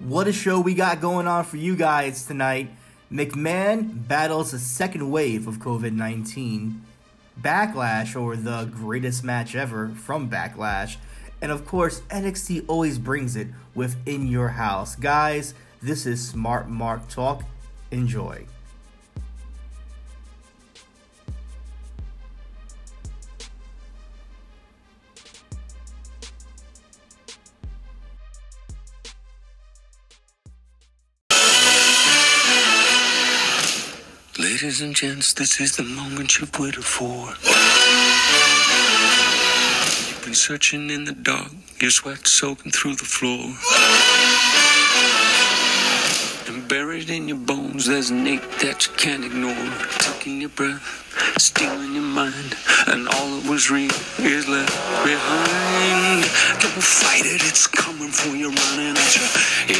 What a show we got going on for you guys tonight. McMahon battles a second wave of COVID 19. Backlash, or the greatest match ever from Backlash. And of course, NXT always brings it with In Your House. Guys, this is Smart Mark Talk. Enjoy. Ladies and gents, this is the moment you've waited for. You've been searching in the dark, your sweat soaking through the floor. And buried in your bones, there's an ache that you can't ignore. Taking your breath, stealing your mind, and all that was real is left behind. Don't fight it, it's coming for you, running at you.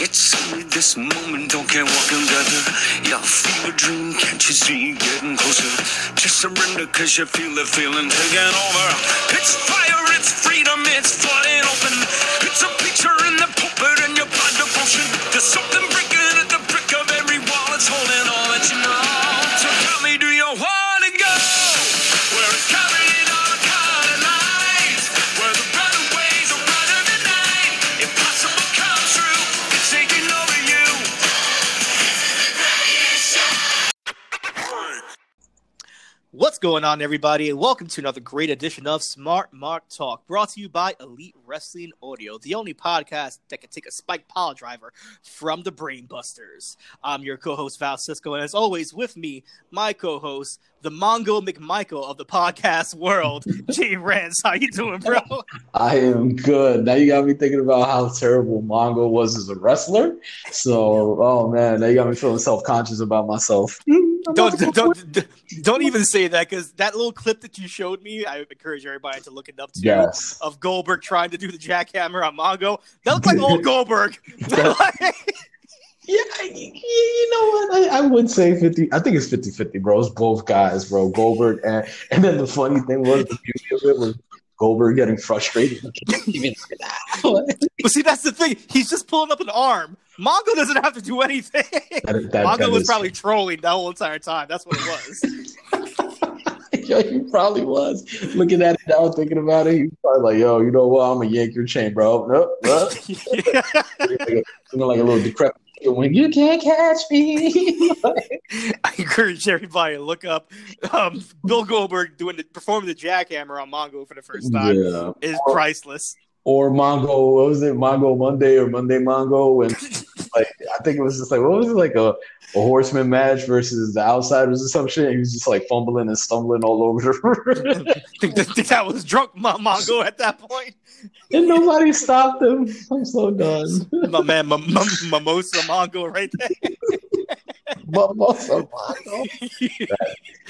It's only this moment, don't care what can gather. You feel a dream, can't you see it getting closer? Just surrender, cause you feel the feeling taking over. It's fire, it's freedom, it's flooding open. It's a picture in the pulpit and your blood devotion. There's something What's going on, everybody, and welcome to another great edition of Smart Mark Talk, brought to you by Elite Wrestling Audio, the only podcast that can take a spike pile driver from the Brainbusters. I'm your co-host Val Cisco, and as always, with me, my co-host, the Mongo McMichael of the podcast world, Jay Rance. How you doing, bro? I am good. Now you got me thinking about how terrible Mongo was as a wrestler. So, oh man, now you got me feeling self conscious about myself. Don't don't don't, don't even say that because that little clip that you showed me, I encourage everybody to look it up too. Yes. Of Goldberg trying to do the jackhammer on Mongo. That looked like old Goldberg. Yeah, you, know what? I, I would say 50. I think it's 50 50, bro. It's both guys, bro. Goldberg. And, and then the funny thing was, the beauty of it was Goldberg getting frustrated. He can't even say that. but see, that's the thing. He's just pulling up an arm. Mongo doesn't have to do anything. That- that- Mongo that was is- probably trolling the whole entire time. That's what it was. Yo, he probably was looking at it now, thinking about it. He was probably like, "Yo, you know what? I'm gonna yank your chain, bro." Nope, nope. Like, a, like a little decrepit when you can't catch me. I encourage everybody to look up um, Bill Goldberg doing the performing the jackhammer on Mongo for the first time. yeah. Is priceless. Or Mongo, what was it? Mongo Monday or Monday Mongo? And like, I think it was just like, what was it? Like a, a horseman match versus the outsiders or some shit. He was just like fumbling and stumbling all over the think, that, think that was drunk Mon- Mongo at that point. And nobody stopped him. I'm so done. My man, M- M- Mimosa Mongo right there. But also, Mongo,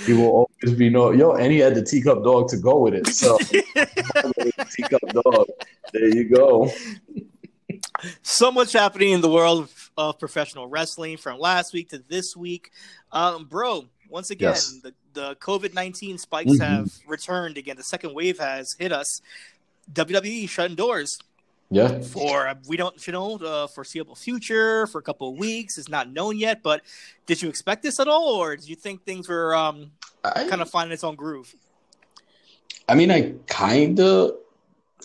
he will always be no yo, and he had the teacup dog to go with it. So teacup dog. There you go. so much happening in the world of professional wrestling from last week to this week. Um, bro, once again, Yes. the, the COVID 19 spikes Mhm. have returned again. The second wave has hit us. WWE shutting doors Yeah. for uh, we don't you know the foreseeable future for a couple of weeks. It's not known yet, but did you expect this at all, or did you think things were um, I, kind of finding its own groove? I mean, I kind of,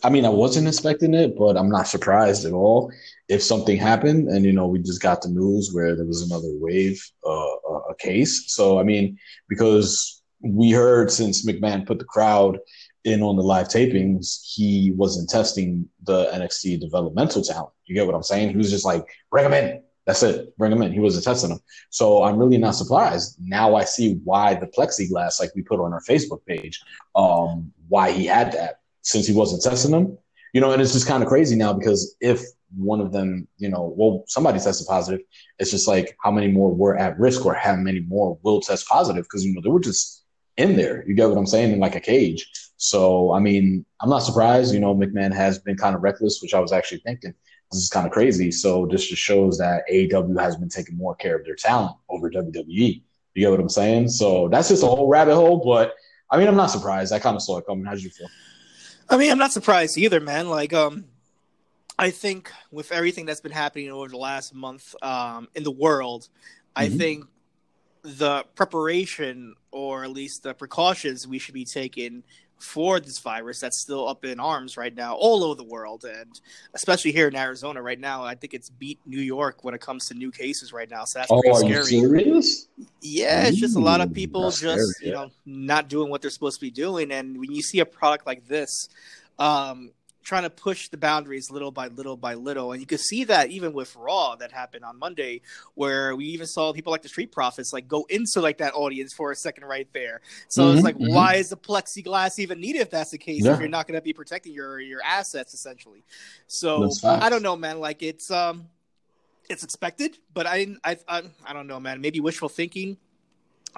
I mean, I wasn't expecting it, but I'm not surprised at all. If something happened, and you know, we just got the news where there was another wave, uh, a a case. So, I mean, because we heard since McMahon put the crowd in on the live tapings, he wasn't testing the NXT developmental talent. You get what I'm saying? He was just like, bring him in. That's it. Bring him in. He wasn't testing them. So I'm really not surprised. Now I see why the plexiglass, like we put on our Facebook page, um, why he had that since he wasn't testing them. You know, and it's just kind of crazy now because if one of them, you know, well, somebody tested positive, it's just like how many more were at risk or how many more will test positive because, you know, they were just in there. You get what I'm saying? In like a cage. So, I mean, I'm not surprised. You know, McMahon has been kind of reckless, which I was actually thinking this is kind of crazy. So this just shows that AEW has been taking more care of their talent over WWE. You get what I'm saying? So that's just a whole rabbit hole. But I mean, I'm not surprised. I kind of saw it coming. How did you feel? I mean, I'm not surprised either, man. Like, um, I think with everything that's been happening over the last month um, in the world, I Mhm. think the preparation or at least the precautions we should be taking for this virus that's still up in arms right now all over the world and especially here in Arizona right now I think it's beat New York when it comes to new cases right now so that's Oh, pretty are you scary. serious? Yeah, it's just a lot of people that's just scary, you know not doing what they're supposed to be doing, and when you see a product like this, um, trying to push the boundaries little by little by little, and you could see that even with Raw that happened on Monday, where we even saw people like the Street Profits like go into like that audience for a second right there. So it's Mhm, like, mhm. why is the plexiglass even needed if that's the case? Yeah. If you're not going to be protecting your your assets essentially, so I don't know, man. Like it's um it's expected, but I, I, I, I don't know, man. Maybe wishful thinking.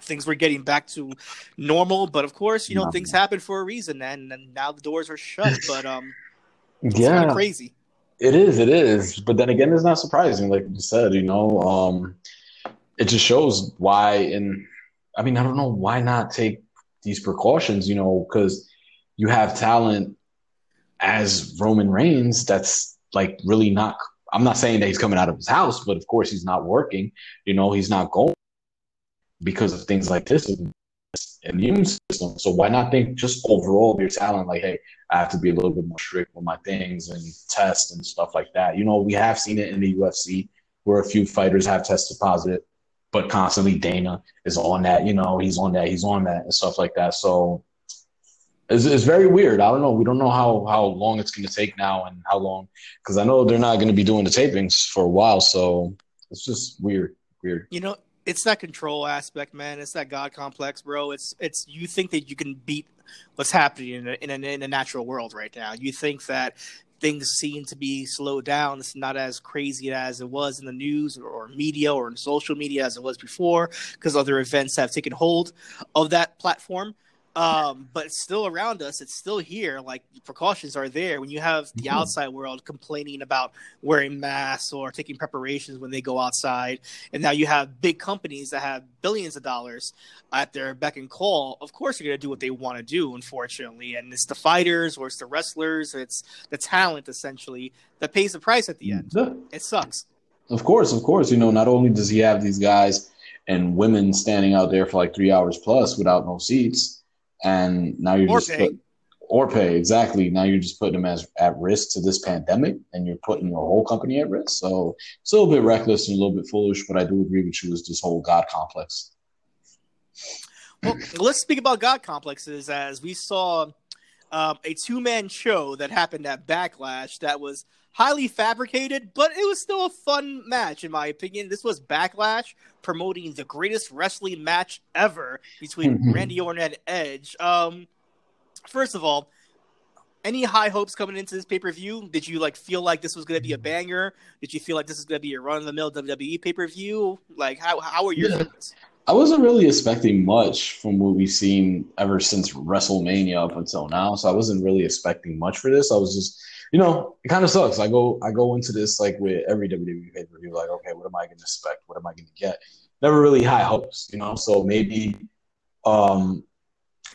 Things were getting back to normal, but of course, you know, No. things happen for a reason, and, and now the doors are shut. But um, it's kind Yeah, of crazy. It is, it is. But then again, it's not surprising, like you said, you know, um, it just shows why and I mean, I don't know why not take these precautions, you know, because you have talent as Roman Reigns that's like really not I'm not saying that he's coming out of his house, but of course he's not working, you know, he's not going because of things like this immune system. So why not think just overall of your talent, like, hey, I have to be a little bit more strict with my things and test and stuff like that. You know, we have seen it in the UFC where a few fighters have tested positive, but constantly Dana is on that, you know, he's on that, he's on that and stuff like that. So it's, it's very weird. I don't know. We don't know how, how long it's going to take now and how long, because I know they're not going to be doing the tapings for a while. So it's just weird, weird. You know, it's that control aspect, man. It's that God complex, bro. It's it's you think that you can beat what's happening in a, in a, in a natural world right now. You think that things seem to be slowed down. It's not as crazy as it was in the news or, or media or in social media as it was before because other events have taken hold of that platform. Um, but it's still around us. It's still here. Like precautions are there. When you have the Mhm. outside world complaining about wearing masks or taking preparations when they go outside, and now you have big companies that have billions of dollars at their beck and call. Of course, they're going to do what they want to do. Unfortunately, and it's the fighters or it's the wrestlers, it's the talent essentially that pays the price at the end. Yeah. It sucks. Of course, of course. You know, not only does he have these guys and women standing out there for like three hours plus without no seats, and now you're Or just put, or pay exactly. Now you're just putting them as at risk to this pandemic, and you're putting your whole company at risk. So it's a little bit reckless and a little bit foolish. But I do agree with you. Is this whole God complex? Well, let's speak about God complexes as we saw um, a two man show that happened at Backlash that was highly fabricated, but it was still a fun match, in my opinion. This was Backlash promoting the greatest wrestling match ever between Mhm. Randy Orton and Edge. Um, first of all, any high hopes coming into this pay per view? Did you like feel like this was going to be a banger? Did you feel like this is going to be a run of the mill WWE pay per view? Like, how how are your Yeah. feelings? I wasn't really expecting much from what we've seen ever since WrestleMania up until now. So I wasn't really expecting much for this. I was just, you know, it kind of sucks. I go, I go into this like with every WWE pay per view, like, okay, what am I going to expect? What am I going to get? Never really high hopes, you know. So maybe, um,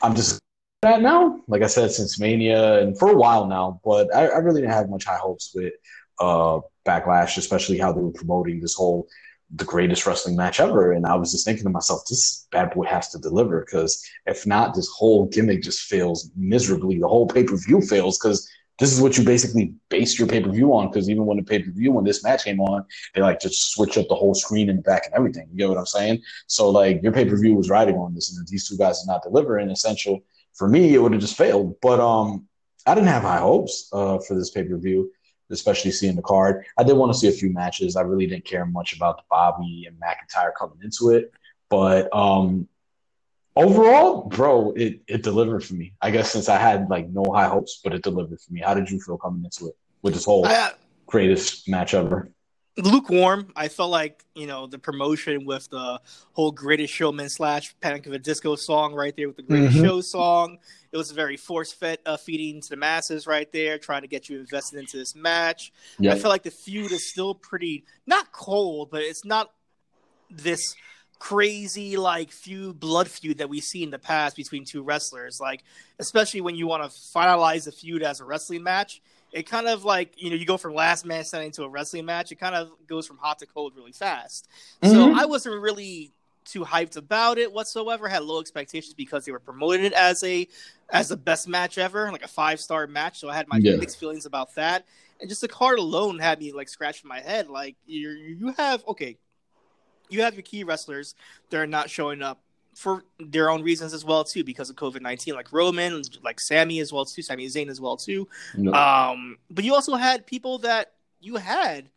I'm just that now. Like I said, since Mania and for a while now, but I, I really didn't have much high hopes with uh Backlash, especially how they were promoting this whole the greatest wrestling match ever. And I was just thinking to myself, this bad boy has to deliver because if not, this whole gimmick just fails miserably. The whole pay per view fails because this is what you basically base your pay per view on. Because even when the pay per view, when this match came on, they like just switch up the whole screen in the back and everything. You get what I'm saying? So like your pay per view was riding on this, and these two guys are not delivering, essential for me, it would have just failed. But um, I didn't have high hopes uh, for this pay per view especially seeing the card. I did want to see a few matches. I really didn't care much about the Bobby and McIntyre coming into it, but um, overall, bro, it it delivered for me. I guess since I had like no high hopes, but it delivered for me. How did you feel coming into it with this whole I, greatest match ever? lukewarm. I felt like you know the promotion with the whole Greatest Showman slash Panic at the Disco song right there with the Greatest Mhm. Show song. It was very force fed uh, feeding to the masses right there, trying to get you invested into this match. I feel like the feud is still pretty not cold, but it's not this crazy like feud blood feud that we see in the past between two wrestlers. Like especially when you want to finalize a feud as a wrestling match, it kind of like you know you go from last man standing to a wrestling match. It kind of goes from hot to cold really fast. So Mhm. I wasn't really too hyped about it whatsoever. Had low expectations because they were promoting it as a as the best match ever, like a five star match. So I had my Yeah. mixed feelings about that. And just the card alone had me like scratching my head. Like you you have okay, you have your key wrestlers that are not showing up for their own reasons as well too because of COVID nineteen, like Roman, like Sami as well too, Sami Zayn as well too. No. Um, but you also had people that you had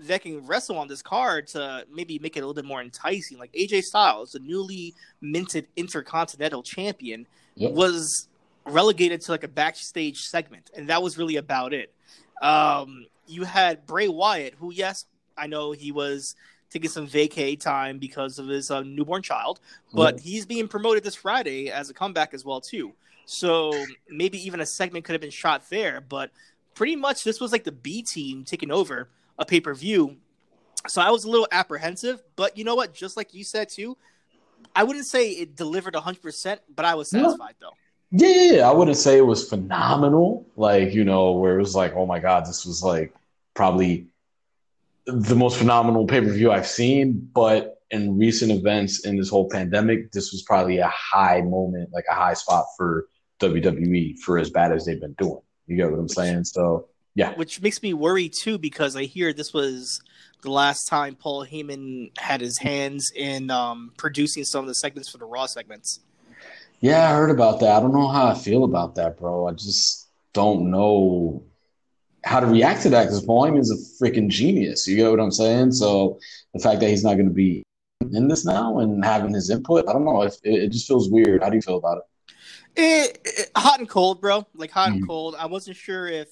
that can wrestle on this card to maybe make it a little bit more enticing, like AJ Styles, the newly minted Intercontinental Champion, Yep. was relegated to like a backstage segment, and that was really about it. Um, you had Bray Wyatt, who, yes, I know he was taking some vacay time because of his uh, newborn child, but he's being promoted this Friday as a comeback as well too. So maybe even a segment could have been shot there, but pretty much this was like the B team taking over a pay per view. So I was a little apprehensive, but you know what? Just like you said too, I wouldn't say it delivered 100%, but I was satisfied though. Yeah, yeah, yeah. I wouldn't say it was phenomenal. Like, you know, where it was like, oh my God, this was like probably the most phenomenal pay per view I've seen. But in recent events in this whole pandemic, this was probably a high moment, like a high spot for WWE for as bad as they've been doing. You get what I'm saying? So, yeah. Which makes me worry too, because I hear this was the last time Paul Heyman had his hands in um, producing some of the segments for the Raw segments. Yeah, I heard about that. I don't know how I feel about that, bro. I just don't know how to react to that because Paul is a freaking genius. You get what I'm saying? So the fact that he's not going to be in this now and having his input, I don't know. It, it just feels weird. How do you feel about it? It, it- hot and cold, bro. Like hot and Mhm. cold. I wasn't sure if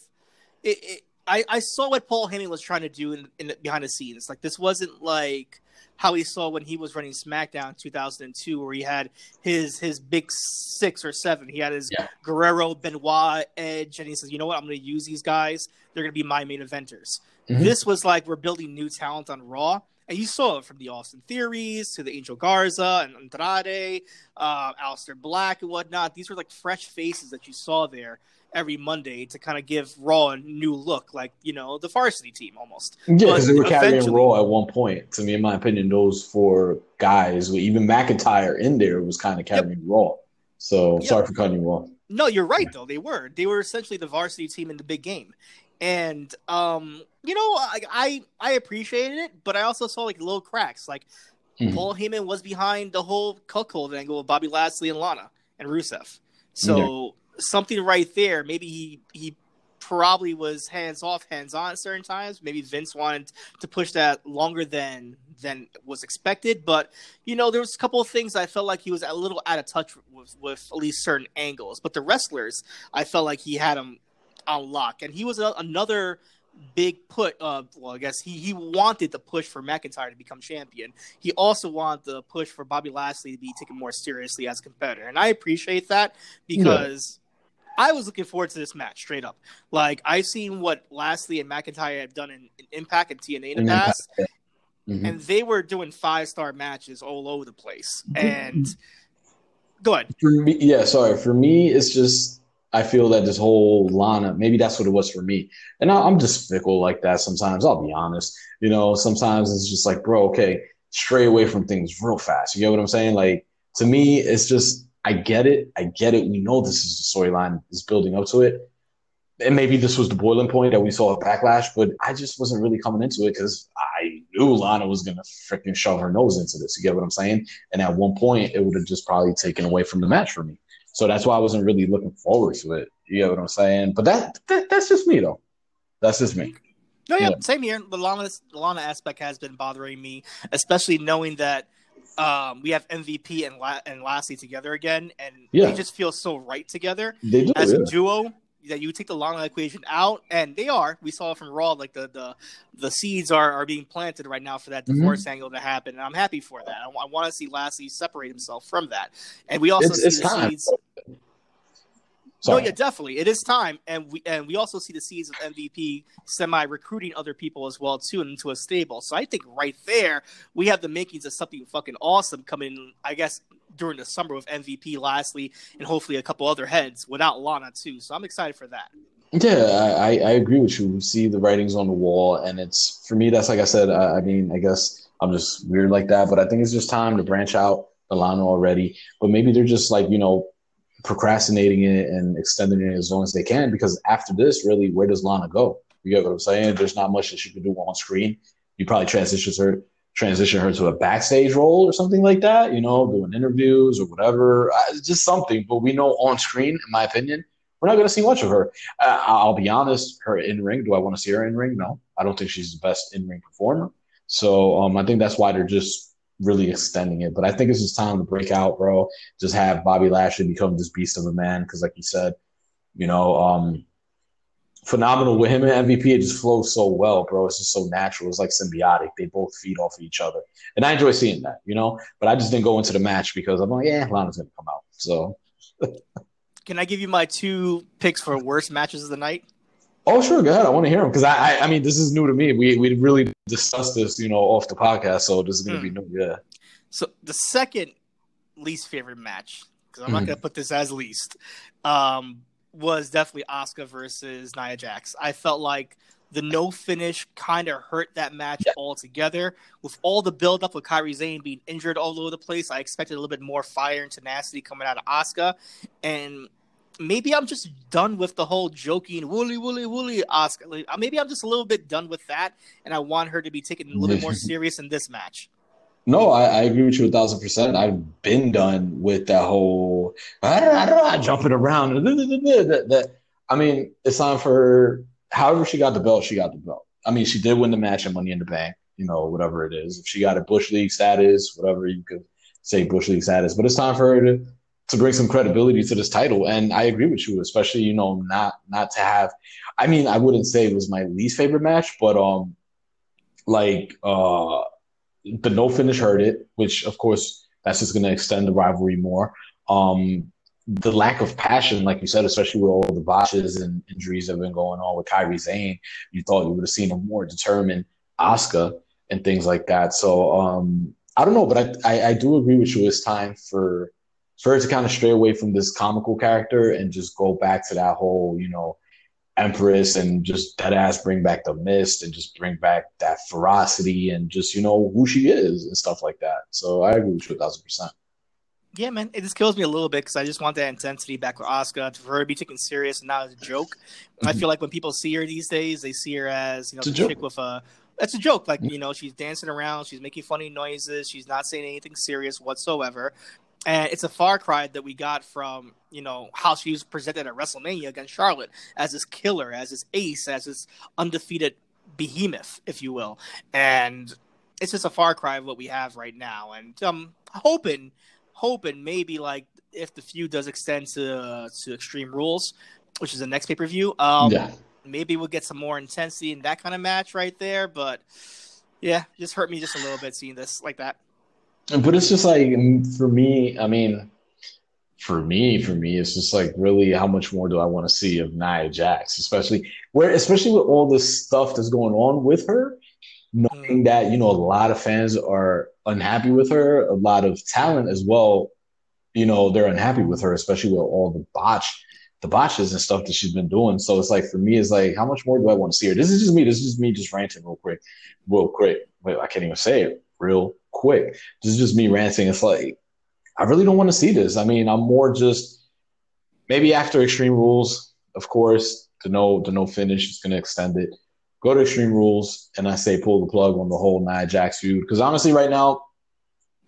it. it I, I saw what Paul Heyman was trying to do in, in behind the scenes. Like this wasn't like how he saw when he was running SmackDown 2002, where he had his his big six or seven. He had his Yeah. Guerrero, Benoit, Edge, and he says, "You know what? I'm going to use these guys. They're going to be my main eventers." Mhm. This was like we're building new talent on Raw, and you saw it from the Austin Theorys to the Angel Garza and Andrade, uh, Aleister Black and whatnot. These were like fresh faces that you saw there every Monday to kind of give Raw a new look, like you know the varsity team almost. Yeah, because they were carrying Raw at one point. To me, in my opinion, those four guys, even McIntyre in there, was kind of carrying Raw. So Yep. sorry for cutting you off. No, you're right though. They were. They were essentially the varsity team in the big game. And um, you know, I I, I appreciated it, but I also saw like little cracks. Like Mhm. Paul Heyman was behind the whole cuckold angle with Bobby Lashley and Lana and Rusev. So something right there, maybe he he probably was hands off, hands on at certain times. Maybe Vince wanted to push that longer than than was expected. But you know, there was a couple of things I felt like he was a little out of touch with, with at least certain angles. But the wrestlers, I felt like he had them on lock, and he was a, another big put. Uh, well, I guess he he wanted the push for McIntyre to become champion. He also wanted the push for Bobby Lashley to be taken more seriously as a competitor, and I appreciate that because. I was looking forward to this match straight up. Like I've seen what Lashley and McIntyre have done in, in Impact and TNA in the past, Mhm. and they were doing five star matches all over the place. Mm-hmm. And go ahead. Me, yeah, sorry. For me, it's just I feel that this whole Lana, maybe that's what it was for me. And I, I'm just fickle like that sometimes. I'll be honest. You know, sometimes it's just like, bro, okay, stray away from things real fast. You get what I'm saying? Like to me, it's just I get it. I get it. We know this is the storyline is building up to it. And maybe this was the boiling point that we saw a backlash, but I just wasn't really coming into it because I knew Lana was gonna freaking shove her nose into this. You get what I'm saying? And at one point, it would have just probably taken away from the match for me. So that's why I wasn't really looking forward to it. You get what I'm saying? But that, that that's just me though. That's just me. No, yeah, Yeah. same here. The Lana, the Lana aspect has been bothering me, especially knowing that um, we have MVP and La- and Lashley together again, and Yeah. they just feel so right together They do. as yeah. a duo. That you take the Lana equation out, and they are. We saw from Raw, like the the, the seeds are, are being planted right now for that Mhm. divorce angle to happen, and I'm happy for that. I, want to see Lashley separate himself from that, and we also It's- see it's the time. seeds. Sorry. No, yeah, definitely. It is time, and we and we also see the seeds of MVP semi recruiting other people as well too into a stable. So I think right there we have the makings of something fucking awesome coming. I guess during the summer with MVP, Lashley, and hopefully a couple other heads without Lana too. So I'm excited for that. Yeah, I, I agree with you. We see the writings on the wall, and it's for me. That's like I said. I, I mean, I guess I'm just weird like that, but I think it's just time to branch out the Lana already. But maybe they're just like you know procrastinating it and extending it as long as they can because after this, really, where does Lana go? You get what I'm saying? There's not much that she can do on screen. You probably transition her transition her to a backstage role or something like that. You know, doing interviews or whatever, uh, just something. But we know on screen, in my opinion, we're not going to see much of her. Uh, I'll be honest, her in ring. Do I want to see her in ring? No, I don't think she's the best in ring performer. So um, I think that's why they're just really extending it. But I think it's just time to break out, bro. Just have Bobby Lashley become this beast of a man. Because, like you said, you know, um, phenomenal with him and MVP. It just flows so well, bro. It's just so natural. It's like symbiotic. They both feed off of each other, and I enjoy seeing that. You know, but I just didn't go into the match because I'm like, yeah, Lana's gonna come out. So. Can I give you my two picks for worst matches of the night? Oh, sure. Go ahead. I want to hear them because I, I, I, mean, this is new to me. We we really discussed this, you know, off the podcast, so this is going to mm. be new. Yeah. So the second least favorite match, because I'm mm. not going to put this as least, um, was definitely Asuka versus Nia Jax. I felt like the no finish kind of hurt that match yeah. altogether. With all the build up with Kairi Sane being injured all over the place, I expected a little bit more fire and tenacity coming out of Asuka, And maybe I'm just done with the whole joking woolly woolly woolly Asuka. Like, uh, maybe I'm just a little bit done with that, and I want her to be taken a little bit more serious in this match. No, I, I, agree with you a thousand percent. I've been done with that whole I don't, I don't know, jumping around. I mean, it's time for her however she got the belt, she got the belt. I mean, she did win the match and Money in the Bank, you know, whatever it is. If she got a Bush League status, whatever you could say Bush League status, but it's time for her to to bring some credibility to this title. And I agree with you, especially you know not not to have. I mean, I wouldn't say it was my least favorite match, but um, like uh, the no finish hurt it, which of course that's just going to extend the rivalry more. Um, the lack of passion, like you said, especially with all the botches and injuries that have been going on with Kairi Sane, you thought you would have seen a more determined Asuka and things like that. So um, I don't know, but I, I, I do agree with you. It's time for for her to kind of stray away from this comical character and just go back to that whole, you know, Empress and just that ass bring back the mist and just bring back that ferocity and just, you know, who she is and stuff like that. So I agree with you a thousand percent. Yeah, man, it just kills me a little bit because I just want that intensity back with Asuka for her to be taken serious and not as a joke. Mm-hmm. I feel like when people see her these days, they see her as you know, the chick with a. That's a joke. Like you know, she's dancing around, she's making funny noises, she's not saying anything serious whatsoever. And it's a far cry that we got from you know how she was presented at WrestleMania against Charlotte as this killer, as this ace, as this undefeated behemoth, if you will. And it's just a far cry of what we have right now. And I'm hoping hoping maybe like if the feud does extend to uh, to Extreme Rules, which is the next pay per view, um, yeah. maybe we'll get some more intensity in that kind of match right there. But yeah, just hurt me just a little bit seeing this like that. But it's just like for me, I mean, for me, for me, it's just like really how much more do I want to see of Nia Jax, especially where, especially with all this stuff that's going on with her knowing mm-hmm. that you know a lot of fans are unhappy with her, a lot of talent as well. You know they're unhappy with her, especially with all the botch, the botches and stuff that she's been doing. So it's like for me, it's like how much more do I want to see her? This is just me. This is just me just ranting real quick, real quick. Wait, I can't even say it real quick. This is just me ranting. It's like I really don't want to see this. I mean, I'm more just maybe after Extreme Rules, of course, the no the no finish is going to extend it go to Extreme Rules, and I say pull the plug on the whole Nia Jax feud. Because honestly, right now,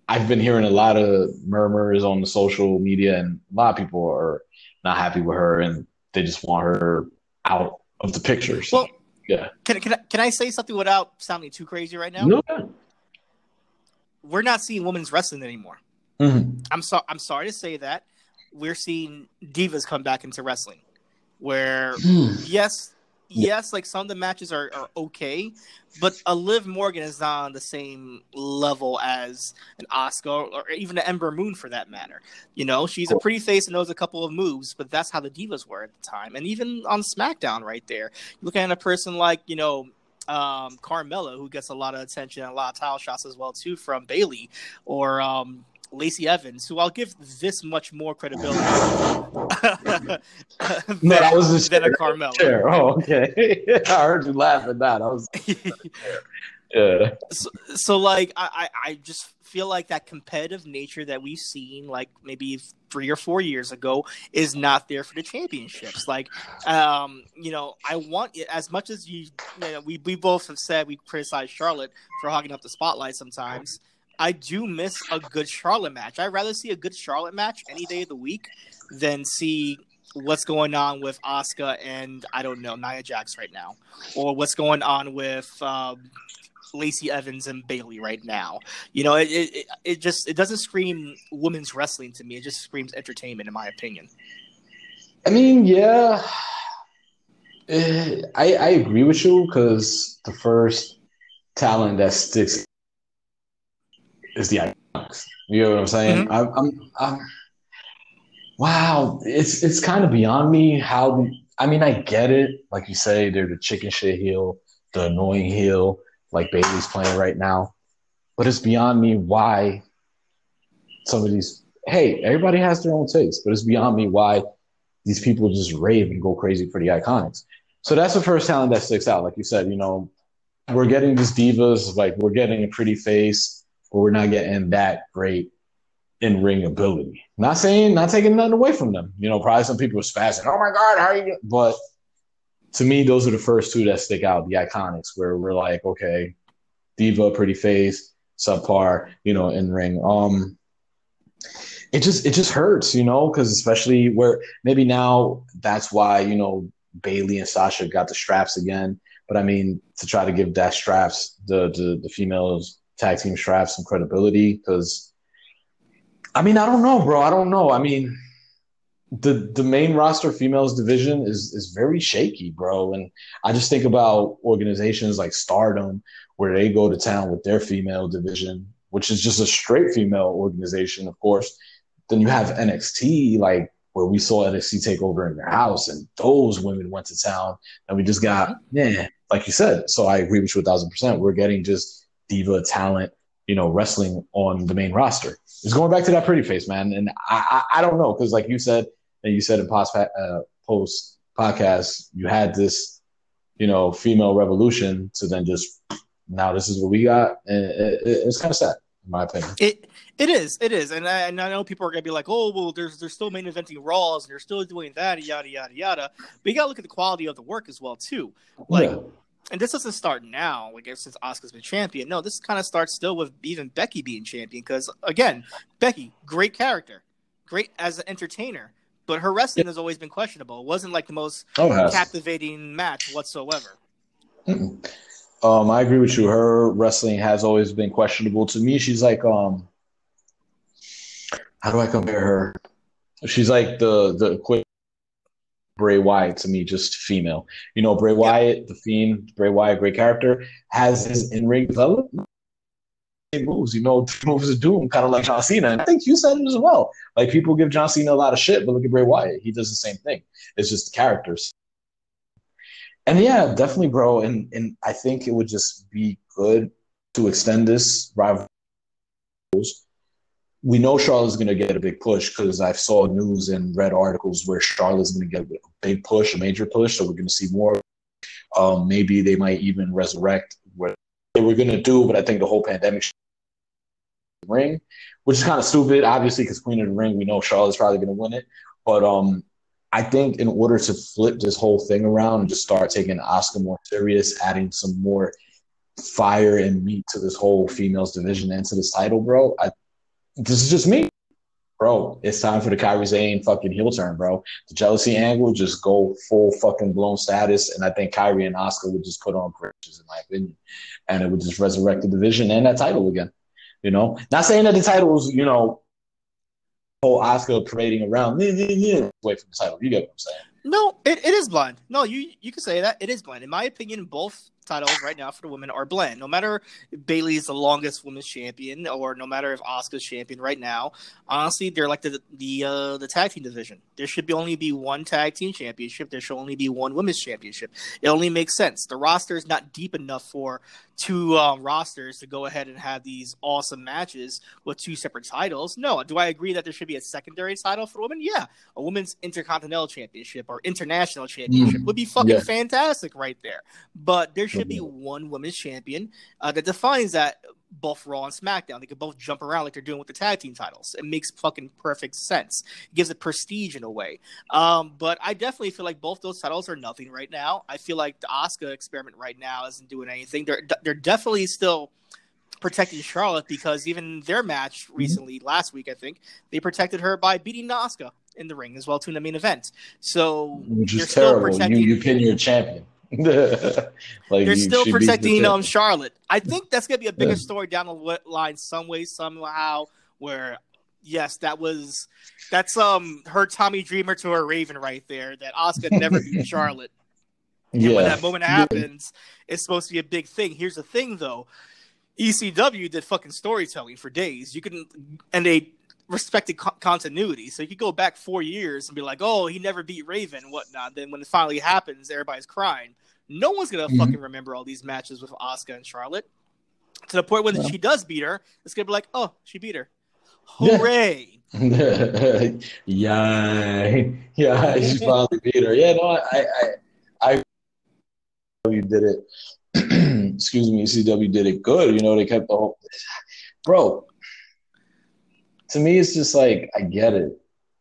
I've been hearing a lot of murmurs on the social media, and a lot of people are not happy with her, and they just want her out of the picture. So, well, yeah. Can, can, I, can I say something without sounding too crazy right now? No. We're not seeing women's wrestling anymore. Mm-hmm. I'm sorry. I'm sorry to say that. We're seeing divas come back into wrestling, where hmm. yes, yes, like some of the matches are, are okay, but a Liv Morgan is not on the same level as an Asuka or even an Ember Moon for that matter. You know, she's a pretty face and knows a couple of moves, but that's how the divas were at the time. And even on SmackDown, right there, looking at a person like you know um, Carmella, who gets a lot of attention and a lot of title shots as well too from Bayley or um, Lacey Evans, who I'll give this much more credibility than, No, that was the than a chair. Carmella. Sure. Oh, okay. I heard you laugh at that. I was so, so like I, I I just feel like that competitive nature that we've seen like maybe three or four years ago is not there for the championships. Like um you know i want as much as you, you know, we, we both have said we criticize charlotte for hogging up the spotlight sometimes i do miss a good charlotte match. I'd rather see a good charlotte match any day of the week than see what's going on with Asuka and I don't know Nia Jax right now, or what's going on with um, Lacey Evans and Bayley right now. You know, it, it it just it doesn't scream women's wrestling to me. It just screams entertainment, in my opinion. I mean, yeah. Eh, I I agree with you because the first talent that sticks is the IIconics. You know what I'm saying? I'm, I'm, I'm wow. It's it's kind of beyond me how. I mean, I get it. Like you say, they're the chicken shit heel, the annoying heel, like Bayley's playing right now. But it's beyond me why some of these. Hey, everybody has their own taste, but it's beyond me why these people just rave and go crazy for the IIconics. So that's the first talent that sticks out. Like you said, you know, we're getting these divas, like we're getting a pretty face, but we're not getting that great in ring ability. Not saying, not taking nothing away from them. You know, probably some people are spazzing. Oh my God, how are you? But to me, those are the first two that stick out, the IIconics, where we're like, okay, diva, pretty face, subpar, you know, in ring. Um, it just it just hurts, you know, because especially where maybe now that's why you know Bayley and Sasha got the straps again. But I mean, to try to give that straps the the, the females tag team straps some credibility because I mean I don't know, bro. I don't know. I mean the the main roster females division is is very shaky, bro. And I just think about organizations like Stardom where they go to town with their female division, which is just a straight female organization, of course. Then you have NXT, like where we saw NXT take over in their house, and those women went to town, and we just got, yeah, like you said. So I agree with you a thousand percent. We're getting just diva talent, you know, wrestling on the main roster. It's going back to that pretty face, man. And I, I, I don't know because, like you said, and you said in post uh, post podcast, you had this, you know, female revolution to then just now this is what we got, and it, it, it's kind of sad in my opinion. It it is, it is, and I, and I know people are gonna be like, oh well, there's they're still main eventing Raws and they're still doing that, yada yada yada. But you gotta look at the quality of the work as well too. Like, Yeah. and this doesn't start now, like ever since Asuka's been champion. No, this kind of starts still with even Becky being champion because again, Becky, great character, great as an entertainer, but her wrestling has always been questionable. It wasn't like the most Oh, captivating match whatsoever. Mm-mm. Um, I agree with you. Her wrestling has always been questionable. To me, she's like um, how do I compare her? She's like the the quick Bray Wyatt to me, just female. You know, Bray Wyatt, the Fiend, Bray Wyatt, great character, has his in ring development moves. You know, moves to doom, kind of like John Cena. And I think you said it as well. Like people give John Cena a lot of shit, but look at Bray Wyatt. He does the same thing. It's just characters. And yeah, definitely, bro. And and I think it would just be good to extend this rivalry. We know Charlotte's going to get a big push because I saw news and read articles where Charlotte's going to get a big push, a major push. So we're going to see more. Um, maybe they might even resurrect what they were going to do, but I think the whole pandemic ring, which is kind of stupid, obviously, because Queen of the Ring, we know Charlotte's probably going to win it. But um, I think in order to flip this whole thing around and just start taking Asuka more serious, adding some more fire and meat to this whole females division and to this title, bro. I, this is just me, bro. It's time for the Kairi Sane fucking heel turn, bro. The jealousy angle just go full fucking blown status, and I think Kairi and Asuka would just put on bridges, in my opinion, and it would just resurrect the division and that title again. You know, not saying that the title was, you know, whole Asuka parading around, away from the title. You get what I'm saying? No, it, it is blind. No, you you can say that it is blind. In my opinion, both titles right now for the women are blend. No matter if Bayley is the longest women's champion, or no matter if Asuka's champion right now, honestly, they're like the the uh, the tag team division. There should be only be one tag team championship. There should only be one women's championship. It only makes sense. The roster is not deep enough for two um, rosters to go ahead and have these awesome matches with two separate titles. No, do I agree that there should be a secondary title for women? Yeah, a women's intercontinental championship or international championship Mm, would be fucking yeah. fantastic right there. But there should be Mhm. one women's champion uh, that defines that both Raw and SmackDown. They could both jump around like they're doing with the tag team titles. It makes fucking perfect sense. It gives it prestige in a way. Um, but I definitely feel like both those titles are nothing right now. I feel like the Asuka experiment right now isn't doing anything. They're they're definitely still protecting Charlotte because even their match recently last week, I think they protected her by beating Asuka in the ring as well too in the main event. So Which is terrible. protecting. You you pin your champion. like they're still she beats the protecting um. Charlotte. I think that's gonna be a bigger Yeah. story down the line, some way, somehow. Where yes, that was that's um her Tommy Dreamer to her Raven right there. That Asuka never beat Charlotte. And when that moment happens, it's supposed to be a big thing. Here's the thing, though: ECW did fucking storytelling for days. You can, and they respected co- continuity. So you could go back four years and be like, "Oh, he never beat Raven, whatnot." Then when it finally happens, everybody's crying. No one's gonna Mhm. fucking remember all these matches with Asuka and Charlotte. To the point when Yeah. she does beat her, it's gonna be like, "Oh, she beat her! Yeah. Hooray!" yeah, yeah, she finally beat her. Yeah, no, I, I, I, you did it. Excuse me, CW did it good. You know, they kept the whole, bro. To me, it's just like I get it,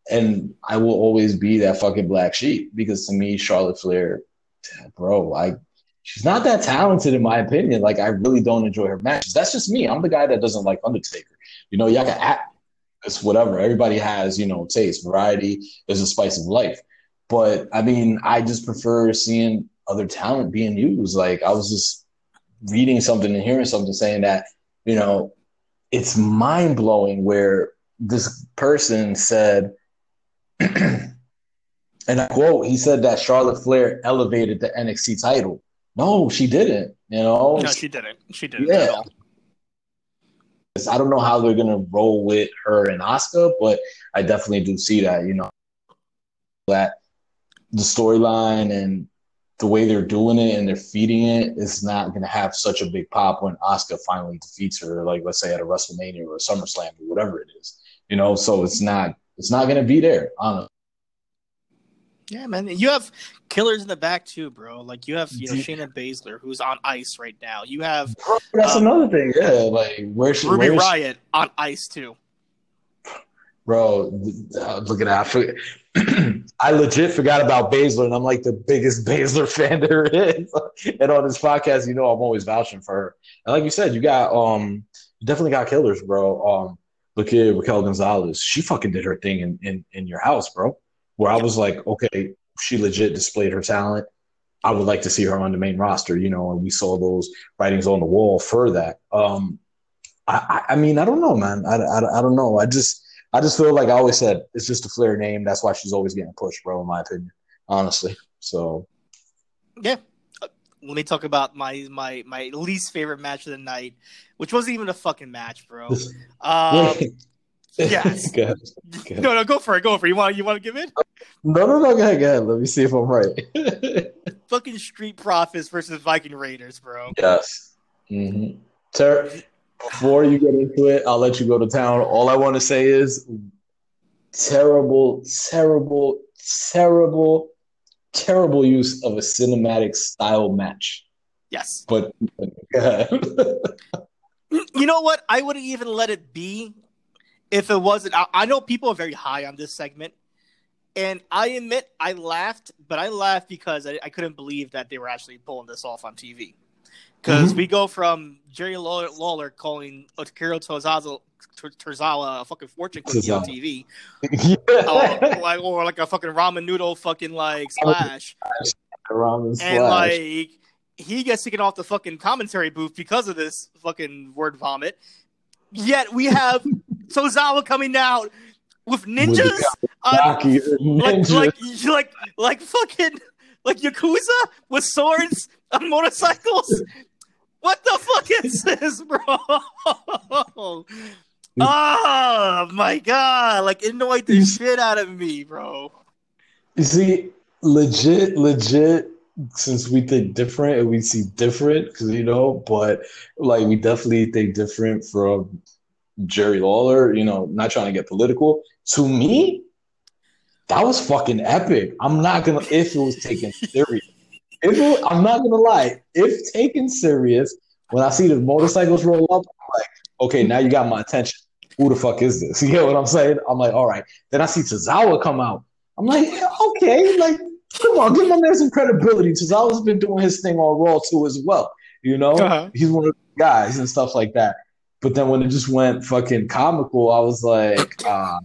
and I will always be that fucking black sheep because to me, Charlotte Flair, bro, I. She's not that talented in my opinion. Like I really don't enjoy her matches. That's just me. I'm the guy that doesn't like Undertaker. You know, y'all can act it's whatever. Everybody has, you know, taste. Variety is a spice of life. But I mean, I just prefer seeing other talent being used. Like I was just reading something and hearing something saying that, you know, it's mind blowing where this person said, and I quote, he said that Charlotte Flair elevated the NXT title. No, she didn't. You know, No, she didn't. She didn't Yeah. I don't know how they're gonna roll with her and Asuka, but I definitely do see that. You know, that the storyline and the way they're doing it and they're feeding it is not gonna have such a big pop when Asuka finally defeats her, like let's say at a WrestleMania or a SummerSlam or whatever it is. You know, so it's not it's not gonna be there. Honestly. Yeah, man. You have killers in the back too, bro. Like you have, you know, Shayna Baszler, who's on ice right now. You have That's Um, another thing. Yeah, like where should Ruby where Riot on ice too. Bro, uh, look at that. I I legit forgot about Baszler, and I'm like the biggest Baszler fan there is. and on this podcast, you know, I'm always vouching for her. And like you said, you got um, you definitely got killers, bro. Um, look at Raquel Gonzalez. She fucking did her thing in in, in your house, bro. Where I was like, okay, she legit displayed her talent. I would like to see her on the main roster, you know, and we saw those writings on the wall for that. Um, I, I I mean, I don't know, man. I, I, I don't know. I just I just feel like I always said it's just a Flair name. That's why she's always getting pushed, bro. In my opinion, honestly. So Yeah. Uh, Let me talk about my my my least favorite match of the night, which wasn't even a fucking match, bro. Um, yes. Go ahead. Go ahead. no, no, go for it. Go for it. You want you want to give it? No, no, no. Go ahead. Go ahead. Let me see if I'm right. Fucking Street Profits versus Viking Raiders, bro. yes. Mm-hmm. Ter- before you get into it, I'll let you go to town. All I want to say is terrible, terrible, terrible, terrible use of a cinematic style match. Yes. But. You know what? I wouldn't even let it be if it wasn't. I, I know people are very high on this segment, and I admit I laughed, but I laughed because I, I couldn't believe that they were actually pulling this off on TV. Because Mhm. we go from Jerry Lawler, Lawler calling Akira Tozawa, Tozawa a fucking fortune cookie on TV, or like, or like a fucking ramen noodle fucking like splash, Ramen and like he gets taken off the fucking commentary booth because of this fucking word vomit. Yet we have Tozawa coming out with With ninjas the on, Kawasaki like like like like fucking like yakuza with swords on motorcycles. What the fuck is this, bro? Oh my god! Like it annoyed the shit out of me, bro. You see, legit, legit. Since we think different and we see different, because you know, but like we definitely think different from Jerry Lawler. You know, not trying to get political. To me, that was fucking epic. I'm not gonna if it was taken serious. If it, I'm not gonna lie, if taken serious, when I see the motorcycles roll up, I'm like, okay, now you got my attention. Who the fuck is this? You get what I'm saying? I'm like, all right. Then I see Tozawa come out. I'm like, okay, like, come on, give my man some credibility. Tozawa's been doing his thing on Raw too as well. You know, Uh-huh. he's one of the guys and stuff like that. But then when it just went fucking comical, I was like, ah,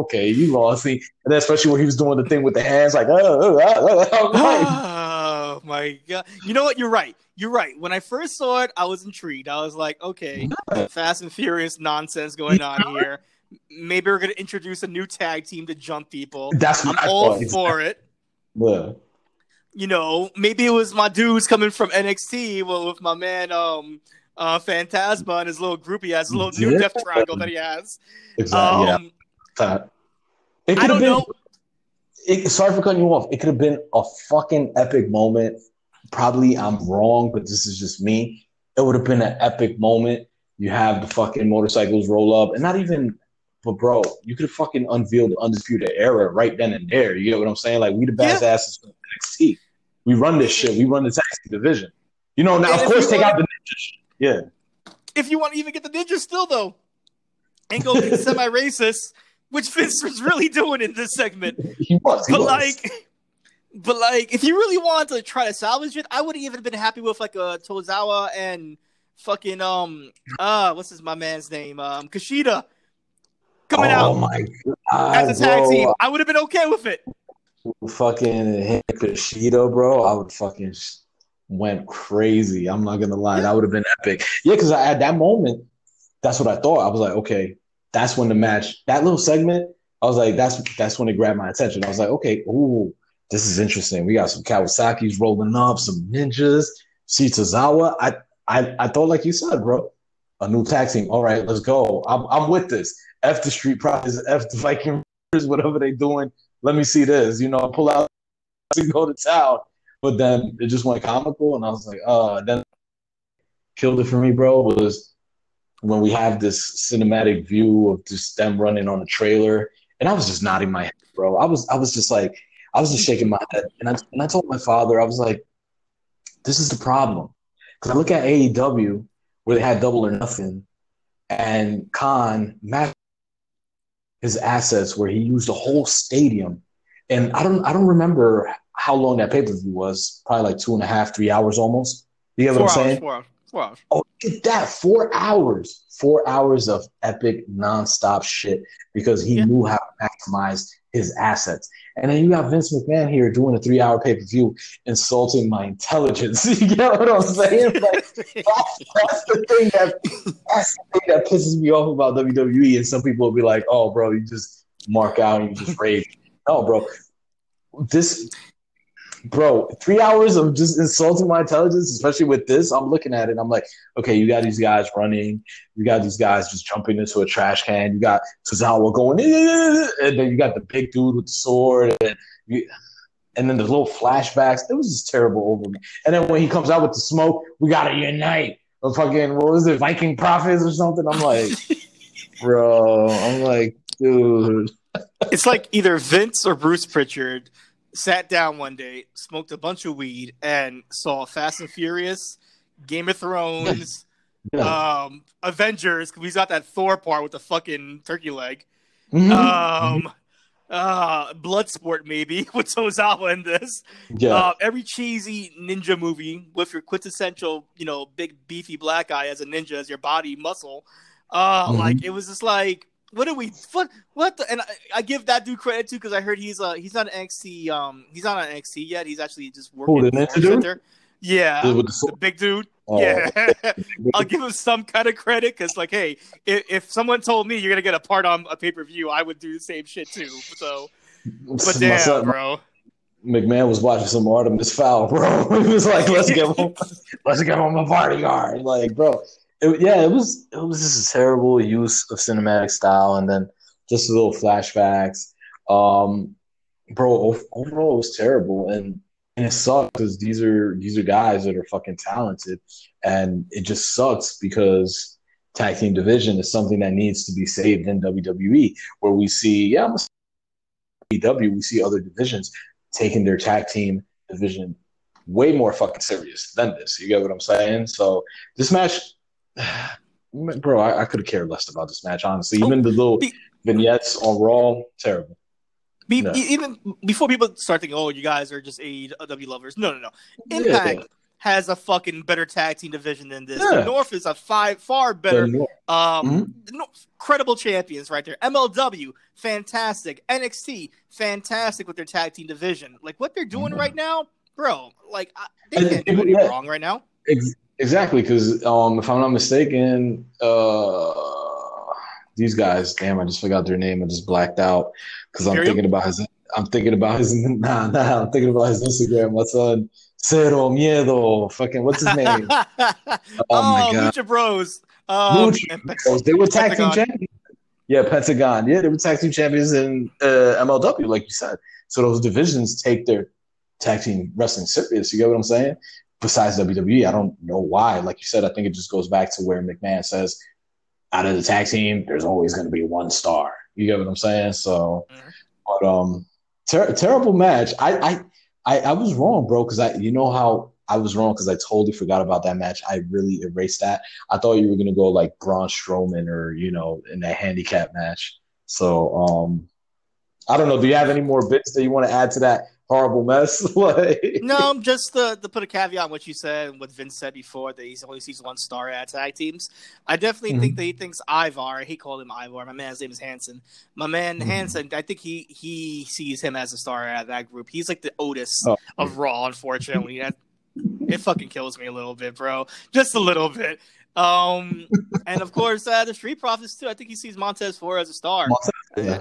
okay, you lost me. And then especially when he was doing the thing with the hands, like, oh, oh, oh, oh, Oh my god! You know what? You're right. You're right. When I first saw it, I was intrigued. I was like, okay, Fast and Furious nonsense going on here. Maybe we're gonna introduce a new tag team to jump people. that's I'm all for it. Yeah. You know, maybe it was my dudes coming from NXT well, with my man um uh Fantasma and his little group he has, his little new Yeah. death triangle that he has. Exactly. Um, yeah. It I don't have been. know. It, sorry for cutting you off. It could have been a fucking epic moment. Probably I'm wrong, but this is just me. It would have been an epic moment. You have the fucking motorcycles roll up, and not even. But bro, you could have fucking unveiled the undisputed era right then and there. You get what I'm saying? Like we the Yeah. badasses from NXT. We run this shit. We run the team division. You know, now And of course take wanna- out the ninja shit. Yeah. If you want to even get the ninja still though, and go semi racist, which Vince was really doing in this segment. He was. He But was. like, but like, if you really wanted to try to salvage it, I would have even have been happy with like a Tozawa and fucking um uh what's his my man's name um Kushida coming oh out my god, as a tag bro. team. I would have been okay with it. fucking hit Kushida, bro, I would fucking went crazy. I'm not gonna lie, that would have been epic. Yeah, because at that moment, that's what I thought. I was like, okay, that's when the match, that little segment, I was like, that's that's when it grabbed my attention. I was like, okay, ooh, this is interesting. We got some Kawasaki's rolling up, some ninjas, see Tozawa. I I I thought, like you said, bro, a new tag team. All right, let's go. I'm I'm with this. F the Street Profits, F the Viking, whatever they doing let me see this, you know, I pull out and go to town. But then it just went comical, and I was like, uh, then killed it for me, bro, was when we have this cinematic view of just them running on a trailer, and I was just nodding my head, bro. I was, I was just like, I was just shaking my head, and I, and I told my father, I was like, this is the problem, because I look at AEW where they had double or nothing, and Khan matched his assets where he used a whole stadium. And I don't I don't remember how long that pay-per-view was. Probably like two and a half, three hours almost. You get what Four I'm hours, saying? four hours, hours. Oh, look at that. Four hours. Four hours of epic nonstop shit because he Yeah. knew how to maximize his assets. And then you got Vince McMahon here doing a three hour pay per view, insulting my intelligence. you get what I'm saying? Like, that's, that's the thing that that's the thing that pisses me off about WWE. And some people will be like, "Oh, bro, you just mark out and you just rage." No, bro, this, bro, three hours of just insulting my intelligence, especially with this. I'm looking at it. I'm like, okay, you got these guys running, you got these guys just jumping into a trash can, you got Tozawa going, and then you got the big dude with the sword, and you, and then the little flashbacks. It was just terrible over me. And then when he comes out with the smoke, we gotta unite. Or fucking what was it, Viking Profits or something? I'm like, bro. I'm like, dude. it's like either Vince or Bruce Pritchard sat down one day, smoked a bunch of weed, and saw Fast and Furious, Game of Thrones, Yeah. um, Avengers. Cause we got that Thor part with the fucking turkey leg. Mhm. Um, uh, Bloodsport maybe with Tozawa in this. yeah. Uh, every cheesy ninja movie with your quintessential, you know, big beefy black guy as a ninja as your body muscle. Uh, Mhm. like it was just like, what are we? What? What? The, and I, I give that dude credit too because I heard he's uh he's not an NXT um he's not on NXT yet. He's actually just working Who, the in ninja dude? Center. Yeah, the the big dude. Oh. yeah, I'll give him some kind of credit because, like, hey, if, if someone told me you're gonna get a part on a pay per view, I would do the same shit too. So, but damn, son- bro. McMahon was watching some Artemis Fowl, bro. he was like, "Let's get him, let's get him a bodyguard." Like, bro, it, yeah, it was it was just a terrible use of cinematic style, and then just a little flashbacks. Um, bro, overall, it was terrible, and and it sucks because these are these are guys that are fucking talented, and it just sucks because tag team division is something that needs to be saved in WWE, where we see, yeah, AEW, we see other divisions taking their tag team division way more fucking serious than this. You get what I'm saying? So this match, bro, I, I could have cared less about this match, honestly. Even the little be- vignettes on Raw, terrible. Be, No. Even before people start thinking, "Oh, you guys are just AEW lovers," no, no, no. Yeah. Impact has a fucking better tag team division than this. Yeah. The North is a five far better Um, Mhm. no, credible champions right there. MLW, fantastic. NXT, fantastic with their tag team division. Like what they're doing Mhm. right now, bro. Like I, they And can't do anything yeah. wrong right now. Ex- exactly, because um, if I'm not mistaken, uh, these guys, damn, I just forgot their name. I just blacked out because I'm thinking about his. I'm thinking about his. Nah, nah. I'm thinking about his Instagram. My son, Cero Miedo. Fucking, what's his name? oh, my God. Lucha Bros. Um, Lucha Bros. They were tag team champions. Yeah, Pentagon. Yeah, they were tag team champions in uh, MLW, like you said. So those divisions take their tag team wrestling serious. You get what I'm saying? Besides WWE, I don't know why. Like you said, I think it just goes back to where McMahon says, out of the tag team, there's always going to be one star. You get what I'm saying? So, Mhm. but um, ter- terrible match. I I I, I was wrong, bro, because I you know how I was wrong because I totally forgot about that match. I really erased that. I thought you were gonna go like Braun Strowman or you know in that handicap match. So um, I don't know. Do you have any more bits that you want to add to that horrible mess? like, No, just to, to put a caveat on what you said and what Vince said before that he only sees one star at tag teams. I definitely Mhm. think that he thinks Ivar. He called him Ivar. My man's name is Hanson. My man Mhm. Hanson. I think he he sees him as a star at that group. He's like the Otis Oh. of Raw. Unfortunately, that it fucking kills me a little bit, bro. Just a little bit. Um, and of course, uh, the Street Profits too. I think he sees Montez Ford as a star, yeah.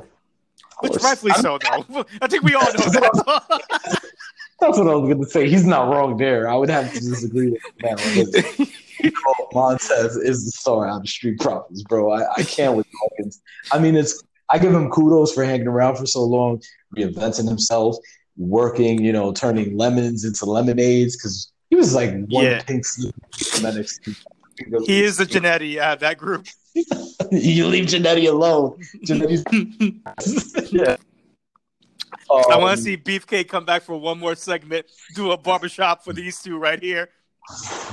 Which rightfully so, though. I think we all know that. That's what I was going to say. He's not wrong there. I would have to disagree with that one. You know, Montez is the star out of Street Profits, bro. I, I can't with Dawkins. I mean, it's I give him kudos for hanging around for so long, reinventing himself, working, you know, turning lemons into lemonades because he was like one Yeah. pink slip from NXT. He is the Jannetty at that group. you leave Jannetty alone. Jannetty's yeah. I Um, want to see Beefcake come back for one more segment, do a barbershop for these two right here.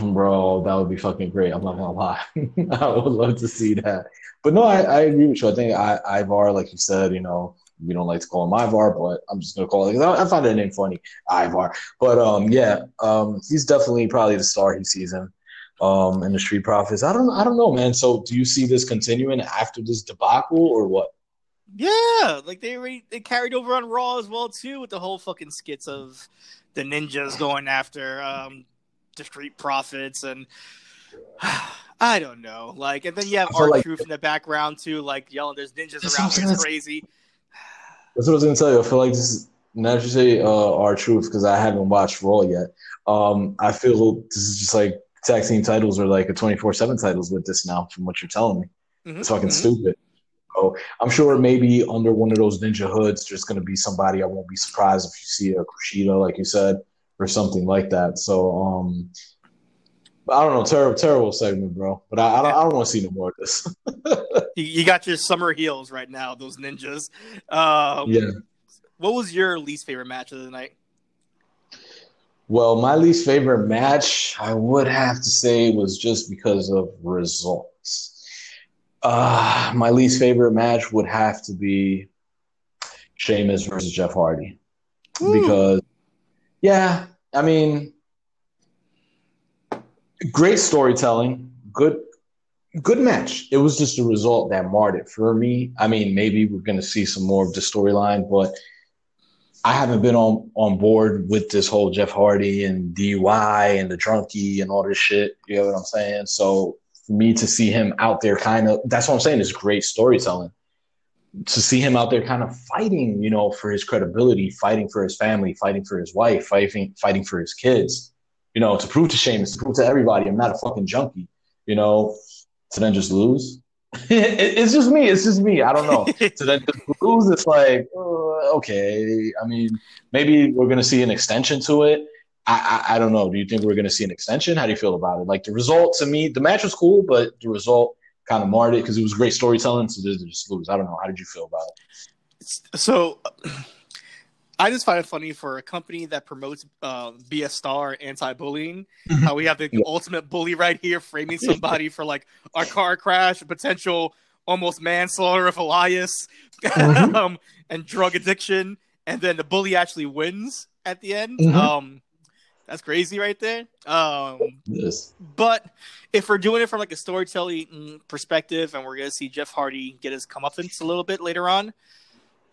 Bro, that would be fucking great. I'm not gonna lie. I would love to see that. But no, I, I agree with you. I think I, Ivar, like you said, you know, we don't like to call him Ivar, but I'm just gonna call it. I, I find that name funny, Ivar. But um, yeah, um, he's definitely probably the star he sees him. Um, in the Street Profits. I don't, I don't know, man. So, do you see this continuing after this debacle, or what? Yeah, like they already they carried over on Raw as well too, with the whole fucking skits of the ninjas going after um the Street Profits and I don't know, like, and then you have our like- truth in the background too, like yelling, "There's ninjas around!" what I was It's crazy. That's what I was gonna tell you. I feel like this is now that you say uh, R-Truth because I haven't watched Raw yet. Um, I feel this is just like tag team titles or like a twenty four seven titles with this now. From what you're telling me, Mhm, it's fucking mhm. stupid. So I'm sure maybe under one of those ninja hoods, there's gonna be somebody. I won't be surprised if you see a Kushida, like you said, or something like that. So um, I don't know. Terrible, terrible segment, bro. But I, I don't, I don't want to see no more of this. You, you got your summer heels right now, those ninjas. Um, yeah. What was your least favorite match of the night? Well, my least favorite match, I would have to say, was just because of results. Uh, my least favorite match would have to be Sheamus versus Jeff Hardy. Woo. Because, yeah, I mean, great storytelling, good, good match. It was just a result that marred it for me. I mean, maybe we're going to see some more of the storyline, but I haven't been on on board with this whole Jeff Hardy and DUI and the drunkie and all this shit. You know what I'm saying? So for me to see him out there, kind of, that's what I'm saying is great storytelling. To see him out there, kind of fighting, you know, for his credibility, fighting for his family, fighting for his wife, fighting fighting for his kids. You know, to prove to Sheamus, to prove to everybody, I'm not a fucking junkie. You know, to then just lose. it's just me. It's just me. I don't know. to then just lose, it's like uh, okay. I mean, maybe we're gonna see an extension to it. I, I, I don't know. Do you think we're gonna see an extension? How do you feel about it? Like the result to me, the match was cool, but the result kind of marred it because it was great storytelling. So they just lose. I don't know. How did you feel about it? So, I just find it funny for a company that promotes uh, be a star, anti-bullying. How we have the Yeah. ultimate bully right here, framing somebody for like a car crash, potential almost manslaughter of Elias, Mhm. um, and drug addiction, and then the bully actually wins at the end. Mhm. Um, that's crazy right there. Um, Yes. but if we're doing it from like a storytelling perspective, and we're gonna see Jeff Hardy get his comeuppance a little bit later on,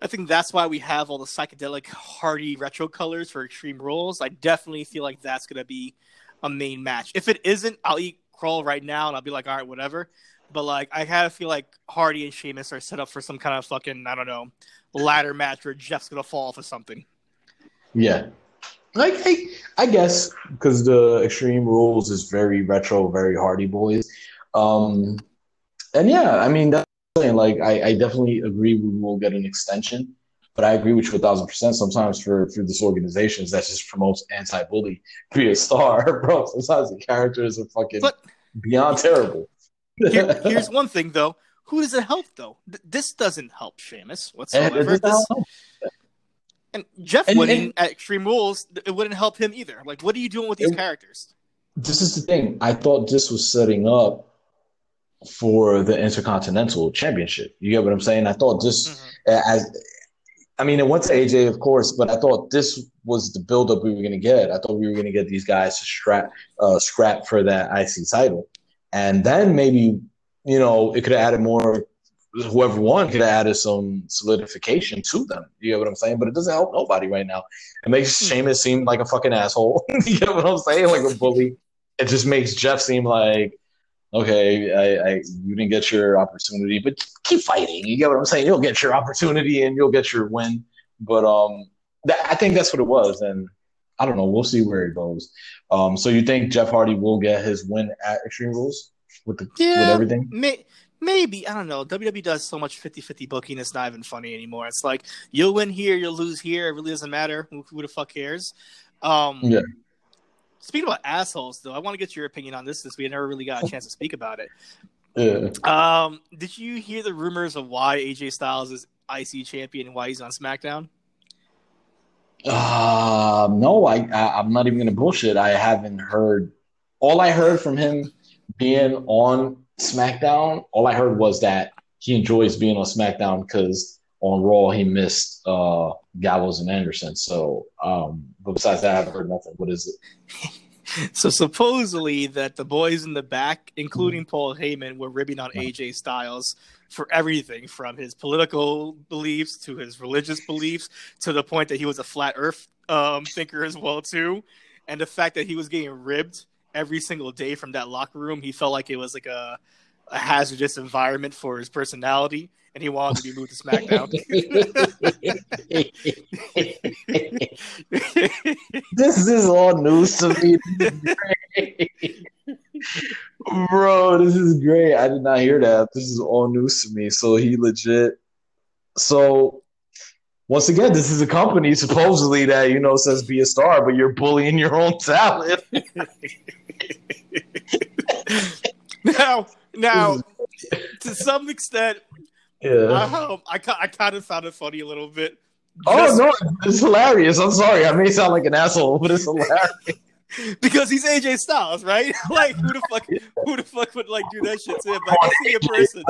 I think that's why we have all the psychedelic Hardy retro colors for Extreme Rules. I definitely feel like that's gonna be a main match. If it isn't, I'll eat Crawl right now, and I'll be like, all right, whatever. But like, I kind of feel like Hardy and Sheamus are set up for some kind of fucking I don't know ladder match where Jeff's gonna fall for something. Yeah. Like I, I guess because the Extreme Rules is very retro, very Hardy Boys. Um, and yeah, I mean that's what I'm saying. like I, I definitely agree we will get an extension, but I agree with you a thousand percent. Sometimes for for this organizations that just promotes anti-bully, be a star, bro. Sometimes the characters are fucking But beyond terrible. Here, here's one thing though. Who does it help though? Th- this doesn't help Sheamus whatsoever. This- and Jeff And- winning and- at Extreme Rules, it wouldn't help him either. Like, what are you doing with these It- characters? this is the thing. I thought this was setting up for the Intercontinental Championship. You get what I'm saying? I thought this Mhm. as I mean, it went to AJ, of course, but I thought this was the buildup we were going to get. I thought we were going to get these guys to strap, uh, scrap for that IC title, and then maybe you know it could have added more. Whoever won could have added some solidification to them. You get what I'm saying? But it doesn't help nobody right now. It makes Hmm. Sheamus seem like a fucking asshole. you get what I'm saying? Like a bully. It just makes Jeff seem like okay, I, I you didn't get your opportunity, but keep fighting. You get what I'm saying? You'll get your opportunity and you'll get your win. But um, that, I think that's what it was, and I don't know. We'll see where it goes. Um, so you think Jeff Hardy will get his win at Extreme Rules with the with everything? May- maybe I don't know. WWE does so much 50-50 booking; it's not even funny anymore. It's like you'll win here, you'll lose here. It really doesn't matter. Who, who the fuck cares? Um, Yeah. Speaking about assholes, though, I want to get your opinion on this since we never really got a chance to speak about it. Yeah. Um, did you hear the rumors of why AJ Styles is IC champion and why he's on SmackDown? Uh, no, I, I I'm not even gonna bullshit. I haven't heard. All I heard from him being on SmackDown, all I heard was that he enjoys being on SmackDown because on Raw he missed uh Gallows and Anderson. So, um, but besides that, I haven't heard nothing. What is it? So supposedly that the boys in the back, including Paul Heyman, were ribbing on AJ Styles for everything from his political beliefs to his religious beliefs to the point that he was a flat Earth um, thinker as well too, and the fact that he was getting ribbed every single day from that locker room, he felt like it was like a, a hazardous environment for his personality, and he wanted to be moved to SmackDown. this is all news to me. This is great. Bro, this is great. I did not hear that. This is all news to me. So he legit. So once again, this is a company supposedly that you know says be a star, but you're bullying your own talent. now, now, to some extent, Yeah. um, I I kind of found it funny a little bit. Oh no, it's hilarious. I'm sorry, I may sound like an asshole, but it's hilarious. because he's AJ Styles, right? like who the fuck who the fuck would like do that shit to him? Like I see a person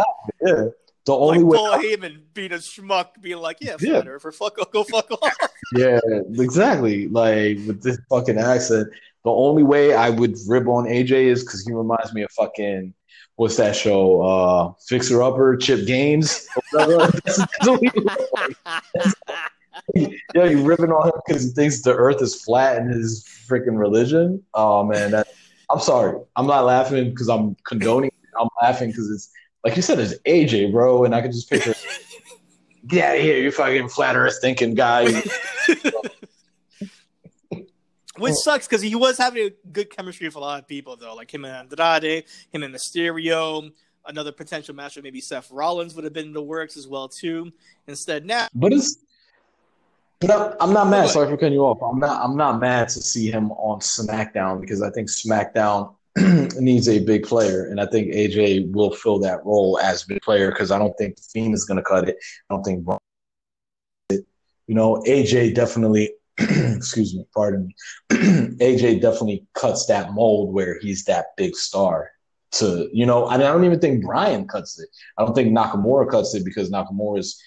Yeah. The like only way. Paul Heyman being a schmuck, being like, yeah, Yeah. flat earther, fuck go fuck off. Yeah, exactly. Like with this fucking accent, the only way I would rib on AJ is because he reminds me of fucking what's that show? Uh, Fixer Upper, Chip Gaines. or whatever. That's- that's what he looks like. Yo, you ripping on him because he thinks the Earth is flat in his freaking religion. Oh man, that, I'm sorry. I'm not laughing because I'm condoning. I'm laughing because it's like you said, it's AJ, bro, and I can just picture. Get out of here, you fucking flat Earth thinking guy. Which sucks because he was having a good chemistry with a lot of people, though, like him and Andrade, him and Mysterio. Another potential match with maybe Seth Rollins would have been in the works as well too. Instead, now But it's but I'm, not mad. Sorry for cutting you off. I'm not. I'm not mad to see him on SmackDown because I think SmackDown needs a big player, and I think AJ will fill that role as a big player because I don't think the Fiend is going to cut it. I don't think. You know, AJ definitely. excuse me, pardon me. AJ definitely cuts that mold where he's that big star. To you know, I, mean, I don't even think Bryan cuts it. I don't think Nakamura cuts it because Nakamura is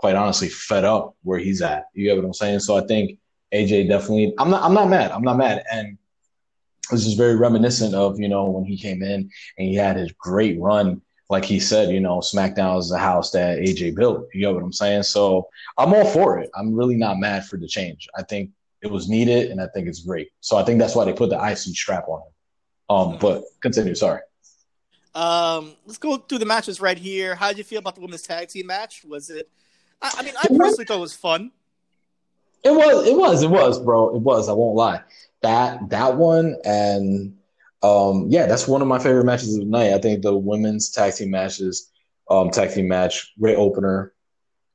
quite honestly fed up where he's at. You get what I'm saying? So I think AJ definitely. I'm not. I'm not mad. I'm not mad. And this is very reminiscent of you know when he came in and he had his great run. Like he said, you know, SmackDown is the house that AJ built. You get what I'm saying? So I'm all for it. I'm really not mad for the change. I think it was needed, and I think it's great. So I think that's why they put the IC strap on him. Um, but continue. Sorry. Um, let's go through the matches right here. How did you feel about the women's tag team match? Was it? I, I mean, I personally thought it was fun. It was, it was, it was, bro. It was. I won't lie. That that one and um, yeah, that's one of my favorite matches of the night. I think the women's tag team matches, um, tag team match, great opener.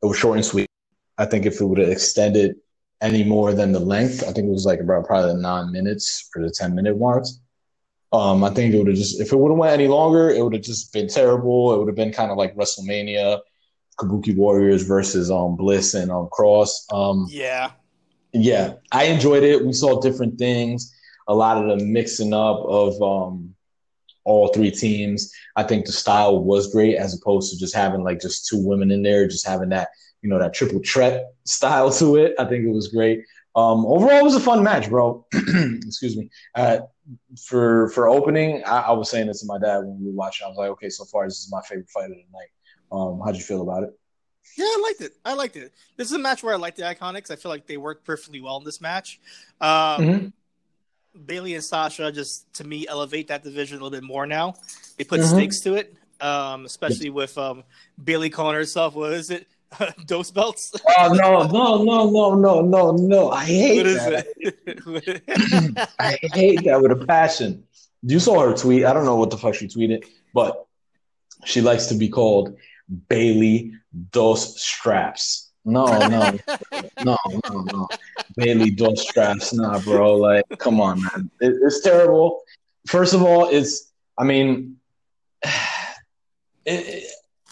It was short and sweet. I think if it would have extended any more than the length, I think it was like about probably nine minutes for the ten minute marks. Um, I think it would have just if it would have went any longer, it would have just been terrible. It would have been kind of like WrestleMania, Kabuki Warriors versus um Bliss and um Cross. Um, Yeah. yeah, I enjoyed it. We saw different things, a lot of the mixing up of um, all three teams. I think the style was great as opposed to just having like just two women in there, just having that you know that triple threat style to it. I think it was great. Um, overall, it was a fun match, bro. Excuse me. Uh, for for opening, I, I was saying this to my dad when we were watching. I was like, okay, so far this is my favorite fight of the night. Um, how'd you feel about it? Yeah, I liked it. I liked it. This is a match where I like the IIconics. I feel like they worked perfectly well in this match. Um, Bayley and Sasha just to me elevate that division a little bit more now. They put Mhm. stakes to it, um, especially with um, Bayley calling herself what is it, dose belts? Oh no, no, no, no, no, no, no! I hate what is that. it? I hate that with a passion. You saw her tweet. I don't know what the fuck she tweeted, but she likes to be called Bayley Dos Straps. No, no, no, no, no. Bayley Dos Straps. Nah, bro. Like, come on, man. It, it's terrible. First of all, it's, I mean, it, it,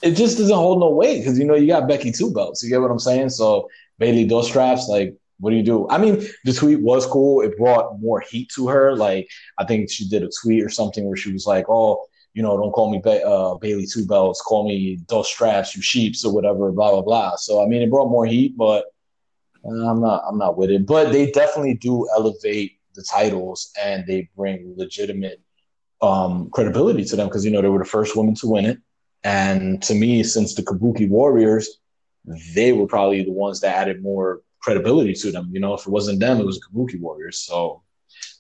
it just doesn't hold no weight because, you know, you got Becky two belts. You get what I'm saying? So, Bayley Dos Straps, like, what do you do? I mean, the tweet was cool. It brought more heat to her. Like, I think she did a tweet or something where she was like, "Oh, you know, don't call me ba- uh, Bayley Two Belts, call me Dos Straps, you sheeps or whatever." Blah blah blah. So, I mean, it brought more heat, but uh, I'm not, I'm not with it. But they definitely do elevate the titles and they bring legitimate um, credibility to them because you know they were the first women to win it, and to me, since the Kabuki Warriors, they were probably the ones that added more credibility to them. You know, if it wasn't them, it was the Kabuki Warriors. So,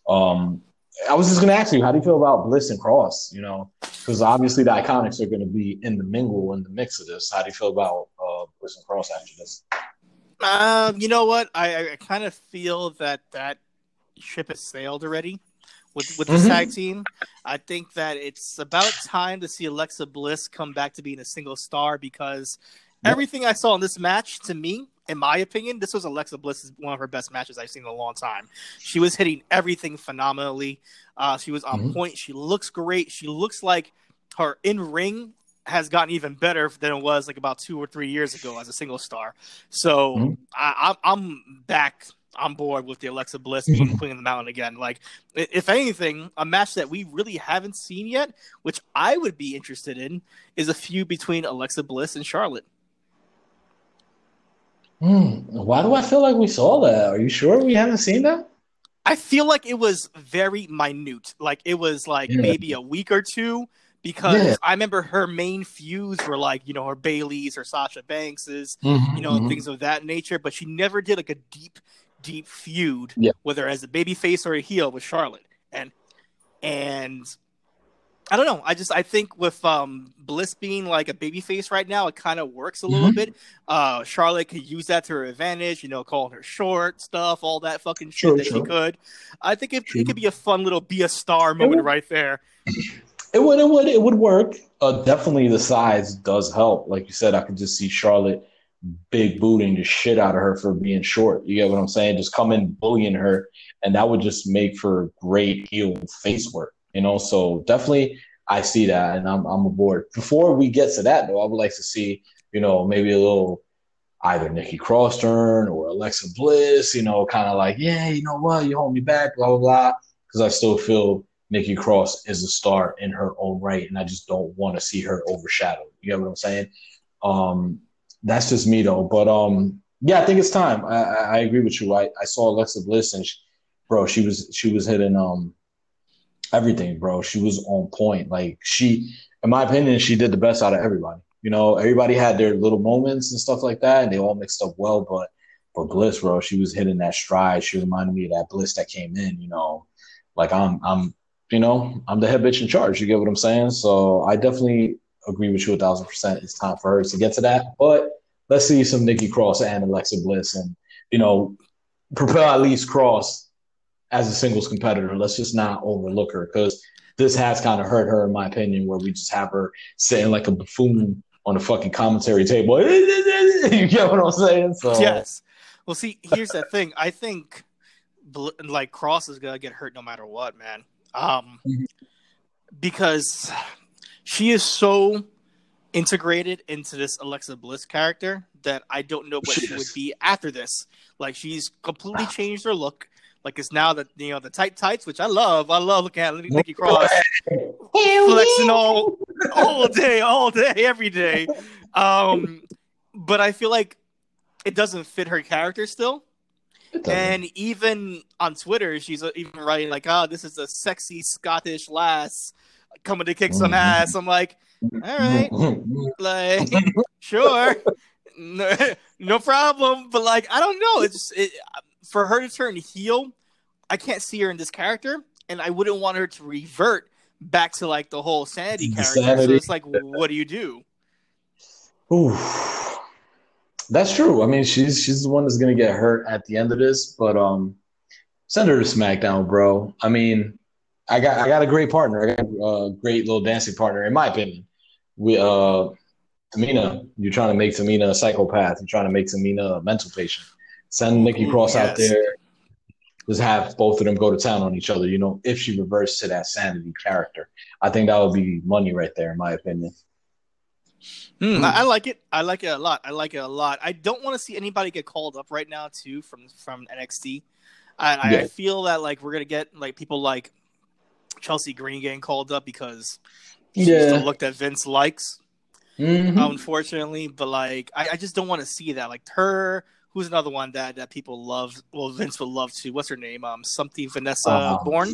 um, I was just going to ask you, how do you feel about Bliss and Cross? You know, because obviously the IIconics are going to be in the mingle in the mix of this. How do you feel about uh, Bliss and Cross after this? Um, you know what? I, I kind of feel that that ship has sailed already with with this Mhm. tag team. I think that it's about time to see Alexa Bliss come back to being a single star because Yep. everything I saw in this match, to me, in my opinion, this was Alexa Bliss one of her best matches I've seen in a long time. She was hitting everything phenomenally. Uh, she was on Mhm. point. She looks great. She looks like her in ring has gotten even better than it was like about two or three years ago as a single star. So Mhm. I, I'm I'm back on board with the Alexa Bliss being Queen of the Mountain again. Like, if anything, a match that we really haven't seen yet, which I would be interested in, is a feud between Alexa Bliss and Charlotte. Hmm. Why do I feel like we saw that? Are you sure we haven't seen that? I feel like it was very minute. Like it was like Yeah. maybe a week or two because Yeah. I remember her main feuds were like you know her Bayley's or Sasha Banks's, Mhm, you know mhm. things of that nature. But she never did like a deep, deep feud, Yeah. whether as a baby face or a heel with Charlotte, and and I don't know. I just I think with um Bliss being like a baby face right now, it kind of works a little Mhm. bit. Uh, Charlotte could use that to her advantage, you know, calling her short stuff, all that fucking shit True, that she could. I think it, it could be a fun little be a star moment would. right there. It would, it would, it would work. Uh, definitely, the size does help. Like you said, I could just see Charlotte big booting the shit out of her for being short. You get what I'm saying? Just come in bullying her, and that would just make for great heel face work. You know, so definitely, I see that, and I'm I'm aboard. Before we get to that, though, I would like to see, you know, maybe a little either Nikki Cross turn or Alexa Bliss. You know, kind of like, yeah, you know what, you hold me back, blah blah blah. Because I still feel Nikki Cross is a star in her own right, and I just don't want to see her overshadowed. You get what I'm saying? Um, that's just me though. But um, yeah, I think it's time. I, I, I agree with you. I, I saw Alexa Bliss, and she, bro, she was she was hitting um everything, bro. She was on point. Like she, in my opinion, she did the best out of everybody. You know, everybody had their little moments and stuff like that, and they all mixed up well. But but Bliss, bro, she was hitting that stride. She reminded me of that Bliss that came in. You know, like I'm I'm you know I'm the head bitch in charge. You get what I'm saying? So I definitely agree with you a thousand percent. It's time for her to get to that. But let's see some Nikki Cross and Alexa Bliss, and you know, propel at least Cross as a singles competitor. Let's just not overlook her because this has kind of hurt her, in my opinion, where we just have her sitting like a buffoon on the fucking commentary table. you get what I'm saying? So Yes. Well, see, here's the thing. I think like Cross is gonna get hurt no matter what, man. Um, Mhm. because she is so integrated into this Alexa Bliss character that I don't know what She she would be after this. Like she's completely changed her look. Like it's now that you know the tight tights, which I love. I love looking at Nikki Cross flexing all all day, all day, every day. Um, but I feel like it doesn't fit her character still. And even on Twitter, she's uh, even writing like, "Oh, this is a sexy Scottish lass coming to kick some Mhm. ass." I'm like, all right, like, sure, no, no problem. But like, I don't know. It's it, for her to turn heel. I can't see her in this character, and I wouldn't want her to revert back to like the whole sanity The character. So it's like, what do you do? Ooh. That's true. I mean, she's she's the one that's gonna get hurt at the end of this, but um, send her to SmackDown, bro. I mean, I got I got a great partner. I got a great little dancing partner, in my opinion. We uh, Tamina, you're trying to make Tamina a psychopath. You're trying to make Tamina a mental patient. Send Nikki Ooh, Cross out there. Just have both of them go to town on each other. You know, if she reverts to that sanity character, I think that would be money right there, in my opinion. Hmm, Hmm. I, I like it. I like it a lot. I like it a lot. I don't want to see anybody get called up right now too from from NXT. I, I feel that like we're gonna get like people like Chelsea Green getting called up because she's Yeah. the look that Vince likes, Mhm. unfortunately. But like, I, I just don't want to see that. Like her, who's another one that that people love. Well, Vince would love to. What's her name? Um, something Vanessa Uh, Borne.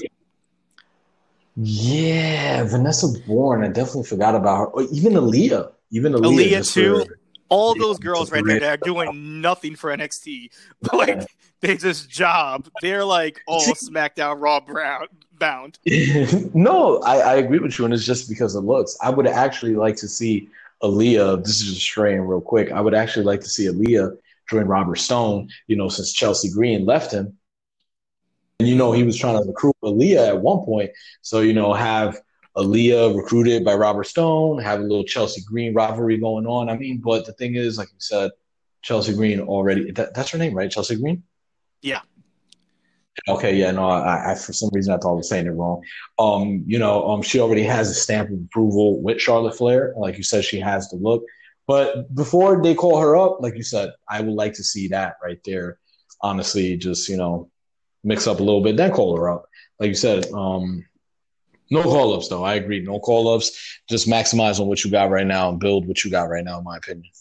Yeah, Vanessa Borne. I definitely forgot about her. Or even Aliyah. Even Aliyah, Aliyah, too. for- All Yeah, those girls right there that are doing nothing for NXT, but like they just job. They're like all SmackDown Raw brown bound. no, I, I agree with you, and it's just because of looks. I would actually like to see Aliyah. This is just straying real quick. I would actually like to see Aliyah join Robert Stone. You know, since Chelsea Green left him, and you know he was trying to recruit Aliyah at one point. So you know, have Aliyah recruited by Robert Stone, have a little Chelsea Green rivalry going on. I mean, but the thing is, like you said, Chelsea Green already. That, that's her name, right? Chelsea Green. Yeah. Okay, yeah, no, I, I for some reason I thought I was saying it wrong. Um, you know, um, she already has a stamp of approval with Charlotte Flair. Like you said, she has the look. But before they call her up, like you said, I would like to see that right there. Honestly, just you know, mix up a little bit, then call her up. Like you said, um, no call ups though. I agree, no call ups. Just maximize on what you got right now and build what you got right now. In my opinion.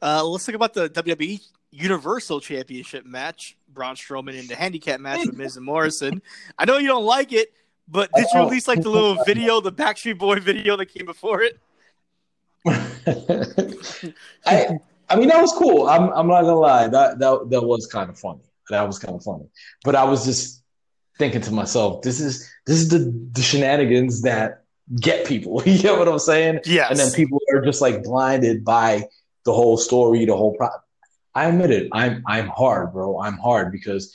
Uh, let's talk about the WWE Universal Championship match. Braun Strowman in the handicap match with Miz and Morrison. I know you don't like it, But did you Oh. release like the little video, the Backstreet Boy video that came before it? I I mean that was cool. I'm I'm not gonna lie. That that that was kind of funny. That was kind of funny. But I was just thinking to myself, this is this is the, the shenanigans that get people. You get what I'm saying? Yes. And then people are just like blinded by the whole story, the whole pro I admit it. I'm I'm hard, bro. I'm hard because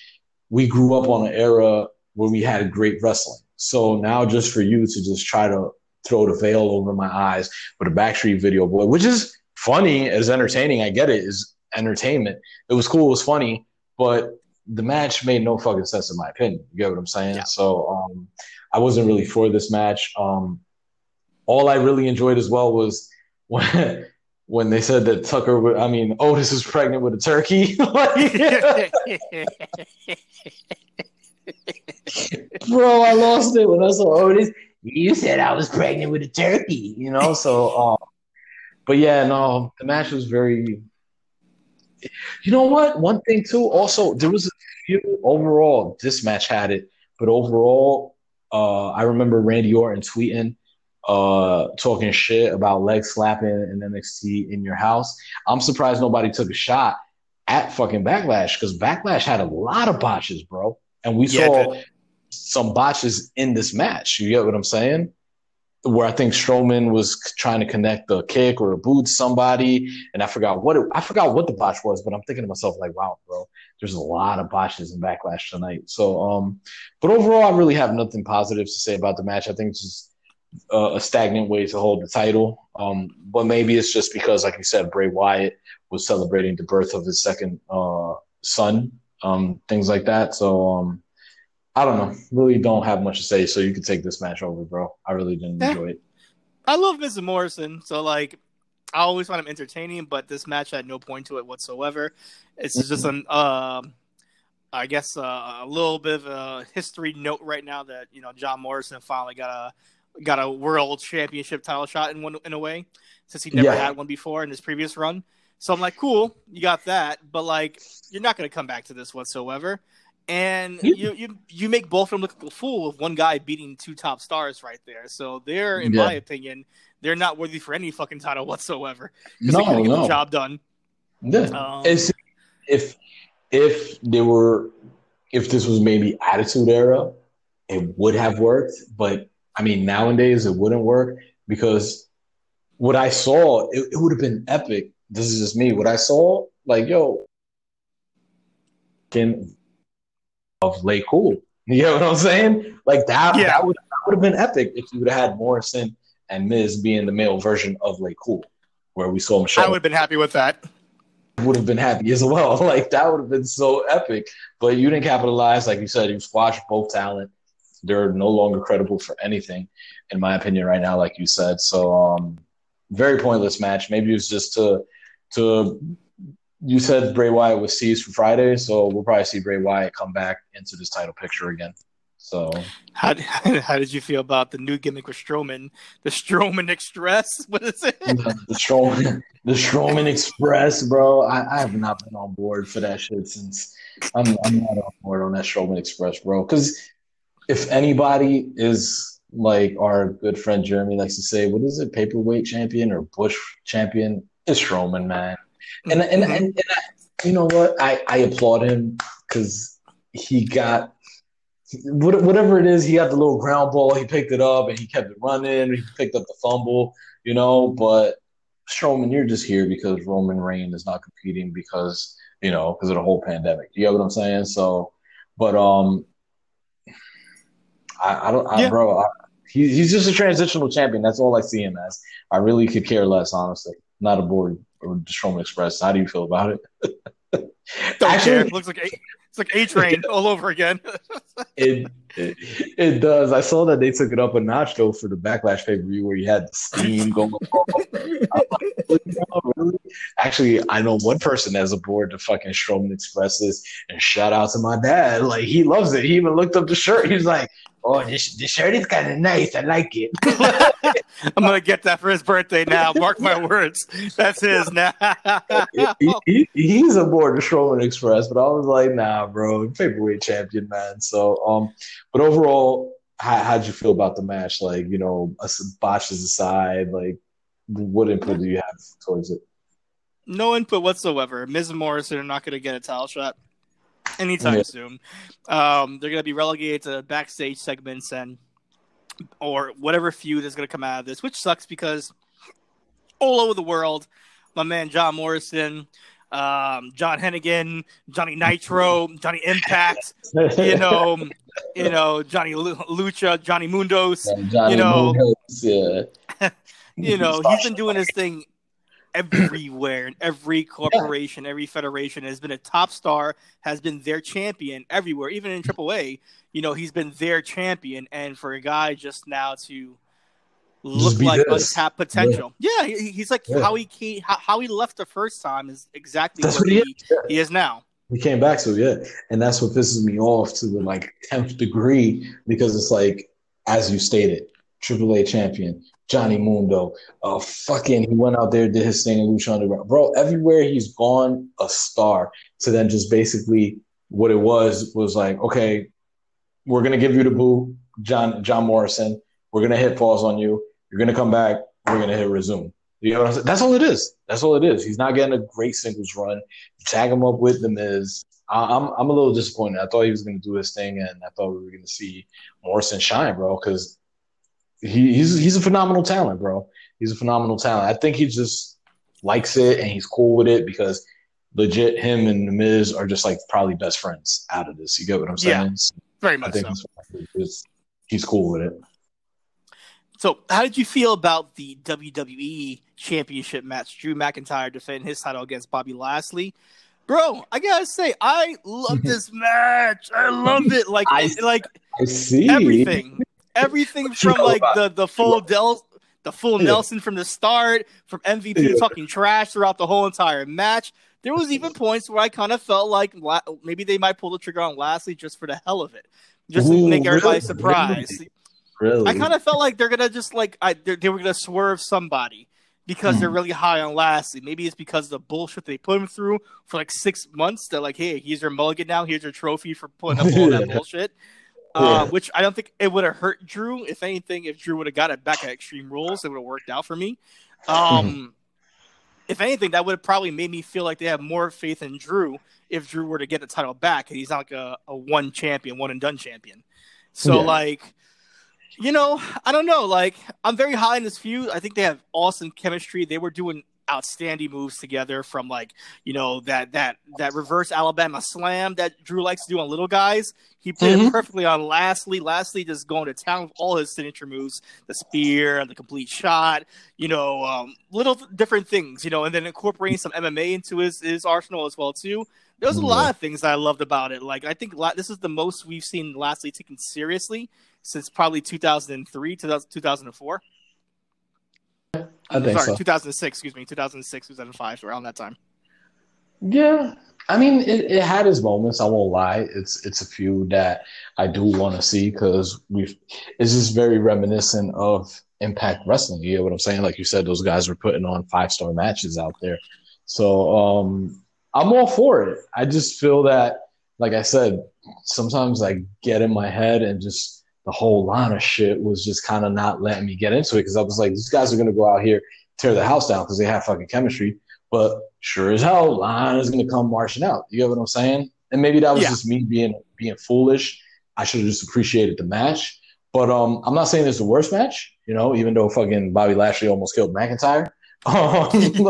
we grew up on an era where we had great wrestling. So now just for you to just try to throw the veil over my eyes with a Backstreet Video boy, which is funny, is entertaining. I get it, is entertainment. It was cool, it was funny, but the match made no fucking sense in my opinion. You get what I'm saying? Yeah. So um, I wasn't really for this match. Um, all I really enjoyed as well was when when they said that Tucker, would, I mean Otis was pregnant with a turkey. like, bro, I lost it when I saw Otis. You said I was pregnant with a turkey, you know. So, um, but yeah, no, the match was very. You know what? One thing too. Also, there was a few overall. This match had it, but overall, uh, I remember Randy Orton tweeting, uh, talking shit about leg slapping in NXT in your house. I'm surprised nobody took a shot at fucking Backlash because Backlash had a lot of botches, bro, and we Yeah, saw some botches in this match. You get what I'm saying? Where I think Strowman was trying to connect a kick or a boot to somebody, and I forgot what it, I forgot what the botch was, but I'm thinking to myself like, wow, bro, there's a lot of botches in Backlash tonight. So, um, but overall, I really have nothing positive to say about the match. I think it's just a stagnant way to hold the title. Um, but maybe it's just because, like you said, Bray Wyatt was celebrating the birth of his second uh, son, um, things like that. So, um, I don't know. Really don't have much to say. So you can take this match over, bro. I really didn't Yeah. enjoy it. I love Mr. Morrison, so like I always find him entertaining, but this match had no point to it whatsoever. It's just an um I guess uh, a little bit of a history note right now that you know John Morrison finally got a got a world championship title shot in one in a way since he never Yeah. had one before in his previous run. So I'm like, cool, you got that, but like you're not going to come back to this whatsoever. And Yeah. you, you you make both of them look like a fool with one guy beating two top stars right there. So they're, in Yeah. my opinion, they're not worthy for any fucking title whatsoever. Because No, they couldn't get the no. job done. Yeah. Um, if if they were if this was maybe Attitude Era, it would have worked. But I mean, nowadays it wouldn't work because what I saw, it, it would have been epic. This is just me. What I saw, like, yo, can of LayCool. You know what I'm saying? Like that, Yeah. that would that would have been epic if you would have had Morrison and Miz being the male version of LayCool, where we saw Michelle I would have been happy with that. would have been happy as well. Like that would have been so epic. But you didn't capitalize, like you said, you squashed both talent. They're no longer credible for anything, in my opinion, right now, like you said. So um very pointless match. Maybe it was just to to you said Bray Wyatt was seized for Friday, so we'll probably see Bray Wyatt come back into this title picture again. So How, how did you feel about the new gimmick with Strowman, the Strowman Express? What is it? the Strowman, the Strowman Express, bro. I, I have not been on board for that shit since I'm I'm not on board on that Strowman Express, bro. Because if anybody is like our good friend Jeremy likes to say, what is it, paperweight champion or Bush champion? It's Strowman, man. And and, and, and I, you know what? I I applaud him because he got. Whatever it is, he got the little ground ball. He picked it up and he kept it running. He picked up the fumble, you know. But Strowman, you're just here because Roman Reigns is not competing because you know because of the whole pandemic. You get what I'm saying? So, but um, I, I don't, I, Yeah. bro. I, he, he's just a transitional champion. That's all I see him as. I really could care less, honestly. Not aboard or the Strowman Express. How do you feel about it? Don't Actually- care. It looks like a, it's like A Train all over again. It, it it does. I saw that they took it up a notch though for the backlash pay per view where you had the steam going. Like, really? Actually, I know one person that's aboard the fucking Strowman Expresses, and shout out to my dad. Like he loves it. He even looked up the shirt. He's like, "Oh, this this shirt is kind of nice. I like it." I'm gonna get that for his birthday now. Mark my words. That's his now. he, he- he's aboard the Strowman Express, but I was like, nah, bro, paperweight champion, man. So, um, but overall, how, how'd you feel about the match? Like, you know, botches aside, like, what input do you have towards it? No input whatsoever. Miz and Morrison are not going to get a title shot anytime Yeah. soon. Um, they're going to be relegated to backstage segments and or whatever feud is going to come out of this, which sucks because all over the world, my man John Morrison, um, John Hennigan, Johnny Nitro, Johnny Impact, you know, you know Johnny Lu- Lucha, Johnny Mundos, Johnny you know- Munoz, yeah. you know, he's been doing his thing everywhere in every corporation, every federation has been a top star, has been their champion everywhere, even in AAA. You know, he's been their champion, and for a guy just now to look like this. untapped potential, yeah, he, he's like Yeah. how he came, how, how he left the first time is exactly That's what, what he he, is, yeah. he is now. We came back so yeah. And that's what pisses me off to the like tenth degree because it's like, as you stated, AAA champion, Johnny Mundo, uh fucking he went out there, did his thing in Lucha Underground. Bro, everywhere he's gone, a star. So then just basically what it was was like, okay, we're gonna give you the boo, John John Morrison. We're gonna hit pause on you. You're gonna come back. We're gonna hit resume. You know what I'm saying? That's all it is. That's all it is. He's not getting a great singles run. Tag him up with the Miz. I'm I'm a little disappointed. I thought he was to do his thing, and I thought we were to see Morrison shine, bro. Because he, he's he's a phenomenal talent, bro. He's a phenomenal talent. I think he just likes it and he's cool with it because legit, him and the Miz are just like probably best friends out of this. You get what I'm saying? Yeah. Very I much think so. he's, he's cool with it. So, how did you feel about the WWE Championship match? Drew McIntyre defending his title against Bobby Lashley. Bro, I gotta say, I love this match. I love it. Like, I- like I see everything, everything from like the the full Del, the full Yeah. Nelson from the start, from MVP Yeah. talking trash throughout the whole entire match. There was even points where I kind of felt like La- maybe they might pull the trigger on Lashley just for the hell of it, just to Ooh, make everybody really? surprised. Really? I kind of felt like they're gonna just like I, they're- they were gonna swerve somebody because Hmm. they're really high on Lashley. Maybe it's because of the bullshit they put him through for like six months. They're like, hey, here's your mulligan now. Here's your trophy for putting up all that bullshit. Uh, which I don't think it would have hurt Drew. If anything, if Drew would have got it back at Extreme Rules, it would have worked out for me. Um, if anything, that would have probably made me feel like they have more faith in Drew if Drew were to get the title back, and he's not like a, a one champion, one and done champion. So Yeah. like, you know, I don't know. Like, I'm very high in this feud. I think they have awesome chemistry. They were doing outstanding moves together from like, you know, that that that reverse Alabama slam that Drew likes to do on little guys. He did it Mhm. perfectly on Lashley. Lashley just going to town with all his signature moves, the spear and the complete shot, you know, um, little different things, you know, and then incorporating some MMA into his, his arsenal as well too. There's a Yeah. lot of things that I loved about it. Like I think this is the most we've seen Lashley taken seriously since probably 2003, 2000, 2004. I think Sorry, so. 2006. Excuse me, 2006, 2005, around that time. Yeah, I mean, it, it had its moments. I won't lie. It's it's a few that I do want to see because we've. It's just very reminiscent of Impact Wrestling. You know what I'm saying? Like you said, those guys were putting on five star matches out there. So um, I'm all for it. I just feel that, like I said, sometimes I get in my head and just the whole line of shit was just kind of not letting me get into it because I was like, these guys are gonna go out here tear the house down because they have fucking chemistry. But sure as hell, Lana is going to come marching out. You get what I'm saying? And maybe that was Yeah. just me being being foolish. I should have just appreciated the match. But um, I'm not saying it's the worst match, you know, even though fucking Bobby Lashley almost killed McIntyre. Um,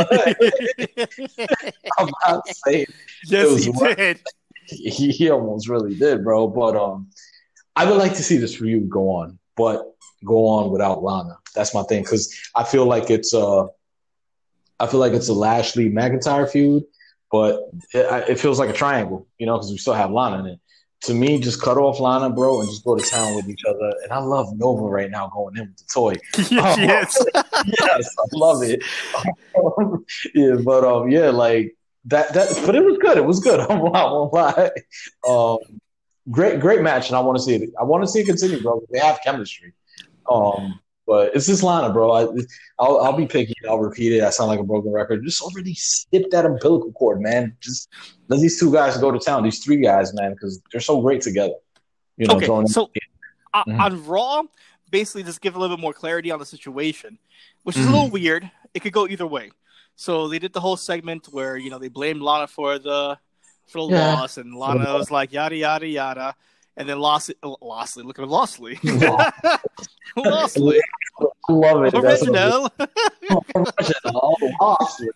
I'm not saying yes, he what- did. he, he almost really did, bro. But um, I would like to see this feud go on, but go on without Lana. That's my thing because I feel like it's uh, I feel like it's a Lashley McIntyre feud, but it, it feels like a triangle, you know, because we still have Lana in it. To me, just cut off Lana, bro, and just go to town with each other. And I love Nova right now going in with the toy. yes. yes, I love it. yeah, but um, yeah, like that. That, but it was good. It was good. I won't lie. Um, great, great match, and I want to see it. I want to see it continue, bro. They have chemistry. Um, but it's this Lana, bro. I, I'll, I'll be picky. I'll repeat it. I sound like a broken record. Just already snip that umbilical cord, man. Just let these two guys go to town. These three guys, man, because they're so great together. You know, Okay, so uh, Mhm. on Raw, basically just give a little bit more clarity on the situation, which is Mhm. a little weird. It could go either way. So they did the whole segment where you know they blamed Lana for the for the Yeah. loss, and Lana was like yada yada yada, and then Lost Lostly, look at Lostly, Lostly, I love it. Original. original. Awesome.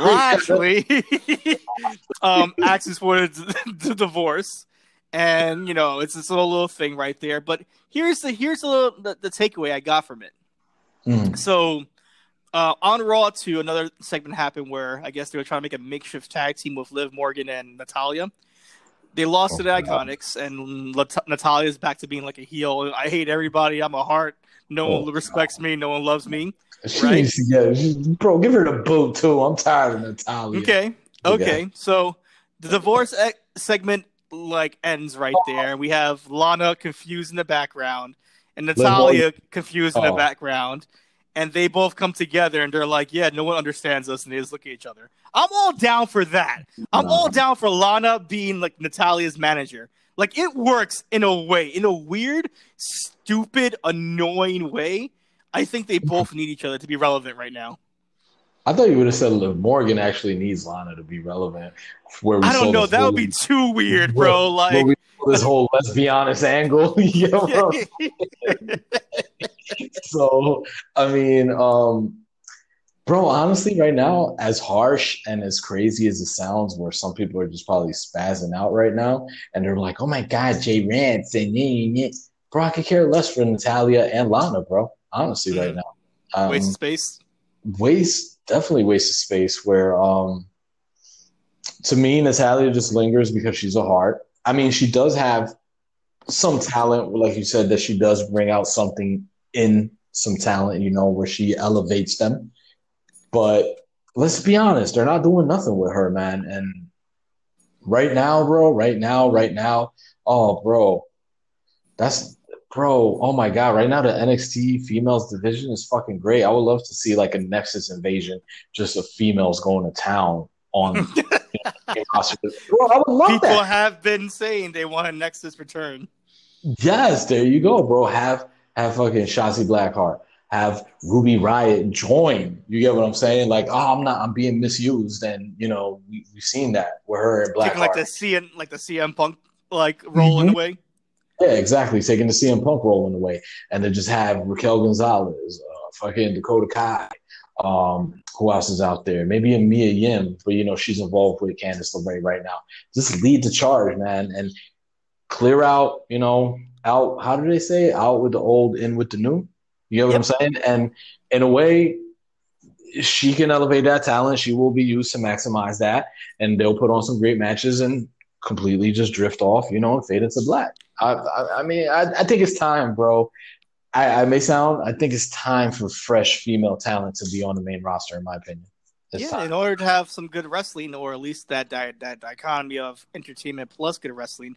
Lashley um, asks for the, the divorce, and you know it's this little little thing right there. But here's the here's the the, the takeaway I got from it. Mm. So uh, on Raw, too, another segment happened where I guess they were trying to make a makeshift tag team with Liv Morgan and Natalya. They lost to the Oh, God. IIconics, and Lat- Natalya's back to being like a heel. I hate everybody. I'm a Hart. No Oh, one respects me. No one loves me. She Right? needs to get, she- bro, give her the boot too. I'm tired of Natalya. Okay. Okay. Okay. So the divorce e- segment like ends right there. We have Lana confused in the background and Natalya confused in the Oh. background. And they both come together and they're like, yeah, no one understands us. And they just look at each other. I'm all down for that. I'm all down for Lana being like Natalya's manager. Like it works in a way, in a weird, stupid, annoying way. I think they both need each other to be relevant right now. I thought you would have said Liv Morgan actually needs Lana to be relevant. Where we I don't know. That would be too weird, bro. Like, this whole let's be honest angle. you know? so I mean, um, bro, honestly, right now, as harsh and as crazy as it sounds, where some people are just probably spazzing out right now, and they're like, "Oh my God, Jay Rance," and bro, I could care less for Natalya and Lana, bro. Honestly, right now, um, waste of space. waste definitely waste of space. Where, um, to me, Natalya just lingers because she's a Hart. I mean, she does have some talent, like you said, that she does bring out something in some talent, you know, where she elevates them. But let's be honest, they're not doing nothing with her, man. And right now, bro, right now, right now, oh, bro, that's bro. Oh my god, right now the NXT females division is fucking great. I would love to see like a Nexus invasion, just of females going to town on. you know, roster. bro, I would love People that. have been saying they want a Nexus return. Yes, there you go, bro. Have have fucking Shotzi Blackheart. Have Ruby Riot join. You get what I'm saying? Like, oh, I'm not. I'm being misused, and you know we, we've seen that with her and Taking like Blackheart. the CM, like the CM Punk, like rolling Mhm. away. Yeah, exactly. Taking the CM Punk rolling away, and then just have Raquel Gonzalez, uh, fucking Dakota Kai. Um, who else is out there? Maybe a Mia Yim, but you know she's involved with Candice LeRae right now. Just lead the charge, man, and clear out. You know, out. How do they say? it? Out with the old, in with the new. You know what I'm saying? And in a way, she can elevate that talent. She will be used to maximize that, and they'll put on some great matches and completely just drift off. You know, and fade into black. I, I, I mean, I, I think it's time, bro. I, I may sound, I think it's time for fresh female talent to be on the main roster, in my opinion. It's yeah, time. in order to have some good wrestling, or at least that that, that dichotomy of entertainment plus good wrestling,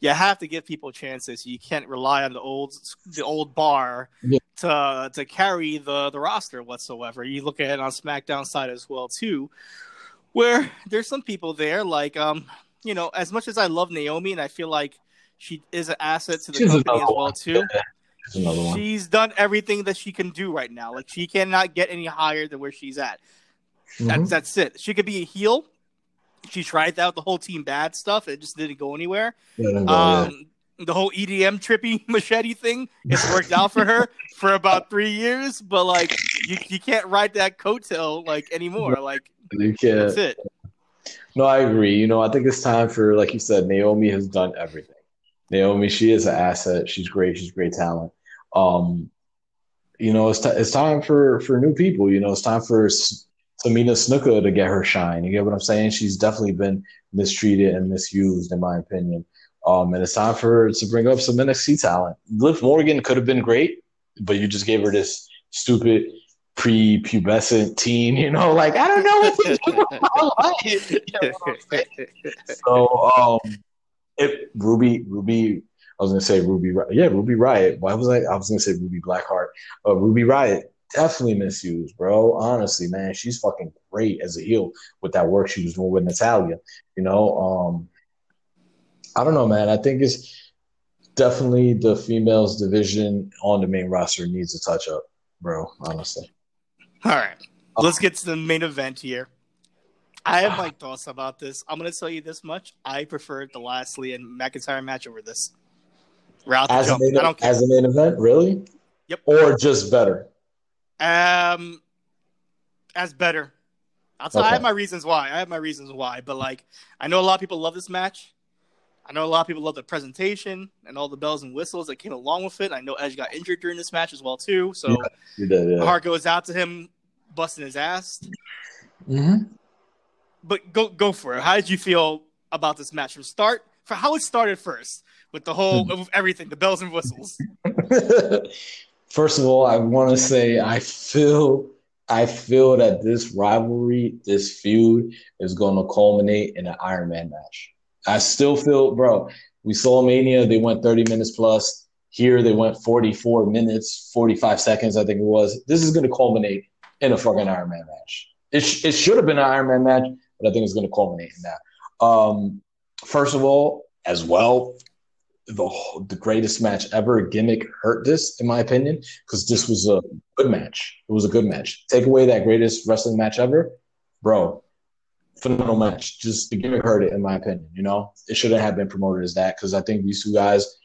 you have to give people chances. You can't rely on the old the old bar Yeah. to to carry the the roster whatsoever. You look at it on SmackDown side as well too, where there's some people there like um you know as much as I love Naomi and I feel like she is an asset to the She's company as well too. She's done everything that she can do right now. Like she cannot get any higher than where she's at. That's Mhm. that's it. She could be a heel. She tried out the whole team bad stuff. It just didn't go anywhere. Yeah, then go, yeah. Um, the whole EDM trippy machete thing, it's worked out for her for about three years. But like, you you can't ride that coattail like anymore. Like You can't- that's it. No, I agree. You know, I think it's time for, like you said, Naomi has done everything. Naomi, she is an asset. She's great. She's great talent. Um, you know, it's, t- it's time for, for new people. You know, it's time for S- Tamina Snuka to get her shine. You get what I'm saying? She's definitely been mistreated and misused, in my opinion. Um, and it's time for her to bring up some NXT talent. Liv Morgan could have been great, but you just gave her this stupid pre-pubescent teen. You know, like I don't know what to do with my life. You know what? So, um, it Ruby, Ruby, I was gonna say Ruby, yeah, Ruby Riot. Why was I? I was gonna say Ruby Blackheart. Uh, Ruby Riot definitely misused, bro. Honestly, man, she's fucking great as a heel with that work she was doing with Natalya. You know, um, I don't know, man. I think it's definitely the females division on the main roster needs a touch up, bro. Honestly. All right, let's get to the main event here. I have my thoughts about this. I'm going to tell you this much: I prefer the Lashley and McIntyre match over this. Route As jump. main, I don't care. as a main event, really? Yep. Or just better? Um, as better. I'll tell. I have my reasons why. I have my reasons why. But like, I know a lot of people love this match. I know a lot of people love the presentation and all the bells and whistles that came along with it. I know Edge got injured during this match as well too. So Yeah. Did, yeah. my heart goes out to him, busting his ass. Mhm. But go go for it. How did you feel about this match from start? For how it started first with the whole Hmm. with everything, the bells and whistles. First of all, I want to say I feel I feel that this rivalry, this feud, is going to culminate in an Iron Man match. I still feel, bro. We saw Mania; they went 30 minutes plus. Here, they went 44 minutes, 45 seconds, I think it was. This is going to culminate in a fucking Iron Man match. It, sh- it should have been an Iron Man match, but I think it's going to culminate in that. Um, first of all, as well, the the greatest match ever gimmick hurt this, in my opinion, because this was a good match. It was a good match. Take away that greatest wrestling match ever, bro. Phenomenal match. Just the gimmick hurt it, in my opinion. You know, it shouldn't have been promoted as that because I think these two guys,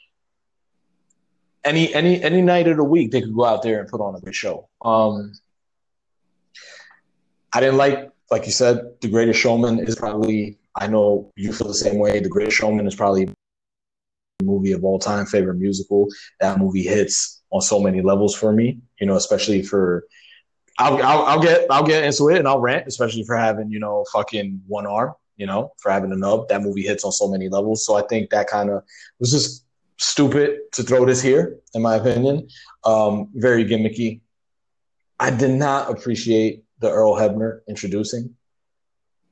any any any night of the week, they could go out there and put on a good show. Um, I didn't like, like you said, the Greatest Showman is probably. I know you feel the same way. The Greatest Showman is probably movie of all time, favorite musical. That movie hits on so many levels for me, you know, especially for I'll, I'll I'll get I'll get into it and I'll rant, especially for having, you know, fucking one arm, you know, for having a nub. That movie hits on so many levels. So I think that kind of was just stupid to throw this here, in my opinion. Um, very gimmicky. I did not appreciate the Earl Hebner introducing.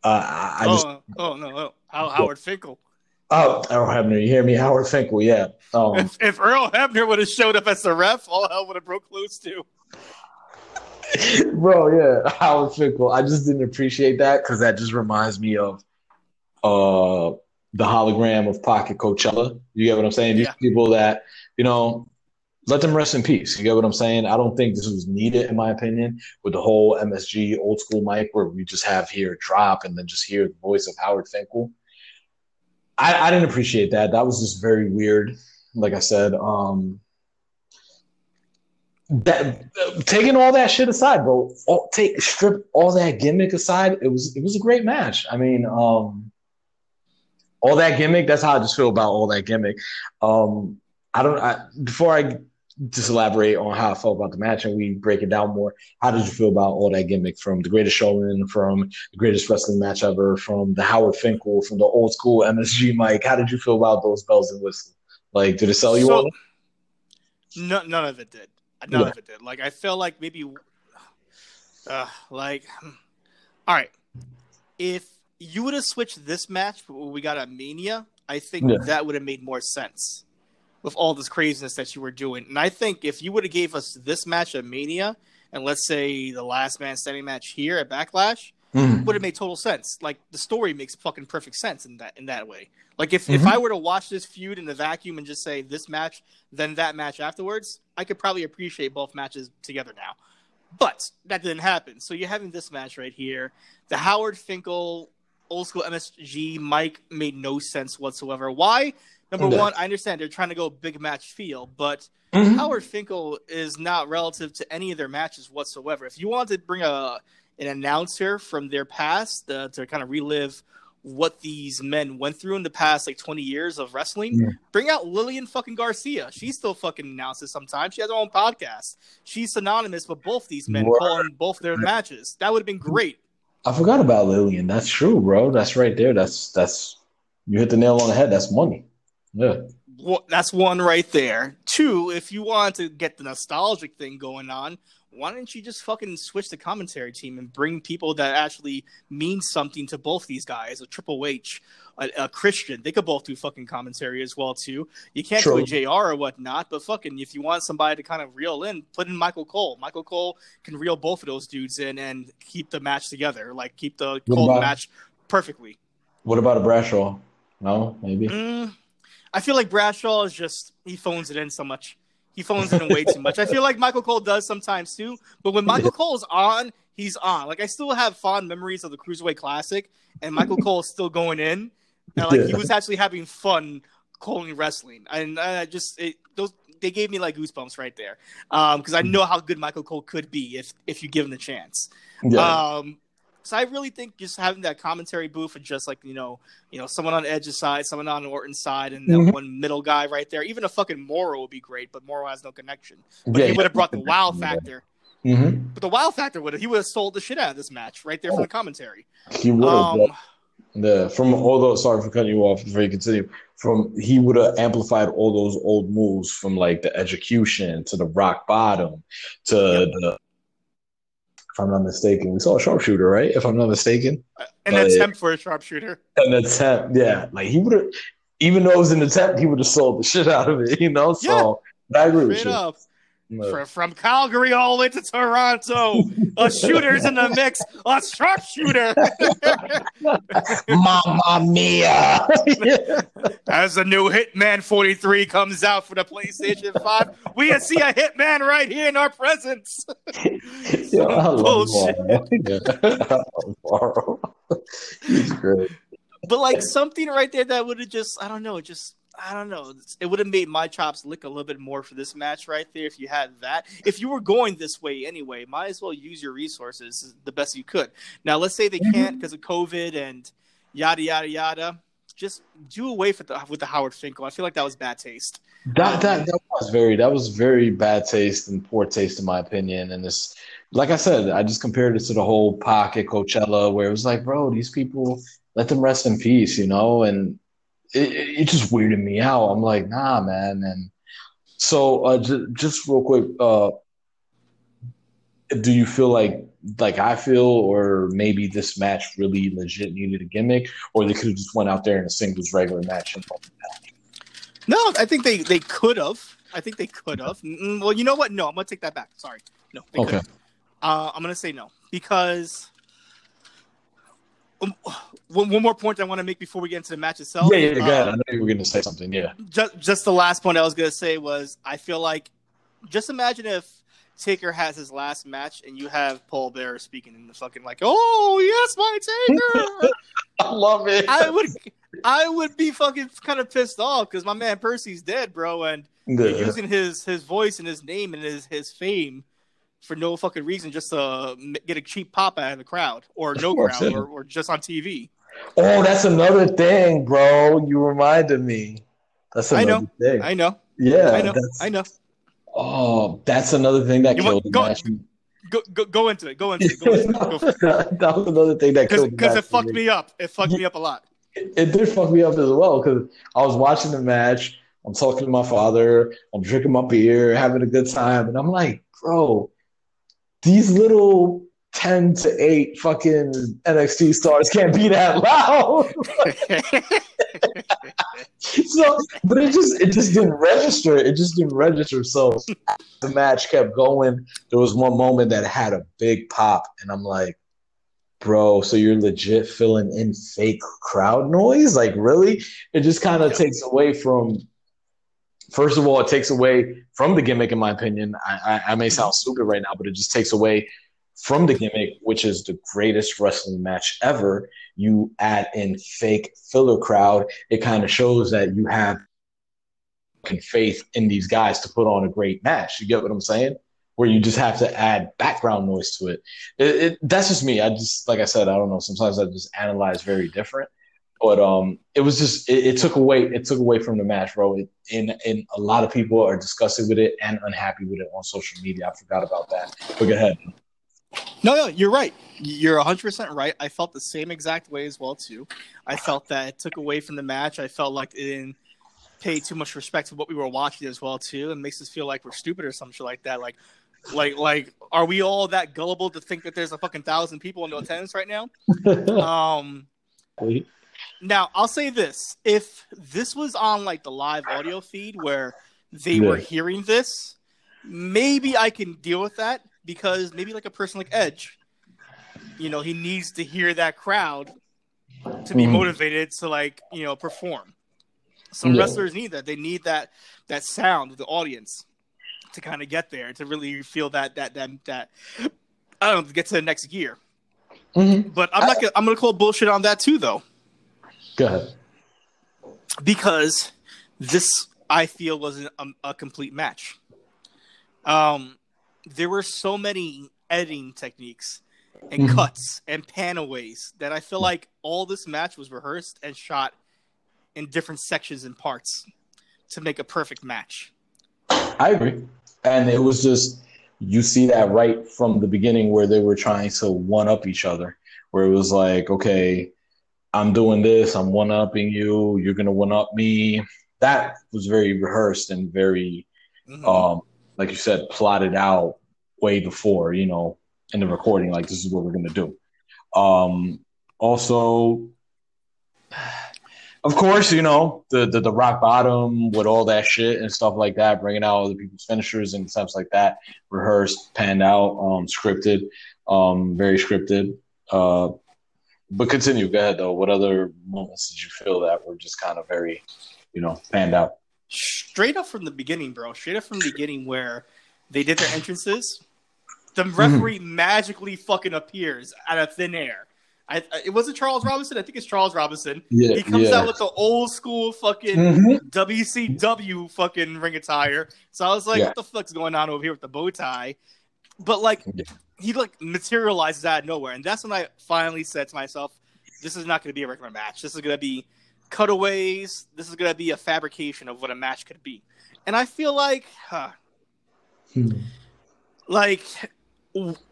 Uh, I, I just oh, oh no. How, Howard Finkel. oh Earl Hebner, you hear me? Howard Finkel, yeah. Um, If, if Earl Hebner would have showed up as the ref, all hell would have broke loose too. Bro, yeah, Howard Finkel. I just didn't appreciate that because that just reminds me of uh the hologram of Pocket Coachella. You get what I'm saying? These Yeah. people that, you know, let them rest in peace. You get what I'm saying? I don't think this was needed, in my opinion, with the whole MSG old school mic where we just have here drop and then just hear the voice of Howard Finkel. I, I didn't appreciate that. That was just very weird. Like I said, um, that taking all that shit aside, bro, all, take strip all that gimmick aside. It was it was a great match. I mean, um, all that gimmick. That's how I just feel about all that gimmick. Um, I don't. I, before I just elaborate on how I felt about the match and we break it down more. How did you feel about all that gimmick from the Greatest Showman, from the greatest wrestling match ever, from the Howard Finkel, from the old school MSG Mike? How did you feel about those bells and whistles? Like, did it sell you So- all? No, none of it did. None Yeah. of it did. Like I felt like maybe, uh, like, hmm. all right, if you would have switched this match, we got a Mania, I think Yeah. that would have made more sense with all this craziness that you were doing. And I think if you would have gave us this match at Mania, and let's say the last man standing match here at Backlash, Mhm. would have made total sense. Like the story makes fucking perfect sense in that in that way. Like if, if Mhm. I were to watch this feud in the vacuum and just say this match, then that match afterwards, I could probably appreciate both matches together now. But that didn't happen. So you're having this match right here. The Howard Finkel old school MSG Mike made no sense whatsoever. Why? Number one, I understand they're trying to go big match feel, but Mhm. Howard Finkel is not relative to any of their matches whatsoever. If you want to bring a an announcer from their past uh, to kind of relive what these men went through in the past like 20 years of wrestling, Yeah. bring out Lillian fucking Garcia. She still fucking announces sometimes. She has her own podcast. She's synonymous with both these men Word. calling both their matches. That would have been great. I forgot about Lillian. That's true, bro. That's right there. That's that's you hit the nail on the head. That's money. Yeah. Wha- That's one right there. Two, if you want to get the nostalgic thing going on, why don't you just fucking switch the commentary team and bring people that actually mean something to both these guys? A Triple H, a, a Christian, they could both do fucking commentary as well too. You can't True. do a JR or whatnot, but fucking if you want somebody to kind of reel in, put in Michael Cole. Michael Cole can reel both of those dudes in and keep the match together, like keep the What Cole about- match perfectly. What about a Bradshaw? No, maybe. Mm, I feel like Bradshaw is just he phones it in so much. He phones it in way too much. I feel like Michael Cole does sometimes too, but when Michael Cole's on, he's on. Like I still have fond memories of the Cruiserweight Classic, and Michael Cole is still going in, and like he was actually having fun calling wrestling, and I just it, those they gave me like goosebumps right there, um, because I mm. know how good Michael Cole could be if if you give him the chance. Yeah. Um, so I really think just having that commentary booth and just like you know, you know, someone on Edge's side, someone on Orton's side, and that Mhm. one middle guy right there. Even a fucking Mauro would be great, but Mauro has no connection. But Yeah, he would have brought the wow factor. Mhm. But the wow factor would have he would have sold the shit out of this match right there from the commentary. He would have. Um, the from although sorry for cutting you off before you continue. From he would have amplified all those old moves from like the execution to the rock bottom to the. If I'm not mistaken, we saw a sharpshooter, right? If I'm not mistaken, an But- attempt for a sharpshooter. an attempt, yeah. Like he would have, even though it was an attempt, he would have sold the shit out of it, you know. So I agree with you. up. Yeah. From Calgary all the way to Toronto, a shooter's in the mix, a sharpshooter. Mamma mia! As the new Hitman 43 comes out for the PlayStation 5, we see a Hitman right here in our presence. yeah, I Bullshit. Mauro. Love oh, He's great. But like something right there that would have just, I don't know, it just, I don't know. It would have made my chops lick a little bit more for this match right there if you had that. If you were going this way anyway, might as well use your resources the best you could. Now, let's say they mm-hmm. can't because of COVID and yada, yada, yada. Just do away with the, with the Howard Finkel. I feel like that was bad taste. That um, that that was very that was very bad taste and poor taste in my opinion. And this, like I said, I just compared it to the whole pocket Coachella, where it was like, bro, these people let them rest in peace, you know. And it, it just weirded me out. I'm like, nah, man. And so, uh, j- just real quick, uh, do you feel like like I feel, or maybe this match really legit needed a gimmick, or they could have just went out there in a singles regular match and No, I think they, they could have. I think they could have. Mm, Well, you know what? No, I'm to take that back. Sorry. No, Okay. Uh, I'm to say no because um, one, one more point I want to make before we get into the match itself. Yeah, yeah, go ahead. I know you were going to say something. Yeah. just just the last point I was gonna say was I feel like just imagine if Taker has his last match and you have Paul Bearer speaking in the fucking like, oh yes, my Taker. I love it. I would I would be fucking kind of pissed off because my man Percy's dead, bro, and Yeah. using his his voice and his name and his his fame for no fucking reason just to get a cheap pop out of the crowd or no course, crowd or, or just on TV. Oh, that's another thing, bro. You reminded me. That's I another know. thing. I know, yeah. I know, I know. Oh, that's another thing that You killed want- the go- match. Go, go go into it. Go into it. Go into it. Go it. that was another thing that killed because it fucked me up. It fucked me up a lot. It, it did fuck me up as well because I was watching the match. I'm talking to my father. I'm drinking my beer, having a good time, and I'm like, bro, these little ten to eight fucking NXT stars can't be that loud. so, but it just it just didn't register. It just didn't register. So the match kept going. There was one moment that had a big pop, and I'm like, bro, so you're legit filling in fake crowd noise? Like, really? It just kind of takes away from. First of all, it takes away from the gimmick, in my opinion. I, I, I may sound mm-hmm. stupid right now, but it just takes away from the gimmick, which is the greatest wrestling match ever. You add in fake filler crowd. It kind of shows that you have faith in these guys to put on a great match. You get what I'm saying? Where you just have to add background noise to it. It, it. That's just me. I just, like I said, I don't know. Sometimes I just analyze very different. But um, it was just it, it took away it took away from the match, bro. It, and and a lot of people are disgusted with it and unhappy with it on social media. I forgot about that. But go ahead. No, no, you're right. You're 100% right. I felt the same exact way as well too. I felt that it took away from the match. I felt like it didn't pay too much respect to what we were watching as well too. It makes us feel like we're stupid or some shit like that. Like, like, like, are we all that gullible to think that there's a fucking thousand people in the attendance right now? Um, now I'll say this: if this was on like the live audio feed where they were hearing this, maybe I can deal with that because maybe like a person like Edge, you know, he needs to hear that crowd to be Mhm. motivated to like you know perform. Some Yeah. wrestlers need that. They need that that sound of the audience to kind of get there to really feel that that that that I don't know, get to the next gear. Mhm. But I'm not gonna I'm gonna call bullshit on that too though. Go ahead. because this I feel was a, a complete match. Um, there were so many editing techniques and Mhm. cuts and panaways that I feel like all this match was rehearsed and shot in different sections and parts to make a perfect match. I agree. And it was just you see that right from the beginning where they were trying to one up each other, where it was like, okay, I'm doing this, I'm one upping you, you're gonna one up me. That was very rehearsed and very Mhm. um like you said, plotted out way before, you know, in the recording, like this is what we're gonna do. Um also of course, you know, the, the the rock bottom with all that shit and stuff like that, bringing out other people's finishers and stuff like that, rehearsed, panned out, um, scripted, um, very scripted. Uh, but continue, go ahead though. What other moments did you feel that were just kind of very, you know, panned out? straight up from the beginning, bro. Straight up from the beginning, where they did their entrances, the referee magically fucking appears out of thin air. I, it wasn't Charles Robinson. I think it's Charles Robinson. Yeah, he comes yeah. out with the old school fucking Mhm. WCW fucking ring attire. So I was like, Yeah. what the fuck's going on over here with the bow tie? But like, Yeah. he like materializes out of nowhere, and that's when I finally said to myself, "This is not going to be a regular match. This is going to be cutaways. This is going to be a fabrication of what a match could be." And I feel like, huh, Hmm. like,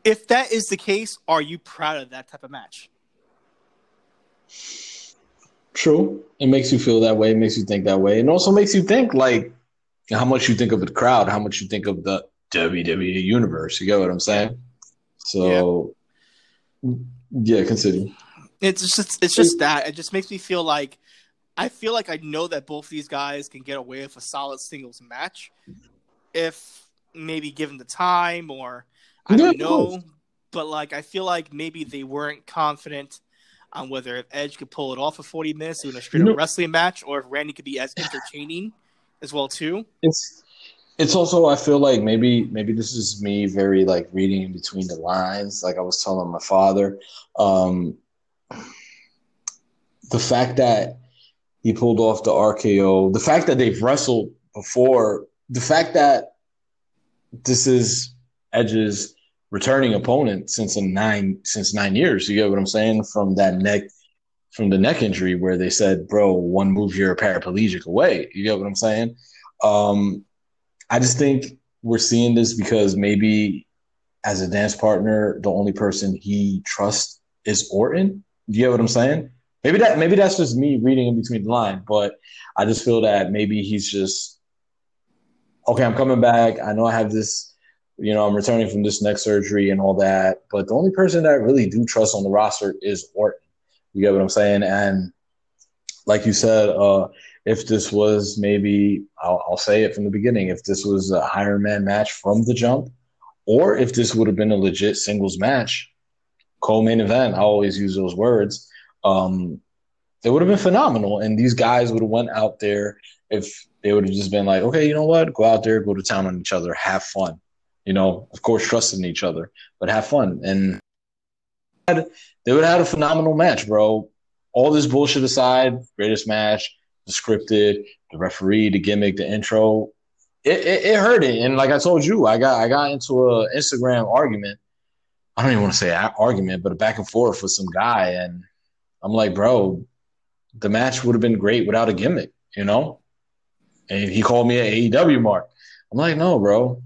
if that is the case, are you proud of that type of match? True. It makes you feel that way. It makes you think that way. And also makes you think like how much you think of the crowd, how much you think of the WWE universe. You get what I'm saying? So yeah, continue. It's just it's just that it just makes me feel like I feel like I know that both these guys can get away with a solid singles match if maybe given the time or I don't of know. But like I feel like maybe they weren't confident on whether if Edge could pull it off for 40 minutes in a straight up wrestling match or if Randy could be as entertaining as well too. It's it's also I feel like maybe maybe this is me very like reading in between the lines. Like I was telling my father, um, the fact that he pulled off the RKO, the fact that they've wrestled before, the fact that this is Edge's returning opponent since a nine since nine years. You get what I'm saying? From that neck from the neck injury where they said, bro, one move you're a paraplegic away. You get what I'm saying? Um, I just think we're seeing this because maybe as a dance partner, the only person he trusts is Orton. You get what I'm saying? Maybe that maybe that's just me reading in between the line, but I just feel that maybe he's just okay. I'm coming back. I know I have this, you know, I'm returning from this neck surgery and all that, but the only person that I really do trust on the roster is Orton. You get what I'm saying? And like you said, uh, if this was maybe, I'll, I'll say it from the beginning, if this was a Iron Man match from the jump, or if this would have been a legit singles match, co-main event, I always use those words, um, it would have been phenomenal. And these guys would have went out there if they would have just been like, okay, you know what? Go out there, go to town on each other, have fun. You know, of course, trusting each other, but have fun. And they would have had a phenomenal match, bro. All this bullshit aside, greatest match, the scripted, the referee, the gimmick, the intro. It, it, it hurt it, and like I told you, I got I got into a Instagram argument. I don't even want to say argument, but a back and forth with some guy, and I'm like, bro, the match would have been great without a gimmick, you know. And he called me an AEW mark. I'm like, no, bro,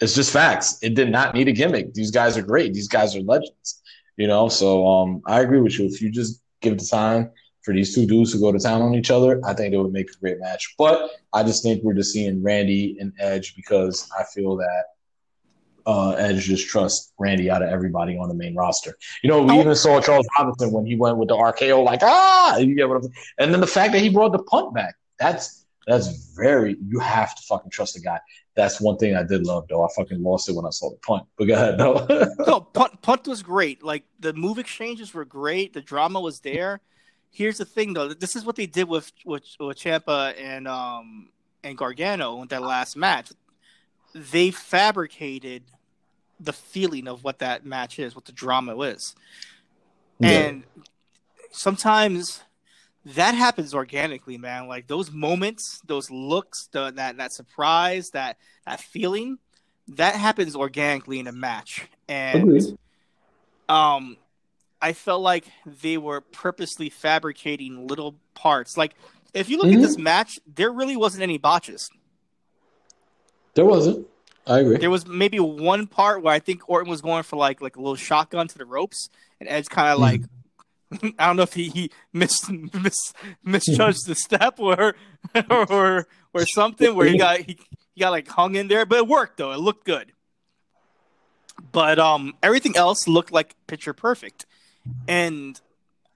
it's just facts. It did not need a gimmick. These guys are great. These guys are legends, you know. So um, I agree with you. If you just give the time for these two dudes to go to town on each other, I think it would make a great match. But I just think we're just seeing Randy and Edge because I feel that uh, Edge just trusts Randy out of everybody on the main roster. You know, we Oh. even saw Charles Robinson when he went with the RKO, like ah, you get what I'm saying. And then the fact that he brought the punt back, that's that's very. You have to fucking trust the guy. That's one thing I did love, though. I fucking lost it when I saw the punt. But go ahead, though. no, punt, punt was great. Like the move exchanges were great. The drama was there. Here's the thing though. This is what they did with with, with Ciampa and um and Gargano in that last match. They fabricated the feeling of what that match is, what the drama is, Yeah. and sometimes that happens organically, man. Like those moments, those looks, the, that that surprise, that that feeling, that happens organically in a match, and Agreed. um I felt like they were purposely fabricating little parts. Like if you look Mhm. at this match, there really wasn't any botches. There wasn't. I agree. There was maybe one part where I think Orton was going for like like a little shotgun to the ropes, and Edge kind of like I don't know if he, he mis, mis misjudged the step or or or something where he got he, he got like hung in there, but it worked though. It looked good. But um everything else looked like picture perfect. And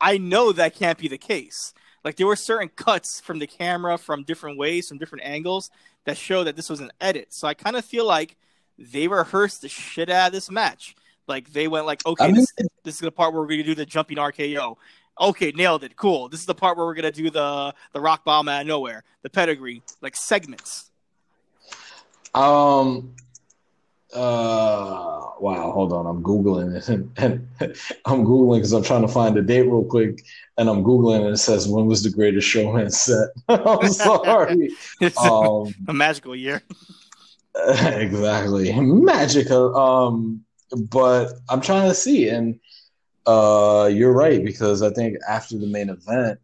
I know that can't be the case. Like there were certain cuts from the camera from different ways, from different angles that show that this was an edit. So I kind of feel like they rehearsed the shit out of this match. Like they went like, okay, I mean- this, this is the part where we're gonna do the jumping RKO. Okay, nailed it. Cool. This is the part where we're gonna do the the rock bomb out of nowhere, the pedigree, like segments. Um. Uh. Wow. Hold on. I'm googling it, and, and I'm googling because I'm trying to find the date real quick, and I'm googling, and it says when was the Greatest Showman set? I'm sorry. It's um. a magical year. exactly. Magical. Um. But I'm trying to see, and uh, you're right because I think after the main event,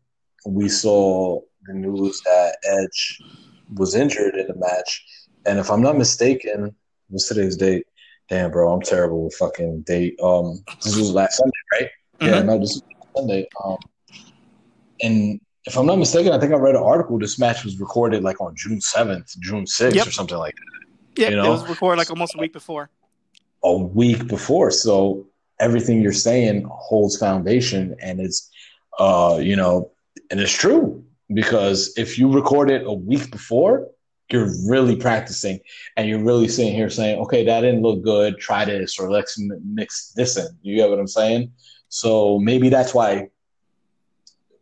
we saw the news that Edge was injured in the match, and if I'm not mistaken, what's today's date? Damn, bro, I'm terrible with fucking date. Um, this was last Sunday, right? Yeah, no, this was Sunday. Um, and if I'm not mistaken, I think I read an article. This match was recorded like on June 7th, June 6th, Yep. or something like that Yeah, You it was recorded like almost a week before. a week before. So everything you're saying holds foundation and it's uh you know and it's true because if you record it a week before you're really practicing and you're really sitting here saying okay that didn't look good try this or let's mix this in you get what i'm saying so maybe that's why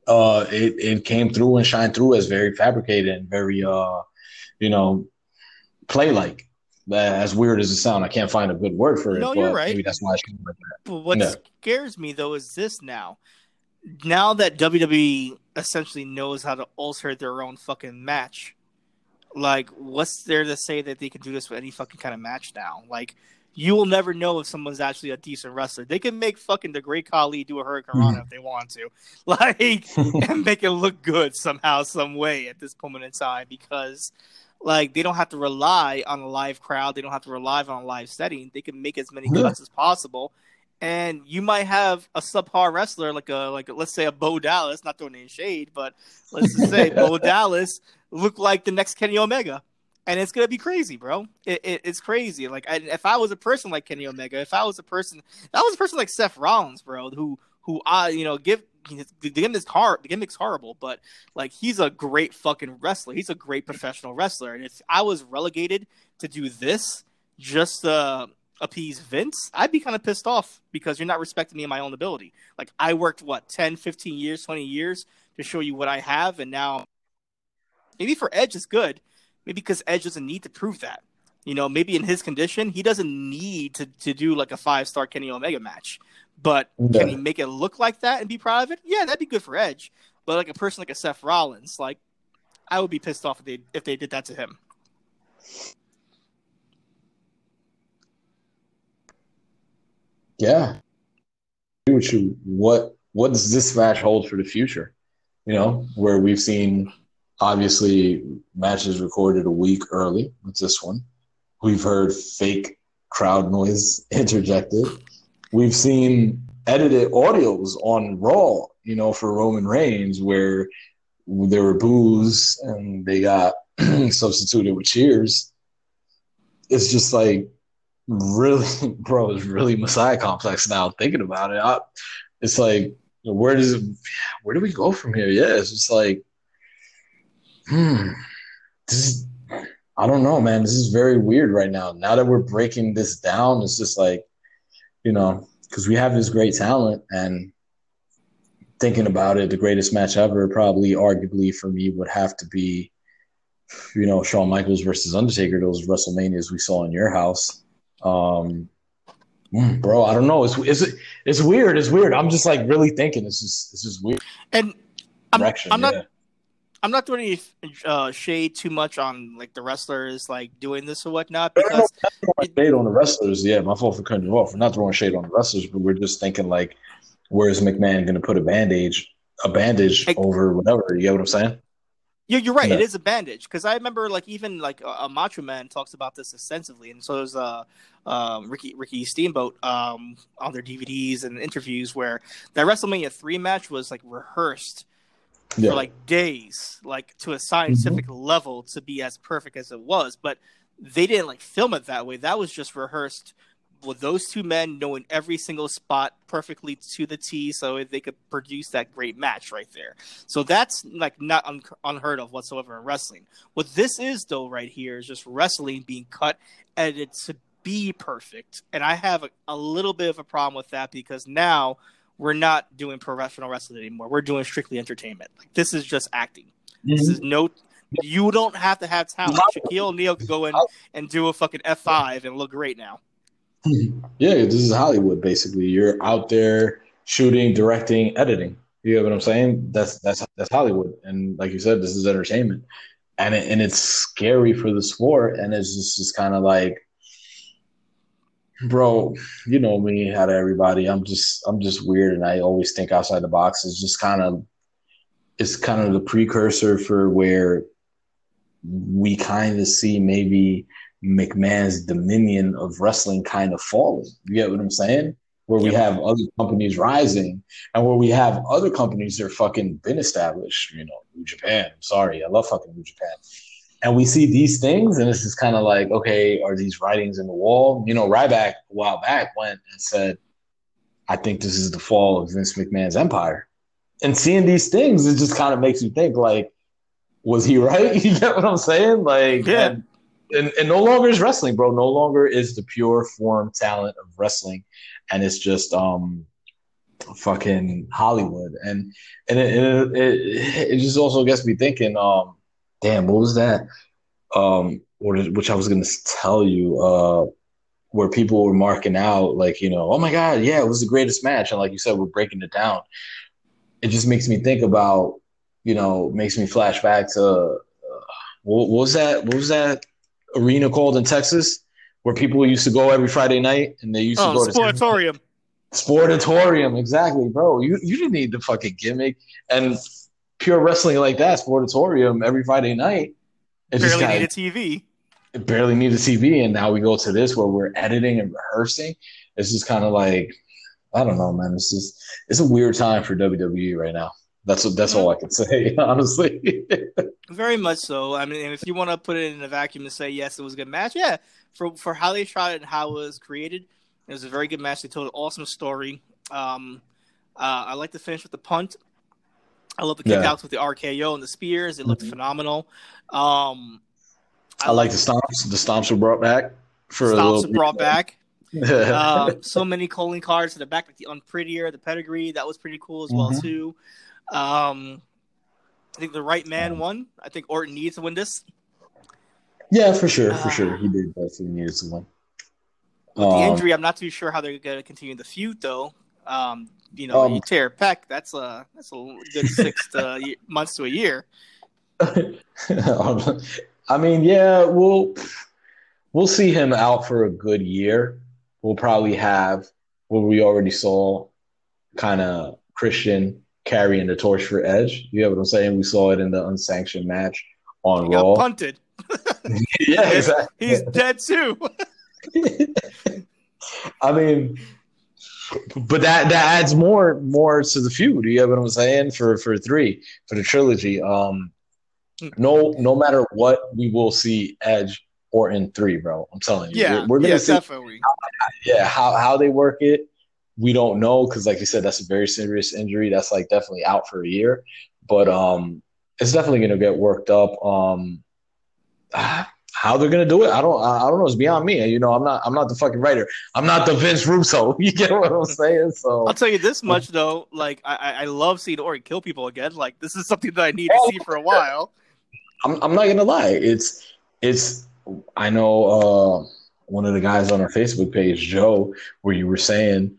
uh it, it came through and shined through as very fabricated and very uh you know play like as weird as it sounds, I can't find a good word for it. No, but you're right. Maybe that's why I should like that. But what Yeah. scares me though is this now. Now that WWE essentially knows how to alter their own fucking match, like what's there to say that they can do this with any fucking kind of match now? Like you will never know if someone's actually a decent wrestler. They can make fucking the Great Khali do a hurricanrana mm-hmm. if they want to, like, and make it look good somehow, some way at this moment in time because like they don't have to rely on a live crowd. They don't have to rely on a live setting. They can make as many Yeah. cuts as possible. And you might have a subpar wrestler like a like let's say a Bo Dallas, not throwing any shade, but let's just say Bo Dallas look like the next Kenny Omega, and it's gonna be crazy, bro. It, it, it's crazy. Like I, if I was a person like Kenny Omega, if I was a person, I was a person like Seth Rollins, bro, who who I you know give the gimmick's hard, the gimmick's horrible, but like he's a great fucking wrestler. He's a great professional wrestler, and if I was relegated to do this just to appease Vince, I'd be kind of pissed off because you're not respecting me and my own ability. Like I worked what 10, 15 years, 20 years to show you what I have and now maybe for Edge is good. Maybe because Edge doesn't need to prove that. You know, maybe in his condition, he doesn't need to, to do like a five star Kenny Omega match. But Yeah. can he make it look like that and be proud of it? Yeah, that'd be good for Edge. But like a person like a Seth Rollins, like I would be pissed off if they if they did that to him. Yeah. You. What what does this match hold for the future? You know, where we've seen obviously matches recorded a week early with this one. We've heard fake crowd noise interjected. We've seen edited audios on Raw, you know, for Roman Reigns where there were boos and they got substituted with cheers. It's just like really, bro, it's really Messiah complex now thinking about it. I, it's like, where does where do we go from here? Yeah, it's just like, hmm, this is, I don't know, man. This is very weird right now. Now that we're breaking this down, it's just like, you know, because we have this great talent and thinking about it, the greatest match ever, probably arguably for me, would have to be, you know, Shawn Michaels versus Undertaker. Those WrestleManias we saw in your house. Um, mm, bro, I don't know. It's it's it's weird. It's weird. I'm just like really thinking. It's just it's just weird. And I'm, Direction, I'm not yeah. I'm not doing any uh, shade too much on like the wrestlers like doing this or whatnot No, no, because throwing shade on the wrestlers. Yeah, my fault for cutting you off. We're not throwing shade on the wrestlers, but we're just thinking like, where's McMahon going to put a bandage, a bandage Like- over whatever? You get what I'm saying? You're, you're right. It is a bandage because I remember like even like a, a Macho Man talks about this extensively, and so does uh, um, Ricky Ricky Steamboat um, on their DVDs and interviews where that WrestleMania three match was like rehearsed Yeah. for like days, like to a scientific level to be as perfect as it was. But they didn't like film it that way. That was just rehearsed with those two men knowing every single spot perfectly to the T, so they could produce that great match right there. So that's like not un- unheard of whatsoever in wrestling. What this is though, right here, is just wrestling being cut, edited to be perfect, and I have a, a little bit of a problem with that because now we're not doing professional wrestling anymore. We're doing strictly entertainment. Like this is just acting. This is mm-hmm. no. You don't have to have talent. Shaquille O'Neal could go in and do a fucking F five and look great now. Yeah, this is Hollywood basically. You're out there shooting, directing, editing. You know what I'm saying? That's that's that's Hollywood, and like you said, this is entertainment, and it, and it's scary for the sport, and it's just just kind of like, bro, you know me, out of everybody, I'm just I'm just weird, and I always think outside the box. It's just kind of it's kind of the precursor for where we kind of see maybe McMahon's dominion of wrestling kind of falling. You get what I'm saying? Where we have other companies rising and where we have other companies that are fucking been established, you know, New Japan. I'm sorry, I love fucking New Japan. And we see these things, and it's just kind of like, okay, are these writings in the wall? You know, Ryback a while back went and said, I think this is the fall of Vince McMahon's empire. And seeing these things, it just kind of makes you think, like, was he right? You get what I'm saying? Like, Yeah. and, and, and no longer is wrestling, bro. No longer is the pure form talent of wrestling, and it's just um, fucking Hollywood, and and it it, it, it just also gets me thinking, um, damn, what was that? Um, which I was gonna tell you, uh, where people were marking out, like you know, oh my god, yeah, it was the greatest match, and like you said, we're breaking it down. It just makes me think about, you know, makes me flash back to uh, what was that? What was that arena called in Texas? Where people used to go every Friday night, and they used to Oh, go to Sportatorium. Sportatorium, exactly, bro. You you didn't need the fucking gimmick and pure wrestling like that. Sportatorium every Friday night. It just Barely kinda, need a TV. it barely need a TV, and now we go to this where we're editing and rehearsing. It's just kind of like I don't know, man. It's just it's a weird time for WWE right now. That's what that's all I can say, honestly. Very much so. I mean, if you want to put it in a vacuum and say yes, it was a good match, yeah. For for how they shot it and how it was created, it was a very good match. They told an awesome story. Um, uh, I like to finish with the punt. I love the Yeah. kickouts with the RKO and the spears. It looked Mhm. phenomenal. Um, I like the stomps. The stomps were brought back for a stops little. brought back. um, so many calling cards to the back, like the unprettier, the pedigree. That was pretty cool as well Mhm. too. Um, I think the right man won. I think Orton needs to win this. yeah, for sure, for Ah. sure, he did definitely needed to win. With the Um, injury, I'm not too sure how they're going to continue the feud, though. Um, you know, Um, you tear a pec, that's a that's a good six to months to a year. I mean, yeah, we'll we'll see him out for a good year. We'll probably have what we already saw, kind of Christian carrying the torch for Edge. You know what I'm saying? We saw it in the unsanctioned match on He got Raw. punted. yeah, exactly. He's dead too. I mean, but that that adds more more to the feud. You know what I'm saying? For for three for the trilogy. Um, no no matter what, we will see Edge or in three, bro. I'm telling you, yeah, we're, we're gonna yeah, see definitely. yeah how how they work it. We don't know because, like you said, that's a very serious injury. That's like definitely out for a year, but um, it's definitely gonna get worked up. Um, how they're gonna do it, I don't. I don't know. It's beyond me. You know, I'm not. I'm not the fucking writer. I'm not the Vince Russo. You get what I'm saying? So I'll tell you this much though, like I, I love seeing Orton kill people again. Like this is something that I need to see for a while. I'm, I'm not gonna lie. It's it's. I know uh, one of the guys on our Facebook page, Joe, where you were saying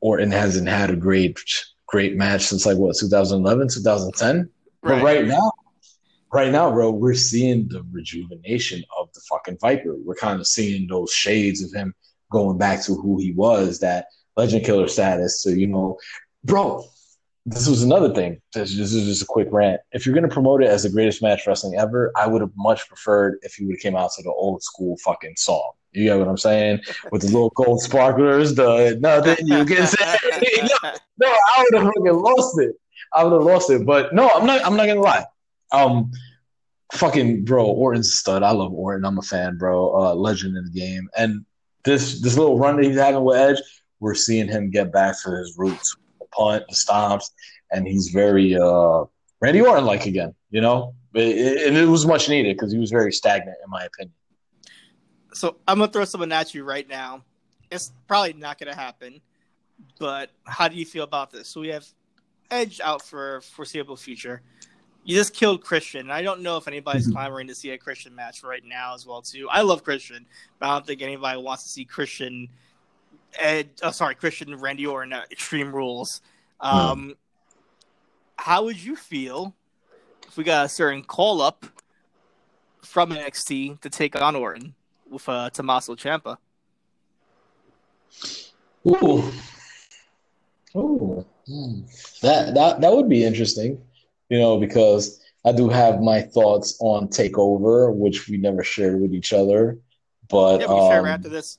Orton hasn't had a great great match since like what 2011, 2010. Right. But right now, right now, bro, we're seeing the rejuvenation of the fucking Viper. We're kind of seeing those shades of him going back to who he was, that legend killer status. So, you know, bro, this was another thing. This, this is just a quick rant. If you're going to promote it as the greatest match wrestling ever, I would have much preferred if you would have came out to the old school fucking song. You get what I'm saying? With the little gold sparklers, the nothing you can say. no, no, I would have fucking lost it. I would have lost it. But no, I'm not. I'm not gonna lie. Um, fucking bro, Orton's a stud. I love Orton. I'm a fan, bro. Uh, legend in the game. And this this little run that he's having with Edge, we're seeing him get back to his roots, the punt, the stomps, and he's very uh Randy Orton like again. You know, it, it, and it was much needed because he was very stagnant, in my opinion. So I'm gonna throw something at you right now. It's probably not gonna happen, but how do you feel about this? So we have Edge out for foreseeable future you just killed Christian. I don't know if anybody's mm-hmm. clamoring to see a Christian match right now as well too. I love Christian, but I don't think anybody wants to see Christian. Ed, oh, sorry, Christian Randy Orton Extreme Rules. Hmm. Um, mm. How would you feel if we got a certain call up from NXT to take on Orton with uh, Tommaso Ciampa? Ooh, ooh, mm. that that that would be interesting you know, because I do have my thoughts on Takeover, which we never shared with each other. But yeah, we um, share after this.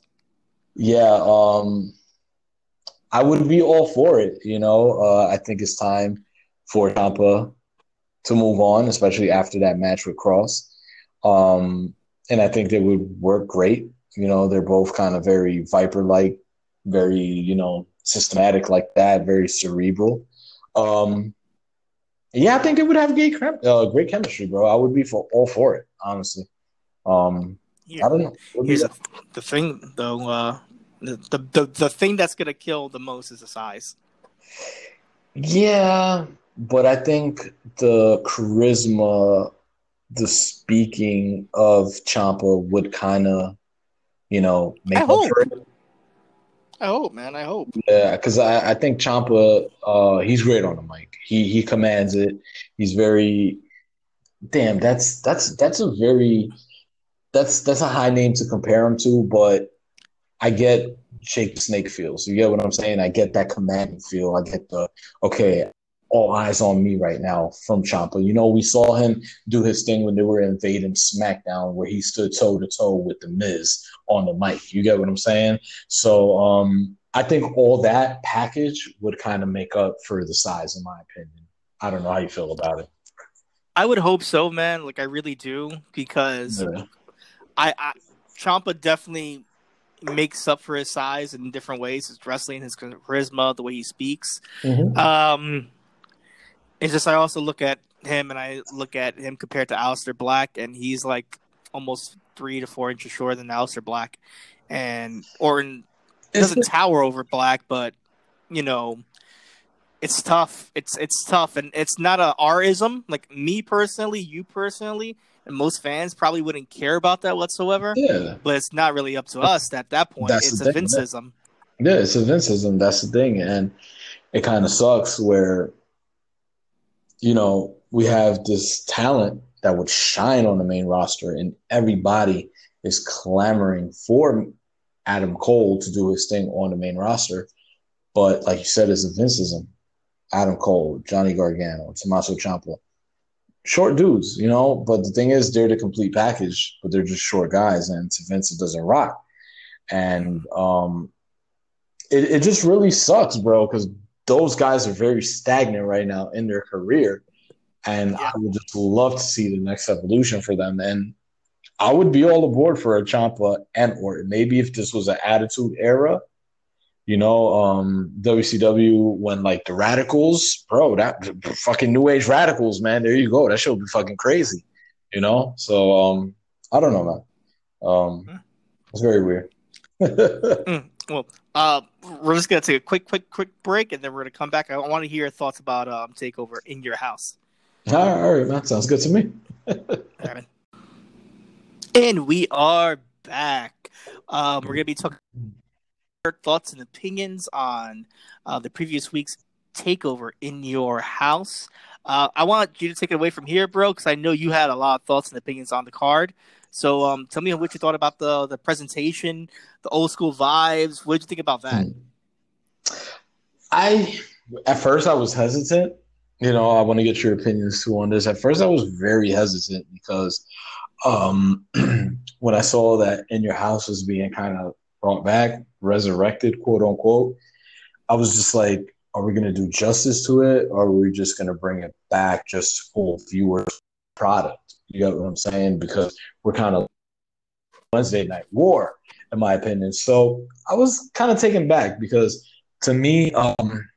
Yeah, um, I would be all for it. You know, uh, I think it's time for Ciampa to move on, especially after that match with Cross. Um, and I think they would work great. You know, they're both kind of very Viper like, very, you know, systematic like that, very cerebral. Um, yeah, I think it would have great, uh, great chemistry, bro. I would be for all for it, honestly. Um, yeah. I don't know. Here's a, the thing, though. Uh, the, the, the the thing that's gonna kill the most is the size. Yeah, but I think the charisma, the speaking of Ciampa would kind of, you know, make I hope. I hope, man. I hope. Yeah, because I, I think Ciampa, uh, he's great on the mic. He he commands it. He's very damn. That's that's that's a very that's that's a high name to compare him to, but I get Jake Snake feels. You get what I'm saying? I get that commanding feel. I get the okay, all eyes on me right now from Ciampa. You know, we saw him do his thing when they were invading SmackDown, where he stood toe to toe with the Miz on the mic. You get what I'm saying? So um, I think all that package would kind of make up for the size, in my opinion. I don't know how you feel about it. I would hope so, man. Like I really do, because yeah. I, I Ciampa definitely makes up for his size in different ways. His wrestling, his charisma, the way he speaks. Mm-hmm. Um, it's just I also look at him and I look at him compared to Aleister Black, and he's like almost three to four inches shorter than Aleister Black, and Orton doesn't tower over Black, but you know, it's tough. It's it's tough, and it's not a R-ism. Like me personally, you personally, and most fans probably wouldn't care about that whatsoever. Yeah, but it's not really up to us at that point. That's it's a Vinceism. Yeah, it's a Vinceism. That's the thing, and it kind of sucks where you know we have this talent that would shine on the main roster, and everybody is clamoring for Adam Cole to do his thing on the main roster. But like you said, it's a Vinceism. Adam Cole, Johnny Gargano, Tommaso Ciampa. Short dudes, you know, but the thing is they're the complete package, but they're just short guys, and to Vince it doesn't rock. And um it, it just really sucks, bro, because those guys are very stagnant right now in their career. And yeah. I would just love to see the next evolution for them. And I would be all aboard for a Ciampa and Orton. Maybe if this was an Attitude Era, you know, um, WCW when like the Radicals, bro, that fucking New Age Radicals, man. There you go. That show would be fucking crazy, you know. So um, I don't know, man. Um, it's very weird. Mm, well, uh, we're just gonna take a quick, quick, quick break, and then we're gonna come back. I want to hear your thoughts about um, Takeover in your house. all, right, all right, man. Sounds good to me. And we are back. Um, we're gonna be talking your thoughts and opinions on uh, the previous week's takeover in your house. Uh, I want you to take it away from here, bro, because I know you had a lot of thoughts and opinions on the card. So, um, tell me what you thought about the the presentation, the old school vibes. What did you think about that? I at first I was hesitant. You know, I want to get your opinions too on this. At first, I was very hesitant because um, when I saw that in your house was being kind of brought back, resurrected, quote unquote, I was just like, are we going to do justice to it, or are we just going to bring it back just for viewers product? You get what I'm saying? Because we're kind of Wednesday night war, in my opinion. So I was kind of taken back because to me, um,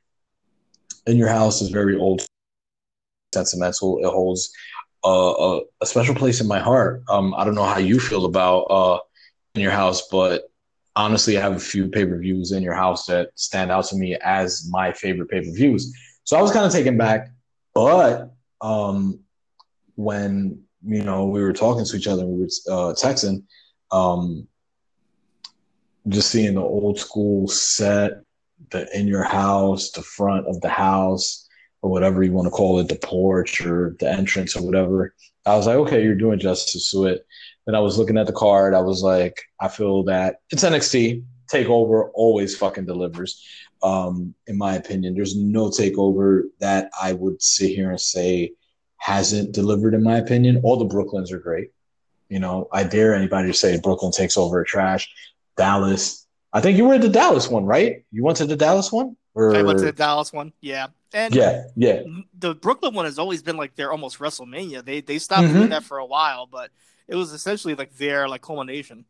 in your house is very old, sentimental. It holds uh, a, a special place in my heart. Um, I don't know how you feel about uh, in your house, but honestly, I have a few pay per views in your house that stand out to me as my favorite pay per views. So I was kind of taken back, but um, when you know we were talking to each other, we were uh, texting, um, just seeing the old school set, the in your house, the front of the house, or whatever you want to call it, the porch or the entrance or whatever. I was like, okay, you're doing justice to it. Then I was looking at the card. I was like, I feel that it's NXT. Takeover always fucking delivers. Um, in my opinion, there's no takeover that I would sit here and say hasn't delivered. In my opinion, all the Brooklyns are great. You know, I dare anybody to say Brooklyn takes over trash. Dallas. I think you were at the Dallas one, right? You went to the Dallas one, or I went to the Dallas one, yeah, and yeah, yeah. the Brooklyn one has always been like their almost WrestleMania. They they stopped Mhm. doing that for a while, but it was essentially like their like culmination.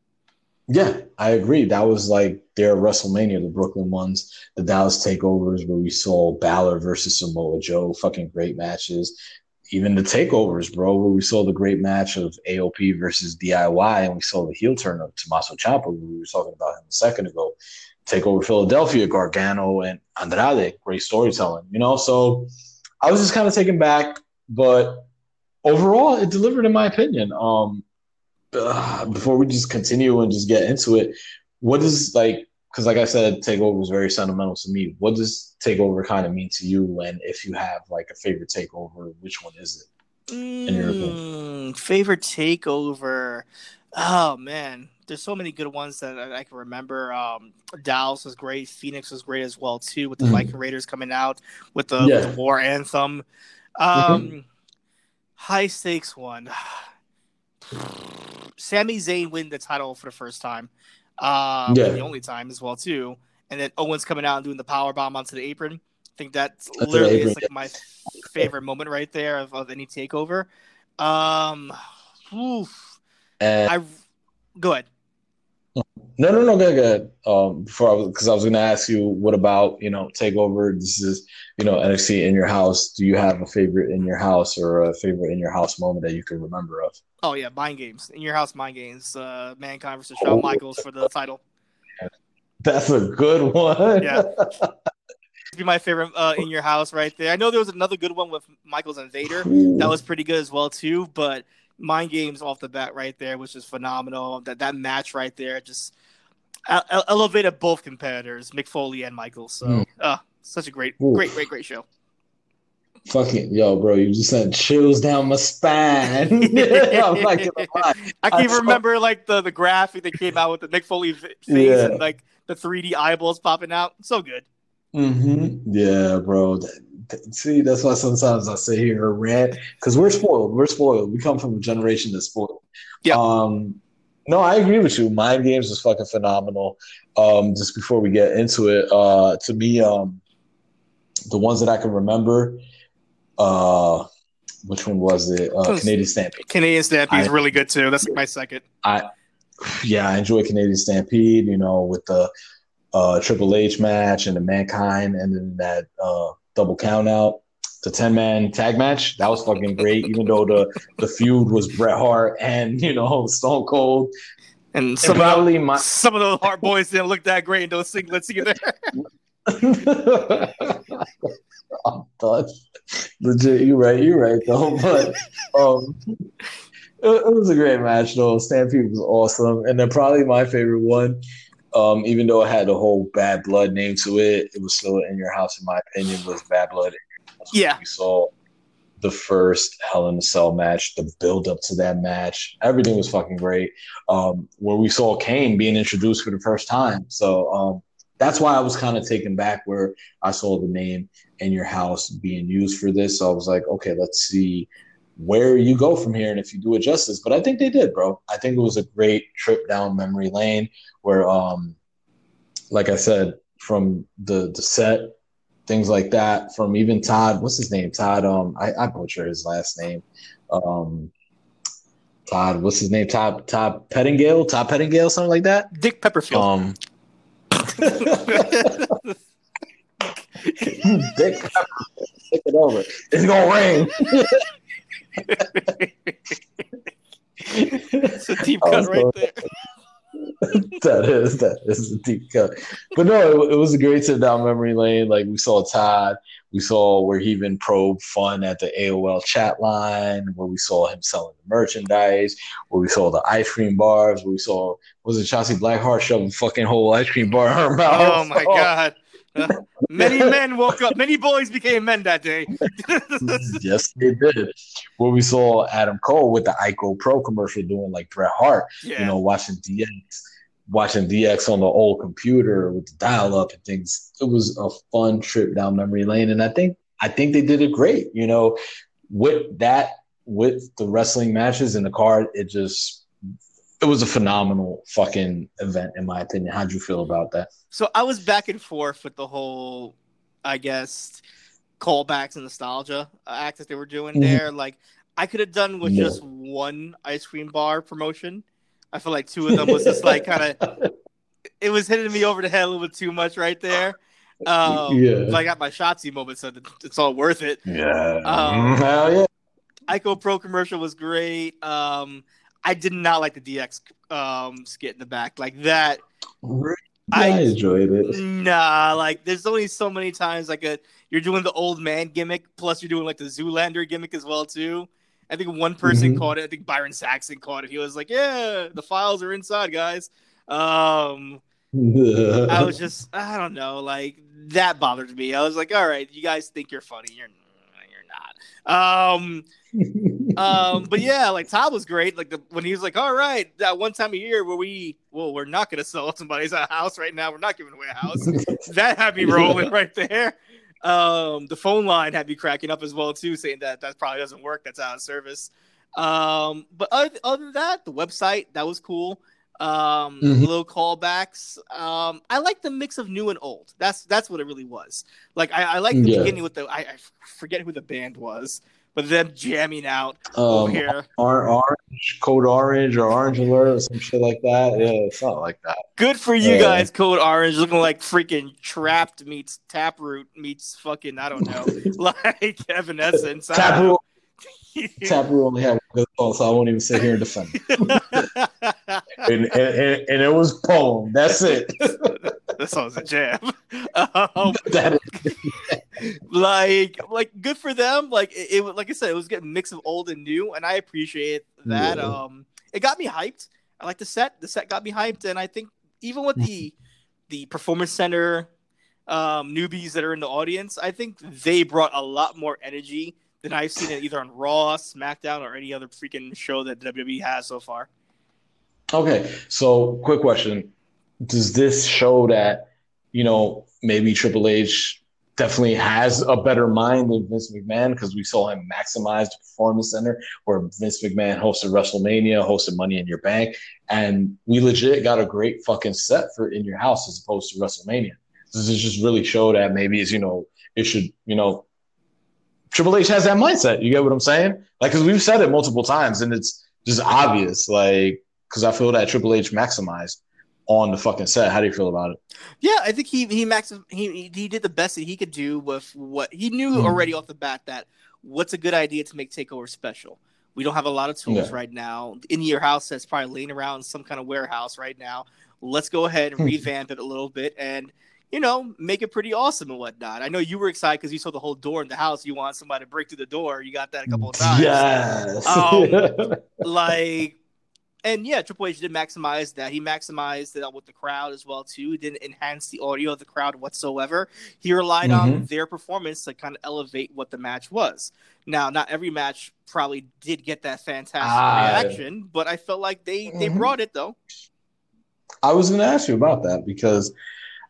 Yeah, I agree. That was like their WrestleMania, the Brooklyn ones, the Dallas takeovers where we saw Balor versus Samoa Joe, fucking great matches. Even the takeovers, bro, where we saw the great match of AOP versus DIY, and we saw the heel turn of Tommaso Ciampa, we were talking about him a second ago. Takeover Philadelphia, Gargano and Andrade, great storytelling, you know. So I was just kind of taken back, but overall, it delivered in my opinion. Um, uh, before we just continue and just get into it, what is like because like I said, takeover was very sentimental to me. What does takeover kind of mean to you? And if you have like a favorite takeover, which one is it? Mm, favorite takeover. Oh man, there's so many good ones that I, I can remember. Um, Dallas was great. Phoenix was great as well too, with the Mhm. Viking Raiders coming out with the, Yeah. Mm-hmm. with the war anthem. Um, High stakes one. Sami Zayn win the title for the first time, uh, Yeah. the only time as well too, and then Owens coming out and doing the power bomb onto the apron. I think that's the literally apron, is like my favorite moment right there of, of any takeover. Um, oof. And I go ahead. No, no, no, good, good. Um, before I was because I was going to ask you, what about you know takeover? This is you know NXT in your house. Do you have a favorite in your house or a favorite in your house moment that you can remember of? Oh yeah, mind games in your house. Mind games. Uh, Mankind versus Shawn Oh. Michaels for the title. That's a good one. Yeah. Be my favorite uh, in your house right there. I know there was another good one with Michaels and Vader. that was pretty good as well too. But mind games off the bat right there which is phenomenal. That that match right there just ele- ele- elevated both competitors, Mick Foley and Michaels. So, Mm. uh, such a great, Ooh. great, great, great show. fucking yo, bro. You just sent chills down my spine. I'm not lie. I can I even saw- remember like the the graphic that came out with the Mick Foley face Yeah. and like the 3D eyeballs popping out. So good. Mm-hmm. Yeah, bro. That- See, that's why sometimes I sit here and rant because we're spoiled. We're spoiled. We come from a generation that's spoiled. Yeah. Um, no, I agree with you. Mind games was fucking phenomenal. Um, just before we get into it, uh, to me, um, the ones that I can remember, uh, which one was it? Uh, Was- Canadian Stampede. Canadian Stampede is really good too. That's my second. I yeah, I enjoy Canadian Stampede, you know, with the uh, Triple H match and the Mankind and then that uh, double count out, the 10 man tag match. That was fucking great, even though the, the feud was Bret Hart and, you know, Stone Cold. And some of, probably the, my- some of those Hart boys didn't look that great in those singlets either. I'm done. Legit, you're right. You're right though. But um, it, it was a great match though. Stampede was awesome, and then probably my favorite one. Um, even though it had the whole bad blood name to it, it was still in your house. In my opinion, was bad blood. Yeah. we saw the first Hell in a Cell match, the build up to that match, everything was fucking great. Um, where we saw Kane being introduced for the first time, so um, that's why I was kind of taken back where I saw the name in your house being used for this. So I was like, okay, let's see where you go from here and if you do it justice. But I think they did, bro. I think it was a great trip down memory lane where, um, like I said, from the the set, things like that, from even Todd, what's his name? Todd, um, I, I butcher his last name. Um, Todd, what's his name? Todd Todd Pettengill, Todd Pettengill, something like that. Dick Pepperfield. Um, Dick Pepper, take it over. It's gonna rain. it's a deep cut right there. that is that is a deep cut. But no, it, it was a great sit down memory lane. Like we saw Todd, we saw where he even probed fun at the AOL chat line, where we saw him selling the merchandise, where we saw the ice cream bars, where we saw was it Shotzi Blackheart shoving fucking whole ice cream bar in her mouth. Oh my god. Uh, many men woke up. Many boys became men that day. yes, they did. Where we saw Adam Cole with the Ico Pro commercial doing like Bret Hart, yeah. you know, watching DX, watching DX on the old computer with the dial up and things. It was a fun trip down memory lane, and I think I think they did it great. You know, with that, with the wrestling matches in the card, it just it was a phenomenal fucking event in my opinion. How'd you feel about that? So I was back and forth with the whole, I guess, callbacks and nostalgia act that they were doing Mhm. there. Like I could have done with Yeah. just one ice cream bar promotion. I feel like two of them was just like kind of. It was hitting me over the head a little bit too much right there. Um, Yeah. I got my Shotzi moment, so it's all worth it. Yeah, Um, hell yeah. Ico Pro commercial was great. Um, I did not like the DX um, skit in the back like that. I, I enjoyed it. Nah, like there's only so many times like a you're doing the old man gimmick, plus you're doing like the Zoolander gimmick as well too. I think one person Mhm. caught it. I think Byron Saxton caught it. He was like, "Yeah, the files are inside, guys." Um, I was just, I don't know, like that bothered me. I was like, "All right, you guys think you're funny, you're you're not." Um, um, but yeah, like Todd was great. Like the, when he was like, "All right, that one time a year where we, well, we're not gonna sell somebody's house right now. We're not giving away a house." that had me rolling right there. Um, the phone line had me cracking up as well too, saying that that probably doesn't work. That's out of service. Um, but other, other than that, the website that was cool. Um, Mhm. little callbacks. Um, I like the mix of new and old. That's that's what it really was. Like I, I like the Yeah. beginning with the I, I forget who the band was, but them jamming out over um, here. or, orange, code orange, or orange alert, or some shit like that. Yeah, it's not like that. Good for you Yeah. guys, Code Orange, looking like freaking Trapt meets Taproot meets fucking I don't know, like Evanescence. Taproot. Taproot only had one good song, so I won't even sit here and defend. It. And, and, and, and it was poem. That's it. that song's a jam. Um, that is. Like, like good for them. Like it, it, like I said, it was getting a mix of old and new, and I appreciate that. Yeah. Um, it got me hyped. I like the set. The set got me hyped, and I think even with the the performance center um, newbies that are in the audience, I think they brought a lot more energy than I've seen it either on Raw, SmackDown, or any other freaking show that WWE has so far. Okay, so quick question: Does this show that you know maybe Triple H definitely has a better mind than Vince McMahon because we saw him maximize the Performance Center, where Vince McMahon hosted WrestleMania, hosted Money in Your Bank, and we legit got a great fucking set for in your house as opposed to WrestleMania. This just really show that maybe it's you know it should you know Triple H has that mindset? You get what I'm saying? Like, because we've said it multiple times, and it's just obvious, like because I feel that Triple H maximized on the fucking set. How do you feel about it? Yeah, I think he he max he he- did the best that he could do with what he knew Mhm. already off the bat that what's a good idea to make Takeover special We don't have a lot of tools Yeah. right now. In your house that's probably laying around in some kind of warehouse right now. Let's go ahead and Hmm. revamp it a little bit and you know make it pretty awesome and whatnot. I know you were excited because you saw the whole door in the house. You want somebody to break through the door. You got that a couple of times. Yes. Um, like and yeah triple h did maximize that he maximized it with the crowd as well too He didn't enhance the audio of the crowd whatsoever he relied on Mm-hmm. their performance to kind of elevate what the match was now not every match probably did get that fantastic Ah. reaction but i felt like they they Mhm. brought it though I was going to ask you about that because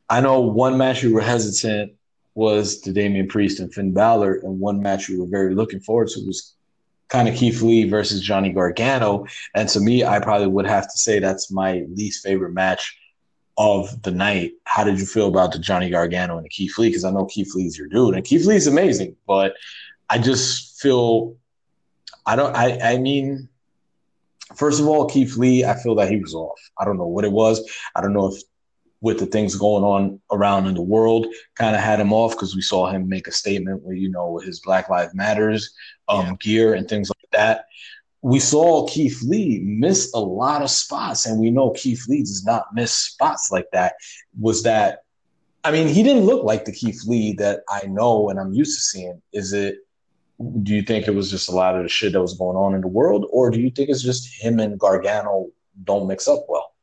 I know one match you were hesitant was the Damian Priest and Finn Balor, and one match you were very looking forward to was kind of Keith Lee versus Johnny Gargano. And to me, I probably would have to say that's my least favorite match of the night. How did you feel about the Johnny Gargano and the Keith Lee? Because I know Keith Lee's your dude, and Keith Lee's amazing, but I just feel I don't. I I mean. First of all, Keith Lee, I feel that he was off. I don't know what it was. I don't know if with the things going on around in the world kind of had him off because we saw him make a statement with you know with his Black Lives Matters um, Yeah. gear and things like that. We saw Keith Lee miss a lot of spots, and we know Keith Lee does not miss spots like that. Was that? I mean, he didn't look like the Keith Lee that I know and I'm used to seeing. Is it? Do you think it was just a lot of the shit that was going on in the world, or do you think it's just him and Gargano don't mix up well?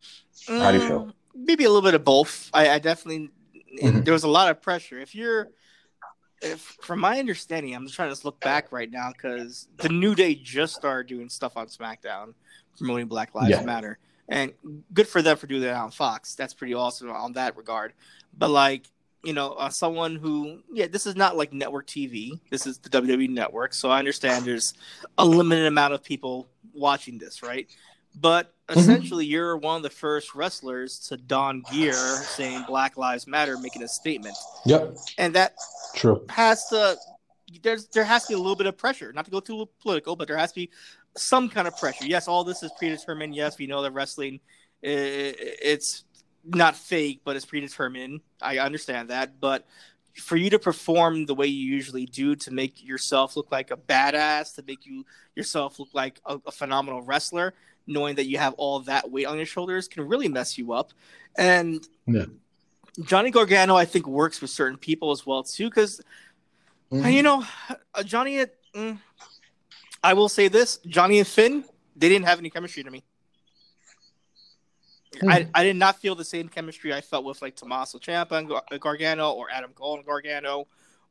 How do you feel? Maybe a little bit of both. I, I definitely Mhm. there was a lot of pressure. If you're if from my understanding i'm just trying to look back right now because the new day just started doing stuff on smackdown promoting black lives Yeah. matter. And good for them for doing that on fox. That's pretty awesome on that regard. But like you know uh, someone who yeah this is not like network tv this is the wwe network. So i understand there's a limited amount of people watching this right? But Mhm. essentially you're one of the first wrestlers to don gear saying black lives matter making a statement. Yep, and that true. has to there's there has to be a little bit of pressure. Not to go too political but there has to be some kind of pressure. Yes all this is predetermined. Yes we know that wrestling it's not fake but it's predetermined. I understand that. But for you to perform the way you usually do to make yourself look like a badass to make you yourself look like a, a phenomenal wrestler knowing that you have all that weight on your shoulders can really mess you up and Yeah. johnny gargano i think works with certain people as well too because and you know, uh, Johnny, mm, I will say this: Johnny and Finn, they didn't have any chemistry to me. I, I did not feel the same chemistry I felt with like Tommaso Ciampa and Gargano, or Adam Cole and Gargano,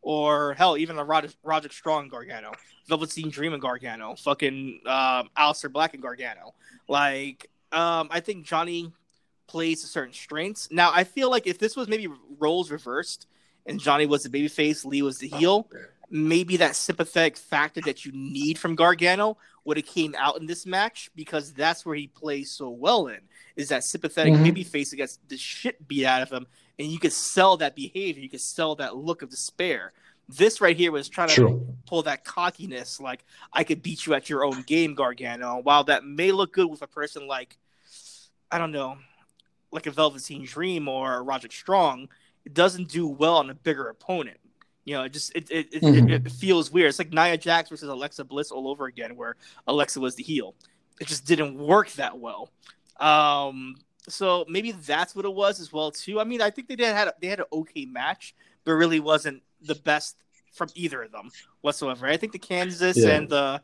or hell, even a Roger, Roger Strong Gargano, Velveteen Dream and Gargano, fucking um, Aleister Black and Gargano. Like, um, I think Johnny plays to certain strengths. Now, I feel like if this was maybe roles reversed and Johnny was the babyface, Lee was the heel, maybe that sympathetic factor that you need from Gargano would have came out in this match because that's where he plays so well in is that sympathetic Mhm. babyface that gets the shit beat out of him, and you could sell that behavior, you could sell that look of despair. This right here was trying to True. pull that cockiness, like I could beat you at your own game, Gargano. While that may look good with a person like, I don't know, like a Velveteen Dream or Roderick Strong, it doesn't do well on a bigger opponent. You know, it just it it, Mhm. it, it feels weird. It's like Nia Jax versus Alexa Bliss all over again, where Alexa was the heel. It just didn't work that well. Um, so maybe that's what it was as well too. I mean, I think they did had a, they had an okay match, but really wasn't the best from either of them whatsoever. I think the Candices Yeah. and the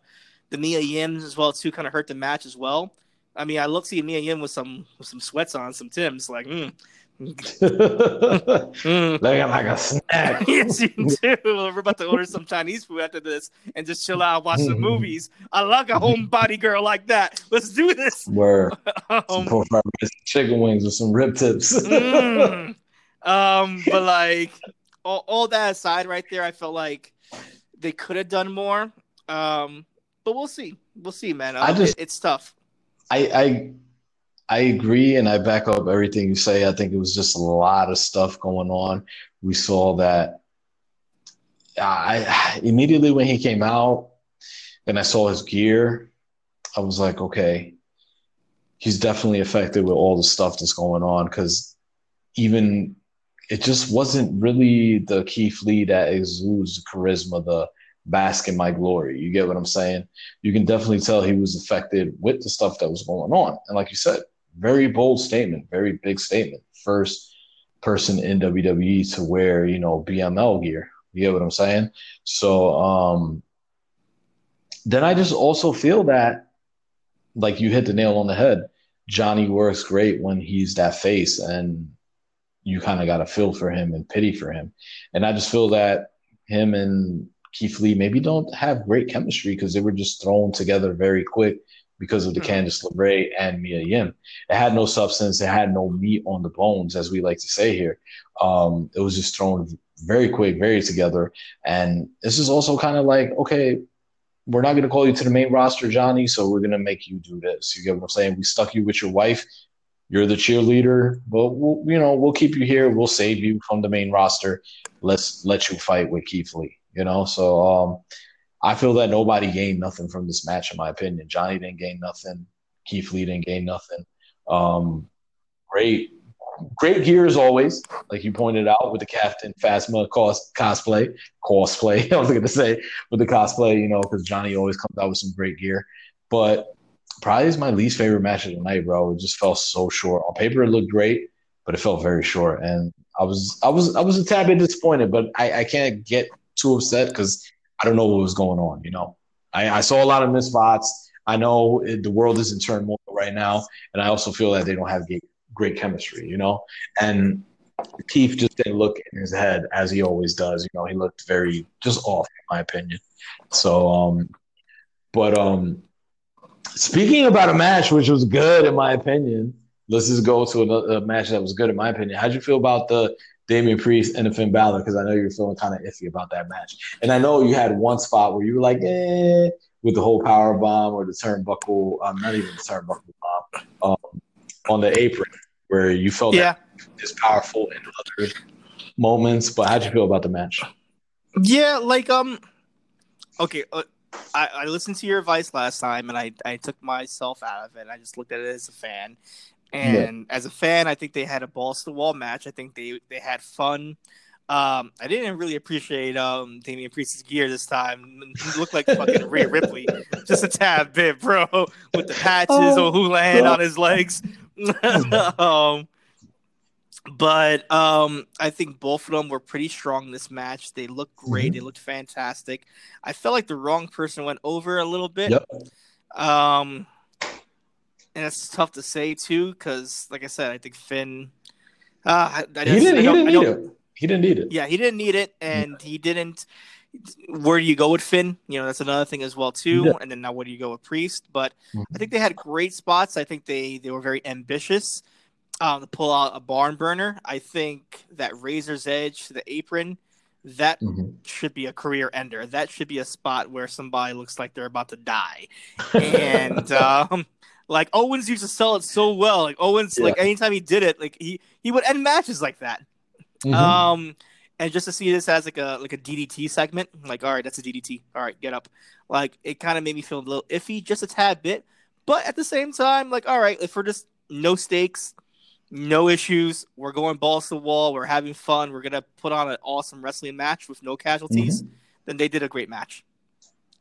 the Mia Yims as well too kind of hurt the match as well. I mean, I look see Mia Yim with some with some sweats on, some Tims, like, mm, mm. Looking like a snack. yes, you do. We're about to order some Chinese food after this and just chill out, watch some movies. I like a homebody girl like that. Let's do this. Where some Um, rice, chicken wings with some rib tips. mm. um, but like all, all that aside, right there, I felt like they could have done more. Um, but we'll see. We'll see, man. I Um, just- it- it's tough. I, I I agree and I back up everything you say. I think it was just a lot of stuff going on. We saw that I immediately when he came out and I saw his gear, I was like, okay, he's definitely affected with all the stuff that's going on because even it just wasn't really the Keith Lee that exudes the charisma, the bask in my glory. You get what I'm saying? You can definitely tell he was affected with the stuff that was going on. And like you said, very bold statement, very big statement. First person in WWE to wear, you know, BML gear. You get what I'm saying? So um then I just also feel that like you hit the nail on the head. Johnny works great when he's that face and you kind of got a feel for him and pity for him. And I just feel that him and Keith Lee maybe don't have great chemistry because they were just thrown together very quick because of the mm-hmm. Candice LeRae and Mia Yim. It had no substance. It had no meat on the bones, as we like to say here. Um, it was just thrown very quick, very together. And this is also kind of like, okay, we're not going to call you to the main roster, Johnny, so we're going to make you do this. You get what I'm saying? We stuck you with your wife. You're the cheerleader, but we'll, you know, we'll keep you here. We'll save you from the main roster. Let's let you fight with Keith Lee. You know, so um, I feel that nobody gained nothing from this match, in my opinion. Johnny didn't gain nothing. Keith Lee didn't gain nothing. Um, great, great gear as always, like you pointed out with the Captain Phasma cos- cosplay, cosplay. I was going to say with the cosplay, you know, because Johnny always comes out with some great gear. But probably is my least favorite match of the night, bro. It just felt so short. On paper, it looked great, but it felt very short, and I was I was I was a tad bit disappointed. But I, I can't get too upset because I don't know what was going on. You know, I, I saw a lot of spots. I know it, the world is in turmoil right now, and I also feel that they don't have great, great chemistry. You know, and Keith just didn't look in his head as he always does. You know, he looked very just off, in my opinion. So, um, but um, Speaking about a match which was good in my opinion, let's just go to another match that was good in my opinion. How'd you feel about the Damian Priest and the Finn Balor? Because I know you're feeling kind of iffy about that match, and I know you had one spot where you were like, eh, with the whole power bomb or the turnbuckle, um, not even the turnbuckle bomb, um, on the apron, where you felt yeah. is powerful in other moments. But how'd you feel about the match? Yeah, like um, okay. Uh, I, I listened to your advice last time, and I, I took myself out of it. I just looked at it as a fan, and yeah. as a fan, I think they had a balls to the wall match. I think they they had fun. Um, I didn't really appreciate um, Damian Priest's gear this time. He looked like fucking Rhea Ripley, just a tad bit, bro, with the patches oh, Houlihan on his legs. um, but um, I think both of them were pretty strong this match. They looked great. Mm-hmm. They looked fantastic. I felt like the wrong person went over a little bit. Yep. Um, and it's tough to say too, because like I said, I think Finn. Uh, I, I he didn't. He didn't need it. He didn't need it. Yeah, he didn't need it, and yeah. he didn't. Where do you go with Finn? You know, that's another thing as well too. Yeah. And then now, where do you go with Priest? But mm-hmm. I think they had great spots. I think they they were very ambitious um, to pull out a barn burner. I think that razor's edge to the apron, that mm-hmm. should be a career ender. That should be a spot where somebody looks like they're about to die. And um, like Owens used to sell it so well. Like Owens, yeah. like anytime he did it, like he he would end matches like that. Mm-hmm. Um, and just to see this as like a like a DDT segment, like all right, that's a DDT. All right, get up. Like it kind of made me feel a little iffy, just a tad bit. But at the same time, like all right, if we're just no stakes, no issues. We're going balls to the wall. We're having fun. We're gonna put on an awesome wrestling match with no casualties. Mm-hmm. Then they did a great match.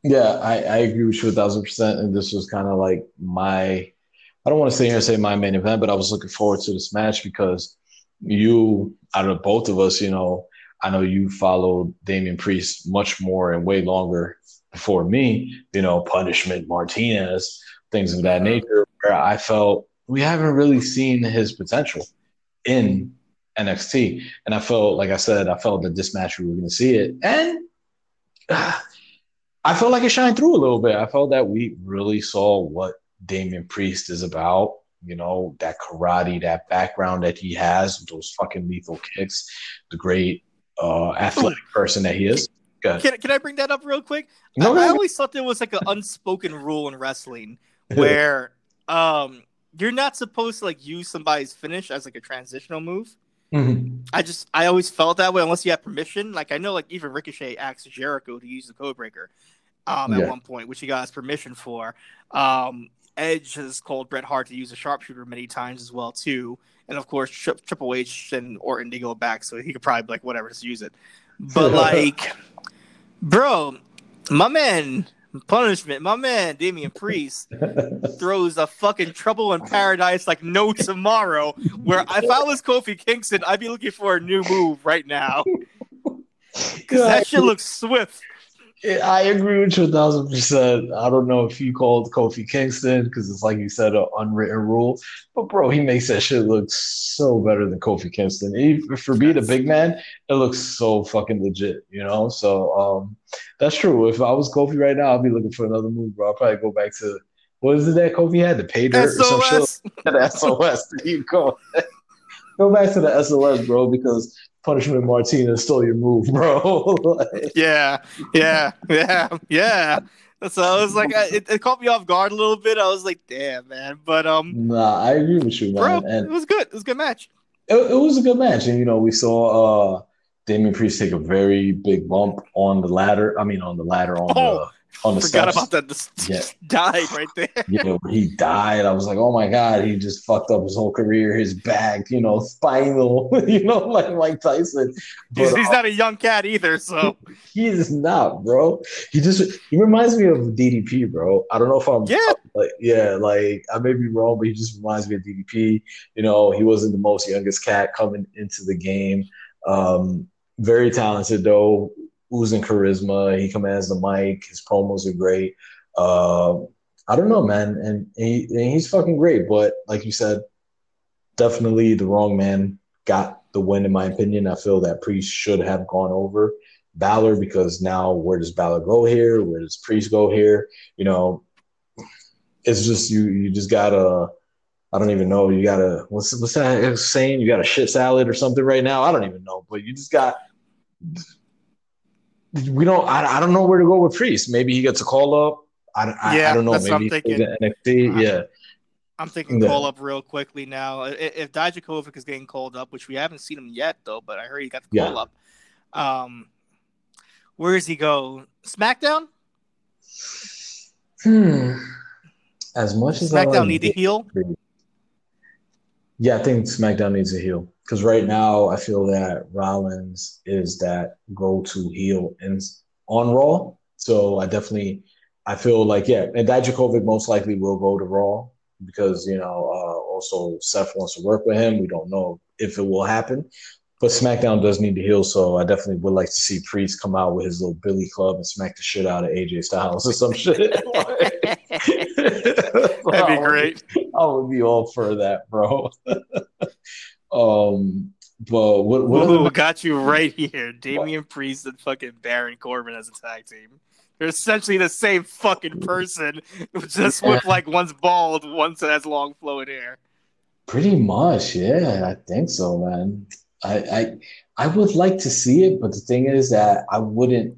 Yeah, I, I agree with you a thousand percent. And this was kind of like my I don't want to sit here and say my main event, but I was looking forward to this match because you, out of both of us, you know, I know you followed Damian Priest much more and way longer before me, you know, punishment, Martinez, things of that nature, where I felt we haven't really seen his potential in NXT. And I felt, like I said, I felt that this match we were going to see it. And uh, I felt like it shined through a little bit. I felt that we really saw what Damian Priest is about. You know, that karate, that background that he has, those fucking lethal kicks, the great uh, athletic person that he is. Can, can I bring that up real quick? No, I, I always thought there was like an unspoken rule in wrestling where um, you're not supposed to like use somebody's finish as like a transitional move. Mm-hmm. I just I always felt that way unless you have permission. Like I know like even Ricochet asked Jericho to use the Codebreaker um, at yeah. one point, which he got his permission for. Um, Edge has called Bret Hart to use a sharpshooter many times as well too, and of course Tri- Triple H and Orton they go back, so he could probably be like whatever, just use it. But like, bro, My man, punishment. My man, Damian Priest, throws a fucking trouble in paradise like no tomorrow. Where if I was Kofi Kingston, I'd be looking for a new move right now. Because that shit looks swift. I agree with you a thousand percent. I don't know if you called Kofi Kingston because it's like you said, an unwritten rule. But bro, he makes that shit look so better than Kofi Kingston. He, for being a big man, it looks so fucking legit, you know. So um, that's true. If I was Kofi right now, I'd be looking for another move, bro. I'll probably go back to what is it that Kofi had? The pay dirt or some shit. SOS. There you go. Go back to the SOS, bro, because Punishment Martinez stole your move, bro. like, yeah, yeah, yeah, yeah. So I was like, I, it, it, caught me off guard a little bit. I was like, damn, man. But um, nah, I agree with you, man. Bro, and it was good. It was a good match. It, it was a good match, and you know, we saw uh Damian Priest take a very big bump on the ladder. I mean, on the ladder on oh, the on the Forgot steps. about that. This yeah. died right there. Yeah, he died. I was like, oh my god, he just fucked up his whole career, his back, you know, spinal, you know, like Mike Tyson. But, he's, he's uh, not a young cat either, so he is not, bro. He just he reminds me of DDP, bro. I don't know if I'm yeah, like yeah, like I may be wrong, but he just reminds me of DDP. You know, he wasn't the most youngest cat coming into the game. Um, very talented though oozing charisma. He commands the mic. His promos are great. Uh, I don't know, man, and, he, and he's fucking great. But like you said, definitely the wrong man got the win, in my opinion. I feel that Priest should have gone over Balor because now where does Balor go here? Where does Priest go here? You know, it's just you. You just gotta. I don't even know. You gotta. What's what's that saying? You got a shit salad or something right now? I don't even know. But you just got we don't. I, I don't know where to go with Priest. Maybe he gets a call up. I, I, yeah, I don't know. Maybe I'm thinking. NXT. Yeah. I'm thinking yeah. call up real quickly now. If Dijakovic is getting called up, which we haven't seen him yet though, but I heard he got the call yeah. up. Um, where does he go? SmackDown. Hmm. As much as SmackDown need to heal. Yeah, I think SmackDown needs a heel because right now I feel that Rollins is that go-to heel in on Raw. So I definitely I feel like yeah, and Dijakovic most likely will go to Raw because you know uh, also Seth wants to work with him. We don't know if it will happen, but SmackDown does need to heal. So I definitely would like to see Priest come out with his little Billy Club and smack the shit out of AJ Styles or some shit. That'd be great. I would be all for that, bro. um, but what what Ooh, got you right here? Damian Priest and fucking Baron Corbin as a tag team. They're essentially the same fucking person, just look like one's bald, one has long flowing hair. Pretty much, yeah, I think so, man. I, I I would like to see it, but the thing is that I wouldn't.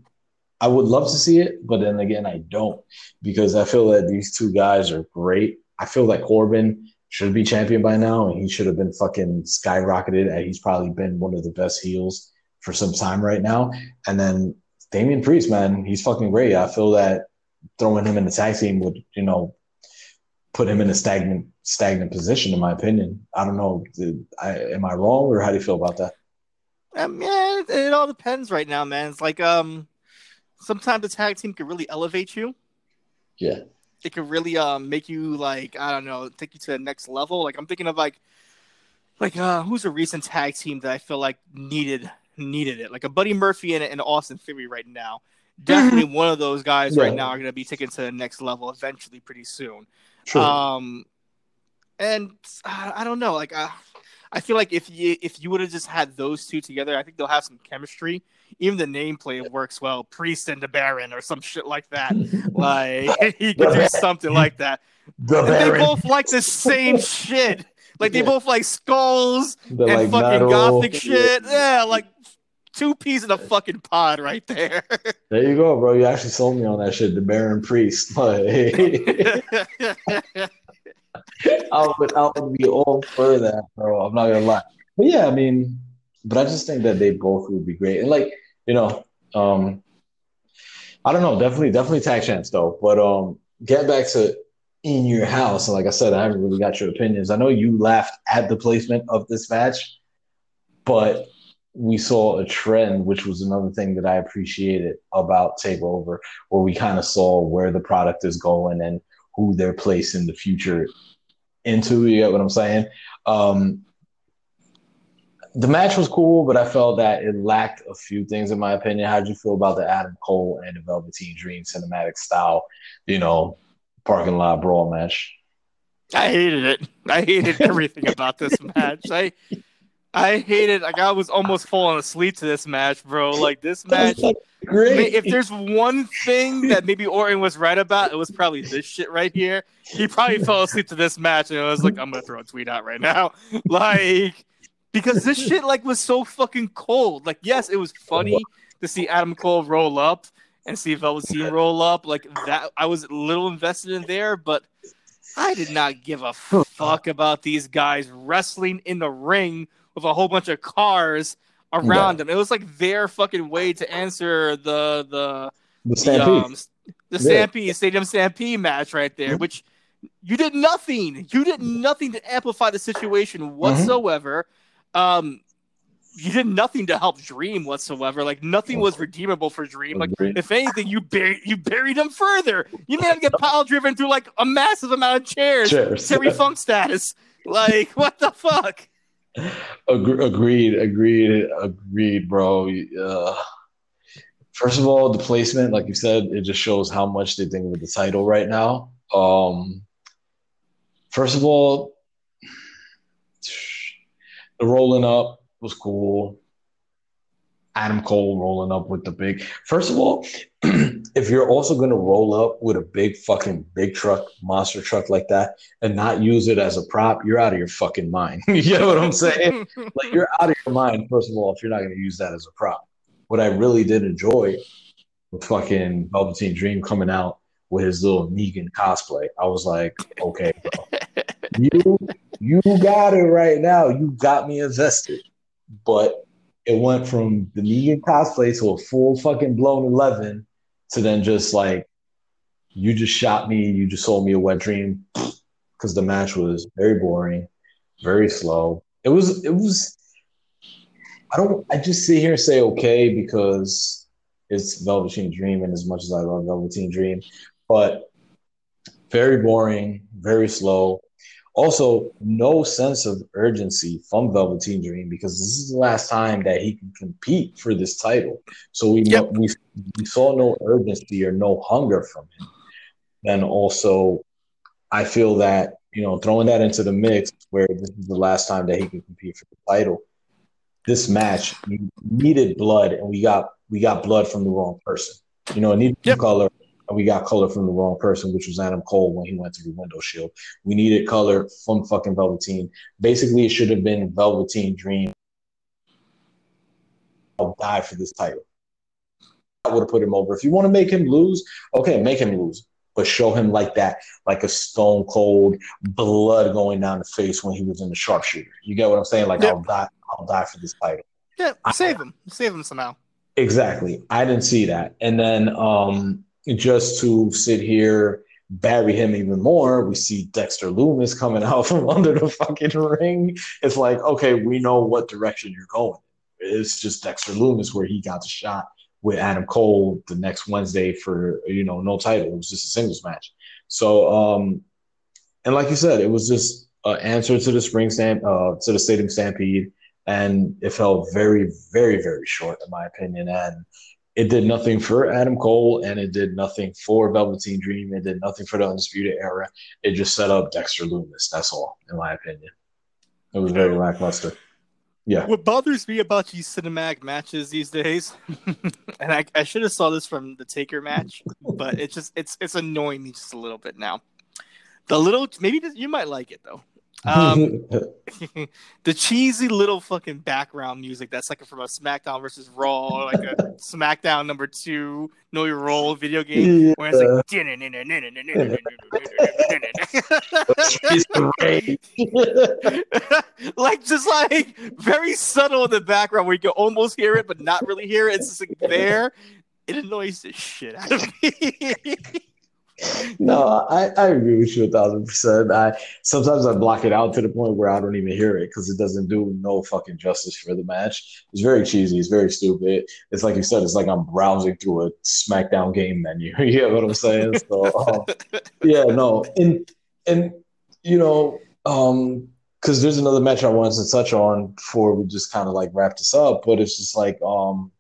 I would love to see it, but then again, I don't because I feel that these two guys are great. I feel that Corbin should be champion by now, and he should have been fucking skyrocketed. And he's probably been one of the best heels for some time right now. And then Damian Priest, man, he's fucking great. I feel that throwing him in the tag team would, you know, put him in a stagnant stagnant position, in my opinion. I don't know. Did, I, am I wrong, or how do you feel about that? Um, yeah, it, it all depends right now, man. It's like um, sometimes the tag team can really elevate you. Yeah it can really um make you like I don't know take you to the next level. Like I'm thinking of like like uh who's a recent tag team that I feel like needed needed it like a Buddy Murphy and, and Austin Theory right now. Definitely one of those guys yeah. right now are going to be taken to the next level eventually pretty soon. Sure. Um, and uh, I don't know, like uh, I feel like if you if you would have just had those two together, I think they'll have some chemistry even the nameplate works well. Priest and the Baron or some shit like that. like he could do something like that. The they both like the same shit. Like they yeah. both like skulls They're and like fucking metal. gothic shit. Yeah, like two peas in a fucking pod right there. there you go, bro. You actually sold me on that shit. The Baron Priest. I would, I would be all for that, bro. I'm not gonna lie. But yeah, I mean, but I just think that they both would be great. And like, you know, um, I don't know, definitely, definitely tag chance though. But um, get back to in your house. And like I said, I haven't really got your opinions. I know you laughed at the placement of this match, but we saw a trend, which was another thing that I appreciated about Takeover, where we kind of saw where the product is going and who they're placing the future into. You get what I'm saying? Um, the match was cool, but I felt that it lacked a few things, in my opinion. How'd you feel about the Adam Cole and the Velveteen Dream cinematic style, you know, parking lot brawl match? I hated it. I hated everything about this match. I I hated like I was almost falling asleep to this match, bro. Like this match Great. if there's one thing that maybe Orton was right about, it was probably this shit right here. He probably fell asleep to this match and I was like, I'm gonna throw a tweet out right now. Like because this shit like was so fucking cold. Like, yes, it was funny to see Adam Cole roll up and see Velveteen roll up. Like that I was a little invested in there, but I did not give a fuck about these guys wrestling in the ring with a whole bunch of cars around them. It was like their fucking way to answer the the the Stampede. um, the Stampede Stadium Stampede match right there, which you did nothing. You did nothing to amplify the situation whatsoever. Um, you did nothing to help Dream whatsoever. Like nothing was redeemable for Dream. Like if anything, you buried you buried him further. You made him get pile driven through like a massive amount of chairs. Chairs. Terry Funk status. Like what the fuck? Agreed, agreed, agreed, bro. Uh, first of all, the placement, like you said, it just shows how much they think with the title right now. Um, first of all, the rolling up was cool. Adam Cole rolling up with the big. First of all, if you're also going to roll up with a big fucking big truck, monster truck like that, and not use it as a prop, you're out of your fucking mind. you know what I'm saying? like you're out of your mind. First of all, if you're not going to use that as a prop. What I really did enjoy was fucking Velveteen Dream coming out with his little Negan cosplay. I was like, okay, bro, you you got it right now. You got me invested, but it went from the Negan cosplay to a full fucking blown eleven to then just like you just shot me, you just sold me a wet dream because the match was very boring, very slow. It was it was I don't I just sit here and say okay because it's Velveteen Dream and as much as I love Velveteen Dream, but very boring, very slow. Also, no sense of urgency from Velveteen Dream because this is the last time that he can compete for this title. So we Yep. we, we saw no urgency or no hunger from him. And also, I feel that you know throwing that into the mix where this is the last time that he can compete for the title. This match needed blood, and we got we got blood from the wrong person. You know, it needed Yep. color, we got color from the wrong person, which was Adam Cole when he went to the window shield. We needed color from fucking Velveteen. Basically, it should have been Velveteen Dream. I'll die for this title. I would have put him over. If you want to make him lose, okay, make him lose. But show him like that, like a stone cold blood going down the face when he was in the sharpshooter. You get what I'm saying? Like Yep. I'll die, I'll die for this title. Yeah, save him. Save him somehow. Exactly. I didn't see that. And then um just to sit here, bury him even more, we see Dexter Lumis coming out from under the fucking ring. It's like, okay, we know what direction you're going. It's just Dexter Lumis where he got the shot with Adam Cole the next Wednesday for you know no title. It was just a singles match. So um and like you said, it was just an answer to the spring stamp uh to the stadium stampede and it felt very, very, very short, in my opinion. And it did nothing for Adam Cole, and it did nothing for Velveteen Dream. It did nothing for the Undisputed Era. It just set up Dexter Lumis. That's all, in my opinion. It was very lackluster. Yeah, What bothers me about these cinematic matches these days, and I, I should have saw this from the Taker match, but it's just it's it's annoying me just a little bit now. The little maybe this- you might like it though. Um, the cheesy little fucking background music that's like from a SmackDown versus Raw, or like a SmackDown number two Know Your Role video game, where it's like. like just like very subtle in the background where you can almost hear it but not really hear it. It's just like there. It annoys the shit out of me. No, I, I agree with you a thousand percent. I sometimes I block it out to the point where I don't even hear it because it doesn't do no fucking justice for the match. It's very cheesy. It's very stupid. It's like you said. It's like I'm browsing through a SmackDown game menu. you know what I'm saying? So um, yeah, no, and and you know, um, because there's another match I wanted to touch on before we just kind of like wrap this up, but it's just like um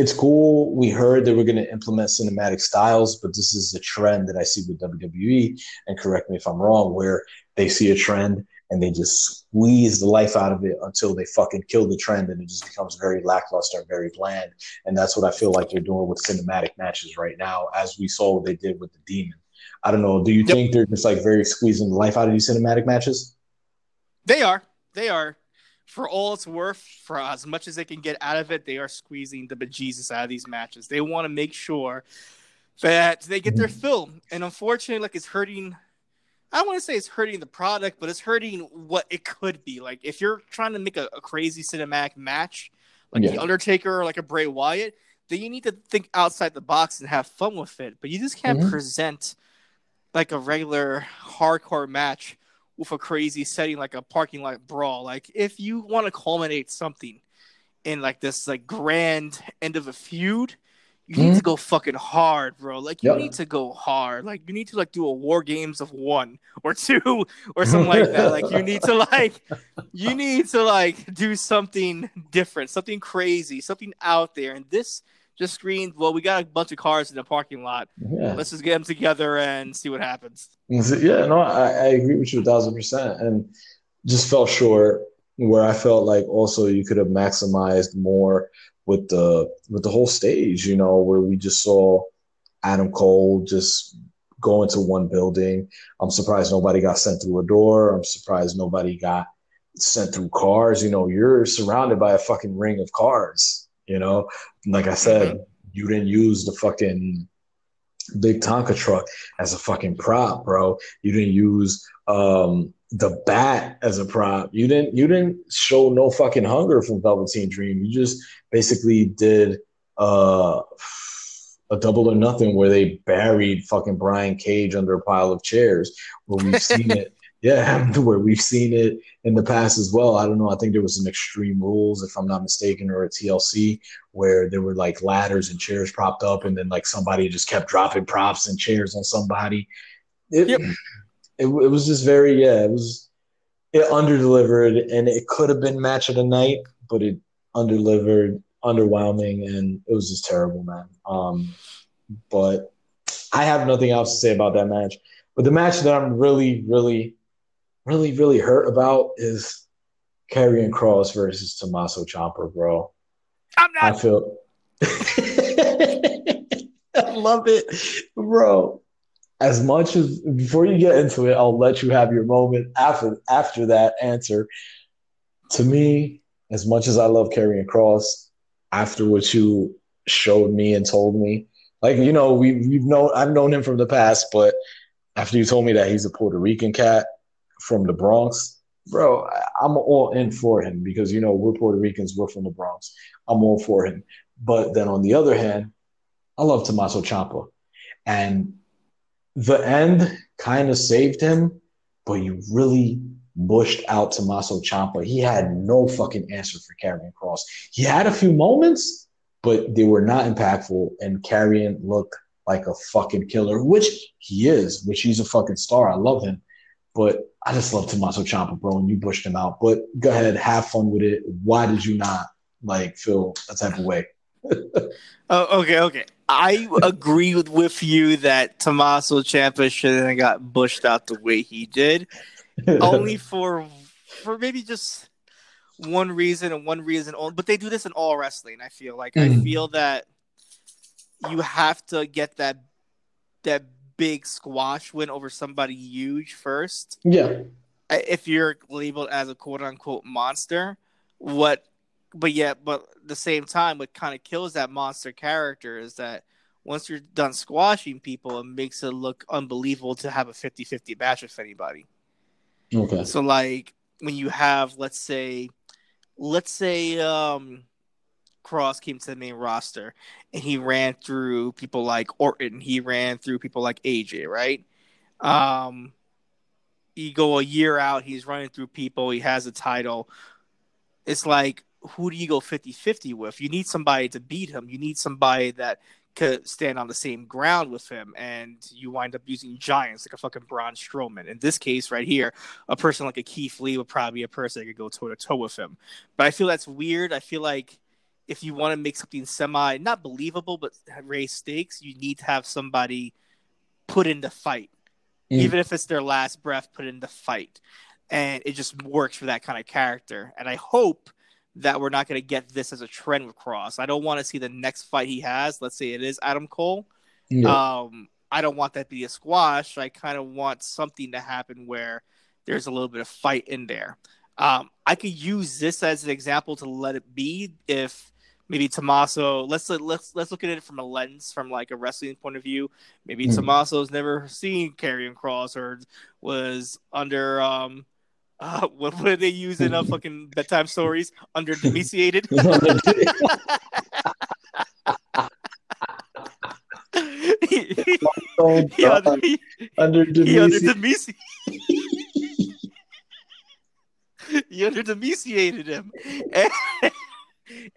it's cool. We heard they were going to implement cinematic styles, but this is a trend that I see with WWE. And correct me if I'm wrong, where they see a trend and they just squeeze the life out of it until they fucking kill the trend, and it just becomes very lackluster, very bland. And that's what I feel like they're doing with cinematic matches right now, as we saw what they did with the Demon. I don't know. Do you yep. think they're just like very squeezing the life out of these cinematic matches? They are. They are for all it's worth, for as much as they can get out of it, they are squeezing the bejesus out of these matches. They want to make sure that they get their mm-hmm. fill. And unfortunately, like it's hurting. I don't want to say it's hurting the product, but it's hurting what it could be. Like if you're trying to make a, a crazy cinematic match, like yeah. the Undertaker or like a Bray Wyatt, then you need to think outside the box and have fun with it. But you just can't mm-hmm. present like a regular hardcore match with a crazy setting like a parking lot brawl. Like if you want to culminate something in like this like grand end of a feud, you mm-hmm. need to go fucking hard, bro. Like you yep. need to go hard. Like you need to like do a war games of one or two or something like that. Like you need to like you need to like do something different, something crazy, something out there. And this just screened. Well, we got a bunch of cars in the parking lot. Yeah. Let's just get them together and see what happens. Yeah, no, I, I agree with you a thousand percent, and just fell short where I felt like also you could have maximized more with the with the whole stage. You know, where we just saw Adam Cole just go into one building. I'm surprised nobody got sent through a door. I'm surprised nobody got sent through cars. You know, you're surrounded by a fucking ring of cars. You know, like I said, mm-hmm. you didn't use the fucking big Tonka truck as a fucking prop, bro. You didn't use um, the bat as a prop. You didn't you didn't show no fucking hunger from Velveteen Dream. You just basically did uh, a double or nothing where they buried fucking Brian Cage under a pile of chairs. Where we've seen it yeah, where we've seen it in the past as well. I don't know. I think there was some Extreme Rules, if I'm not mistaken, or a TLC where there were like ladders and chairs propped up, and then like somebody just kept dropping props and chairs on somebody. It, yep. it, it was just very yeah. It was it underdelivered, and it could have been match of the night, but it underdelivered, underwhelming, and it was just terrible, man. Um, but I have nothing else to say about that match. But the match that I'm really, really really, really hurt about is Karrion Kross versus Tommaso Ciampa, bro. I'm not. I feel. I love it, bro. As much as before you get into it, I'll let you have your moment after after that answer. To me, as much as I love Karrion Kross, after what you showed me and told me, like you know, we we've known I've known him from the past, but after you told me that he's a Puerto Rican cat, from the Bronx, bro, I'm all in for him because you know we're Puerto Ricans, we're from the Bronx. I'm all for him. But then on the other hand, I love Tommaso Ciampa, and the end kind of saved him, but you really bushed out Tommaso Ciampa. He had no fucking answer for Karrion Kross. He had a few moments, but they were not impactful, and Karrion looked like a fucking killer, which he is, which he's a fucking star. I love him. But I just love Tommaso Ciampa, bro, and you pushed him out. But go ahead, have fun with it. Why did you not like feel that type of way? oh, okay, okay. I agree with, with you that Tommaso Ciampa shouldn't have got bushed out the way he did. Only for for maybe just one reason and one reason only. But they do this in all wrestling. I feel like mm. I feel that you have to get that that big squash win over somebody huge first. Yeah. If you're labeled as a quote unquote monster, what but yet but the same time what kind of kills that monster character is that once you're done squashing people, it makes it look unbelievable to have a 50-50 match with anybody. Okay. So like when you have let's say let's say um Kross came to the main roster and he ran through people like Orton, he ran through people like AJ, right? Um, you go a year out, he's running through people, he has a title. It's like, who do you go 50 50 with? You need somebody to beat him. You need somebody that could stand on the same ground with him, and you wind up using giants like a fucking Braun Strowman. In this case, right here, a person like a Keith Lee would probably be a person that could go toe to toe with him. But I feel that's weird. I feel like if you want to make something semi not believable but raise stakes, you need to have somebody put in the fight, mm. even if it's their last breath, put in the fight, and it just works for that kind of character. And I hope that we're not going to get this as a trend with Kross. I don't want to see the next fight he has. Let's say it is Adam Cole. Yeah. Um, I don't want that to be a squash. I kind of want something to happen where there's a little bit of fight in there. Um, I could use this as an example to let it be if maybe Tommaso. Let's let's let's look at it from a lens from like a wrestling point of view. Maybe mm. Tommaso's never seen Karrion Kross or was under um uh, what, what they use in uh, fucking bedtime stories? Under demasiated. he, he, under, he, under demasiated. he under him. And,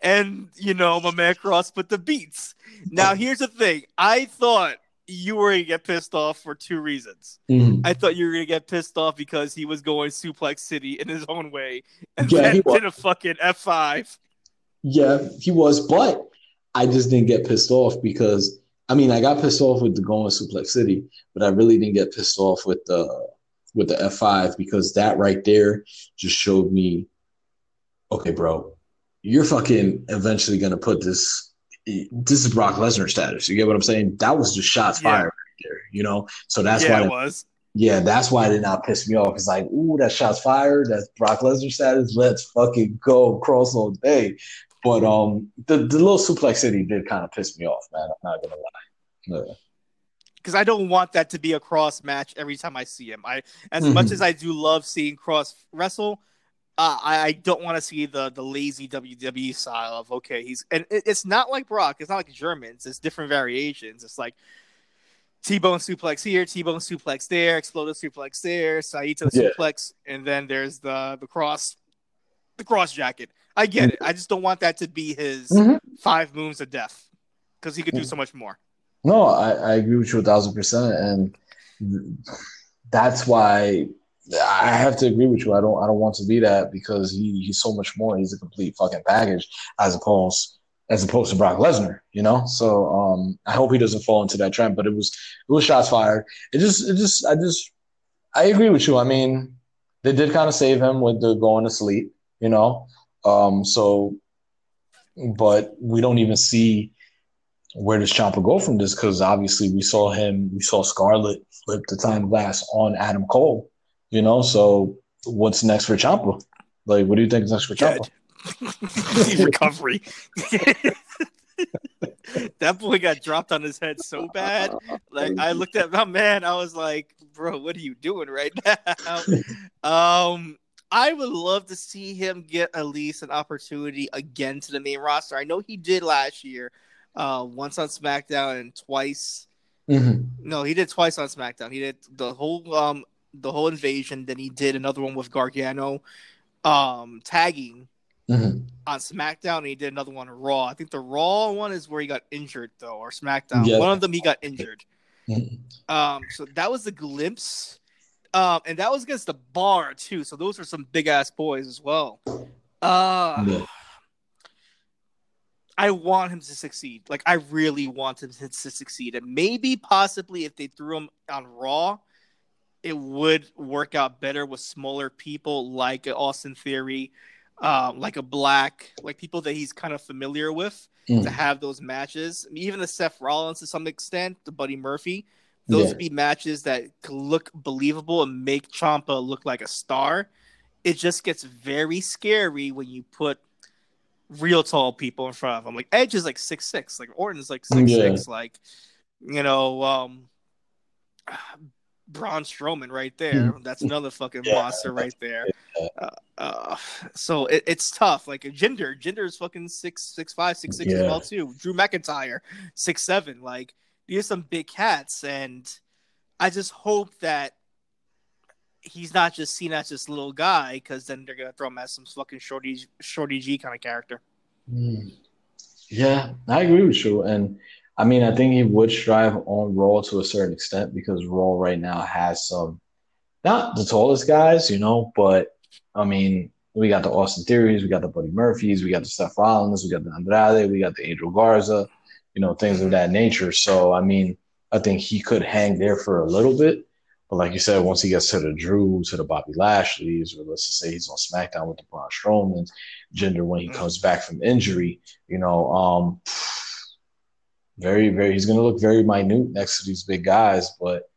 and, you know, my man Kross put the beats. Now, here's the thing. I thought you were gonna get pissed off for two reasons. Mm-hmm. I thought you were gonna get pissed off because he was going Suplex City in his own way, and yeah, then did a fucking F five. Yeah, he was, but I just didn't get pissed off because I mean I got pissed off with the going Suplex City, but I really didn't get pissed off with the with the F five because that right there just showed me, okay, bro, you're fucking eventually gonna put this this is Brock Lesnar status. You get what I'm saying? That was just shots yeah. fired right there, you know? So that's yeah, why it was. Yeah, that's why it did not piss me off. It's like, ooh, that shots fired. That's Brock Lesnar status. Let's fucking go Kross all day. But um, the, the little suplex city did kind of piss me off, man. I'm not gonna lie. Because I don't want that to be a Kross match every time I see him. I, as mm-hmm. much as I do love seeing Kross wrestle, uh, I, I, don't want to see the the lazy WWE style of okay, he's and it, it's not like Brock. It's not like Germans. It's different variations. It's like T-bone suplex here, T-bone suplex there, exploder suplex there, Saito yeah. suplex, and then there's the the Kross, the Kross jacket. I get it. I just don't want that to be his mm-hmm. five moons of death because he could do so much more. No, I, I agree with you a thousand percent, and that's why I have to agree with you. I don't I don't want to be that because he, he's so much more. He's a complete fucking package as opposed as opposed to Brock Lesnar, you know. So um, I hope he doesn't fall into that trend. But it was it was shots fired. It just it just I just I agree with you. I mean, they did kind of save him with the going to sleep, you know. Um, so, but we don't even see where does Ciampa go from this because obviously we saw him, we saw Scarlett flip the time glass on Adam Cole you know, so what's next for Ciampa? Like, what do you think is next for Ciampa? Recovery. that boy got dropped on his head so bad. Like I looked at my man, I was like, "Bro, what are you doing right now?" um, I would love to see him get at least an opportunity again to the main roster. I know he did last year, uh, once on SmackDown and twice. Mm-hmm. No, he did twice on SmackDown. He did the whole um the whole invasion. Then he did another one with Gargano, um, tagging mm-hmm. on SmackDown, and he did another one on Raw. I think the Raw one is where he got injured though, or SmackDown. Yeah. One of them he got injured. Mm-hmm. Um, so that was the glimpse. Um, and that was against the bar too. So those are some big ass boys as well. Uh, yeah. I want him to succeed. Like I really want him to, to succeed, and maybe possibly if they threw him on Raw, it would work out better with smaller people like Austin Theory, um, like a Black, like people that he's kind of familiar with mm. to have those matches. I mean, even the Seth Rollins to some extent, the Buddy Murphy, those yeah. would be matches that could look believable and make Ciampa look like a star. It just gets very scary when you put real tall people in front of him. Like Edge is like six six, like Orton's like six yeah. six, like you know, um, Braun Strowman right there. Hmm. That's another fucking Yeah, monster right there. Uh, uh, so it, it's tough. Like Jinder, Jinder is fucking six six five, six six as well too. Drew McIntyre, six seven. Like these are some big cats, and I just hope that he's not just seen as this little guy, because then they're gonna throw him as some fucking shorty shorty G kind of character. Hmm. Yeah, I agree with you. And I mean, I think he would strive on Raw to a certain extent because Raw right now has some, not the tallest guys, you know, but I mean, we got the Austin Theories, we got the Buddy Murphys, we got the Seth Rollins, we got the Andrade, we got the Angel Garza, you know, things of that nature. So, I mean, I think he could hang there for a little bit. But like you said, once he gets to the Drew, to the Bobby Lashley's, or let's just say he's on SmackDown with the Braun Strowman, Jinder when he comes back from injury, you know, um, very, very, he's going to look very minute next to these big guys, but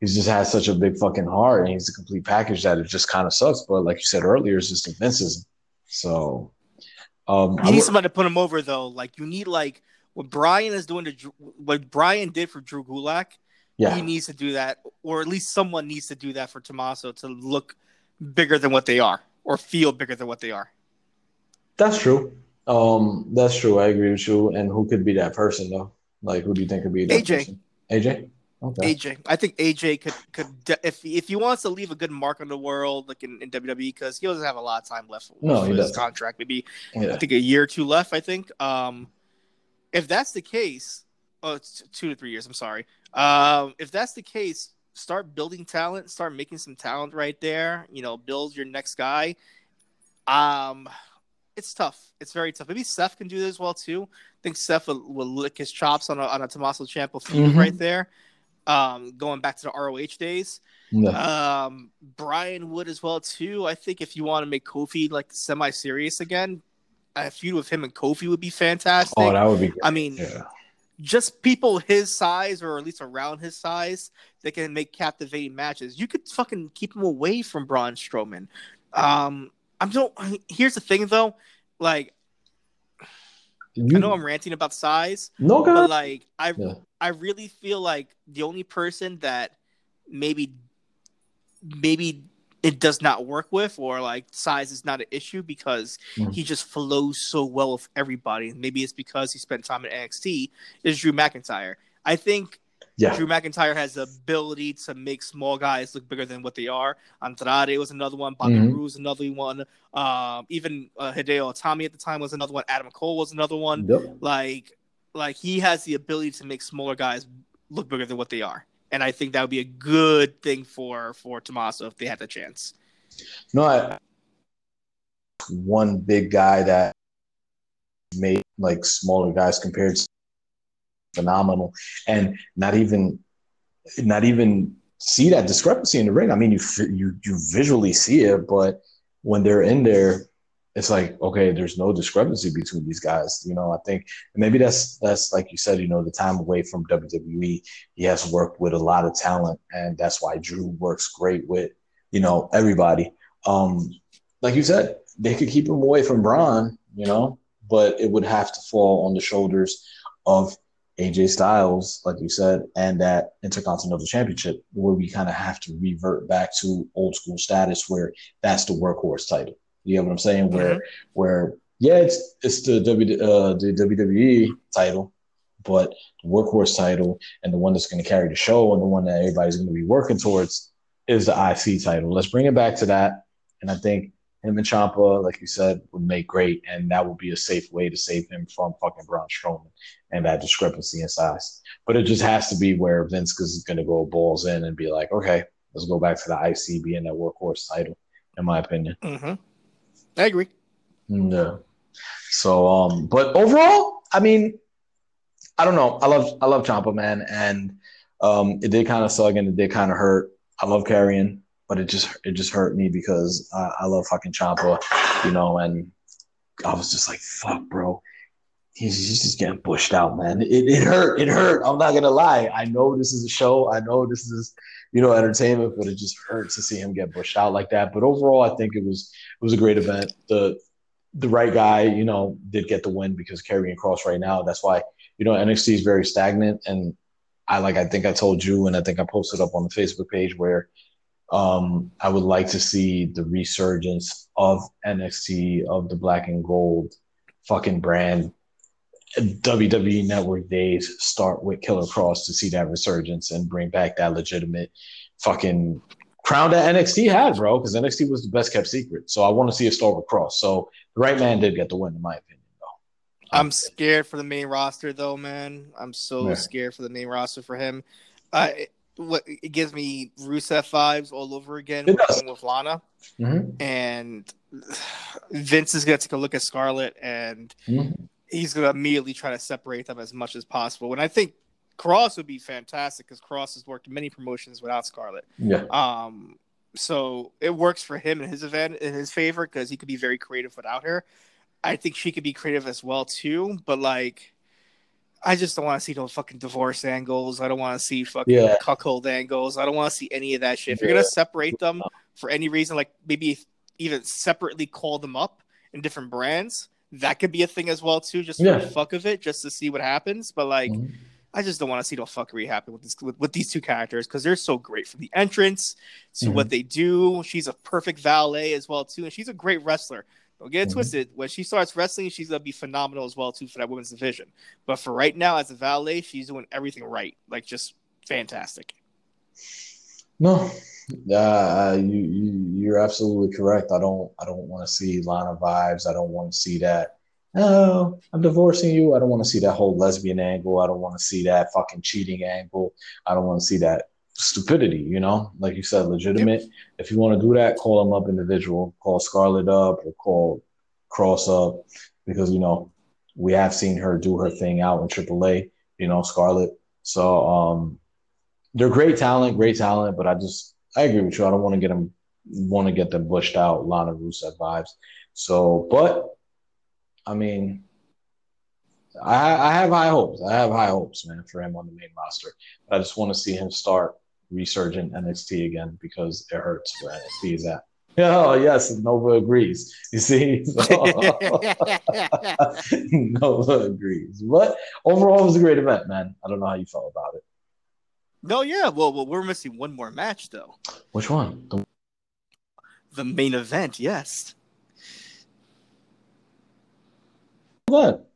he's just had such a big fucking heart and he's a complete package that it just kind of sucks. But like you said earlier, it's just defenses. So, um, You need somebody to put him over though. Like you need like what Bryan is doing to what Bryan did for Drew Gulak. yeah, He needs to do that, or at least someone needs to do that for Tommaso to look bigger than what they are, or feel bigger than what they are. that's true. Um, that's true. I agree with you. And who could be that person though? Like, who do you think could be that AJ. person? AJ. Okay. AJ, I think AJ could could if if he wants to leave a good mark on the world, like in, in WWE, because he doesn't have a lot of time left No, for his doesn't. contract. Maybe I think a year or two left. I think. Um, if that's the case, oh, it's two to three years. I'm sorry. Um, if that's the case, start building talent. Start making some talent right there. You know, build your next guy. Um, it's tough. It's very tough. Maybe Seth can do this as well too. I think Seth will, will lick his chops on a on a Tommaso Ciampa feud Mhm. right there. Um, going back to the ROH days. Yeah. Um, Brian Wood as well too. I think if you want to make Kofi like semi-serious again, a feud with him and Kofi would be fantastic. Oh, that would be. Great. I mean, Yeah. just people his size or at least around his size that can make captivating matches. You could fucking keep him away from Braun Strowman. Um, I'm don't. Here's the thing though, like You, I know I'm ranting about size, no, but like I Yeah. I really feel like the only person that maybe maybe it does not work with or like size is not an issue because Mhm. he just flows so well with everybody. Maybe it's because he spent time in NXT. Is Drew McIntyre? I think Yeah. Drew McIntyre has the ability to make small guys look bigger than what they are. Andrade was another one. Bobby Mhm. Roode was another one. Um, even uh, Hideo Itami at the time was another one. Adam Cole was another one Yep. like like he has the ability to make smaller guys look bigger than what they are and i think that would be a good thing for for Tommaso if they had the chance No, I, one big guy that made like smaller guys compared to phenomenal, and not even not even see that discrepancy in the ring. I mean, you you you visually see it, but when they're in there, it's like okay, there's no discrepancy between these guys. You know, I think maybe that's that's like you said. You know, the time away from WWE, he has worked with a lot of talent, and that's why Drew works great with you know everybody. Um, like you said, they could keep him away from Braun, you know, but it would have to fall on the shoulders of AJ Styles, like you said, and that Intercontinental Championship, where we kind of have to revert back to old school status, where that's the workhorse title. You know what I'm saying? Where, where, yeah, it's it's the W uh, the WWE title, but the workhorse title and the one that's going to carry the show and the one that everybody's going to be working towards is the IC title. Let's bring it back to that, and I think him and Ciampa, like you said, would make great, and that would be a safe way to save him from fucking Braun Strowman and that discrepancy in size. But it just has to be where Vince is going to go balls in and be like, okay, let's go back to the IC being that workhorse title, in my opinion. mm-hmm. i agree No. So, um, but overall, I mean, I don't know. I love, I love Ciampa, man, and um, it did kind of suck and it did kind of hurt. I love Karrion, but it just, it just hurt me because I, I love fucking Ciampa, you know, and I was just like, fuck, bro. He's, he's just getting pushed out, man. It, it hurt. It hurt. I'm not gonna lie. I know this is a show. I know this is, you know, entertainment, but it just hurts to see him get pushed out like that. But overall, I think it was it was a great event. The the right guy, you know, did get the win because Karrion Kross right now. That's why you know NXT is very stagnant, and I like I think I told you, and I think I posted up on the Facebook page where um, I would like to see the resurgence of NXT of the black and gold fucking brand. WWE Network days start with Killer Kross to see that resurgence and bring back that legitimate fucking crown that NXT had, bro, because NXT was the best kept secret. So I want to see a start with Kross. So the right man did get the win, in my opinion. though. I'm scared for the main roster, though, man. I'm so Yeah. scared for the main roster for him. Uh, it, what it gives me Rusev vibes all over again It with, does. with Lana, Mhm. and Vince is gonna take a look at Scarlett, and Mhm. He's gonna immediately try to separate them as much as possible. And I think Kross would be fantastic because Kross has worked many promotions without Scarlett. Yeah. Um, so it works for him in his event in his favor because he could be very creative without her. I think she could be creative as well too, but like, I just don't want to see no fucking divorce angles. I don't want to see fucking Yeah. cuckold angles. I don't want to see any of that shit. If you're gonna separate them for any reason, like maybe even separately call them up in different brands, that could be a thing as well too, just for Yeah. the fuck of it, just to see what happens. But like. Mhm. I just don't want to see no fuckery happen with this with, with these two characters because they're so great from the entrance to Mhm. what they do. She's a perfect valet as well too, and she's a great wrestler. Don't get it Mhm. twisted. When she starts wrestling, she's gonna be phenomenal as well too for that women's division. But for right now, as a valet, she's doing everything right, like just fantastic. No, uh, you, you you're absolutely correct. I don't I don't want to see Lana vibes. I don't want to see that. Oh, I'm divorcing you. I don't want to see that whole lesbian angle. I don't want to see that fucking cheating angle. I don't want to see that stupidity. You know, like you said, legitimate. If you want to do that, call them up individual. Call Scarlett up or call Kross up because you know we have seen her do her thing out in AAA. You know, Scarlett. So um, they're great talent, great talent, but I just I agree with you. I don't want to get them want to get them bushed out Lana Rusev vibes. So, but I mean, I I have high hopes. I have high hopes, man, for him on the main roster. I just want to see him start resurgent NXT again because it hurts where NXT is at. Oh yes, Nova agrees. You see, Nova agrees. But overall, it was a great event, man. I don't know how you felt about it. No, yeah. Well, well, we're missing one more match though. Which one? The The main event, yes. what?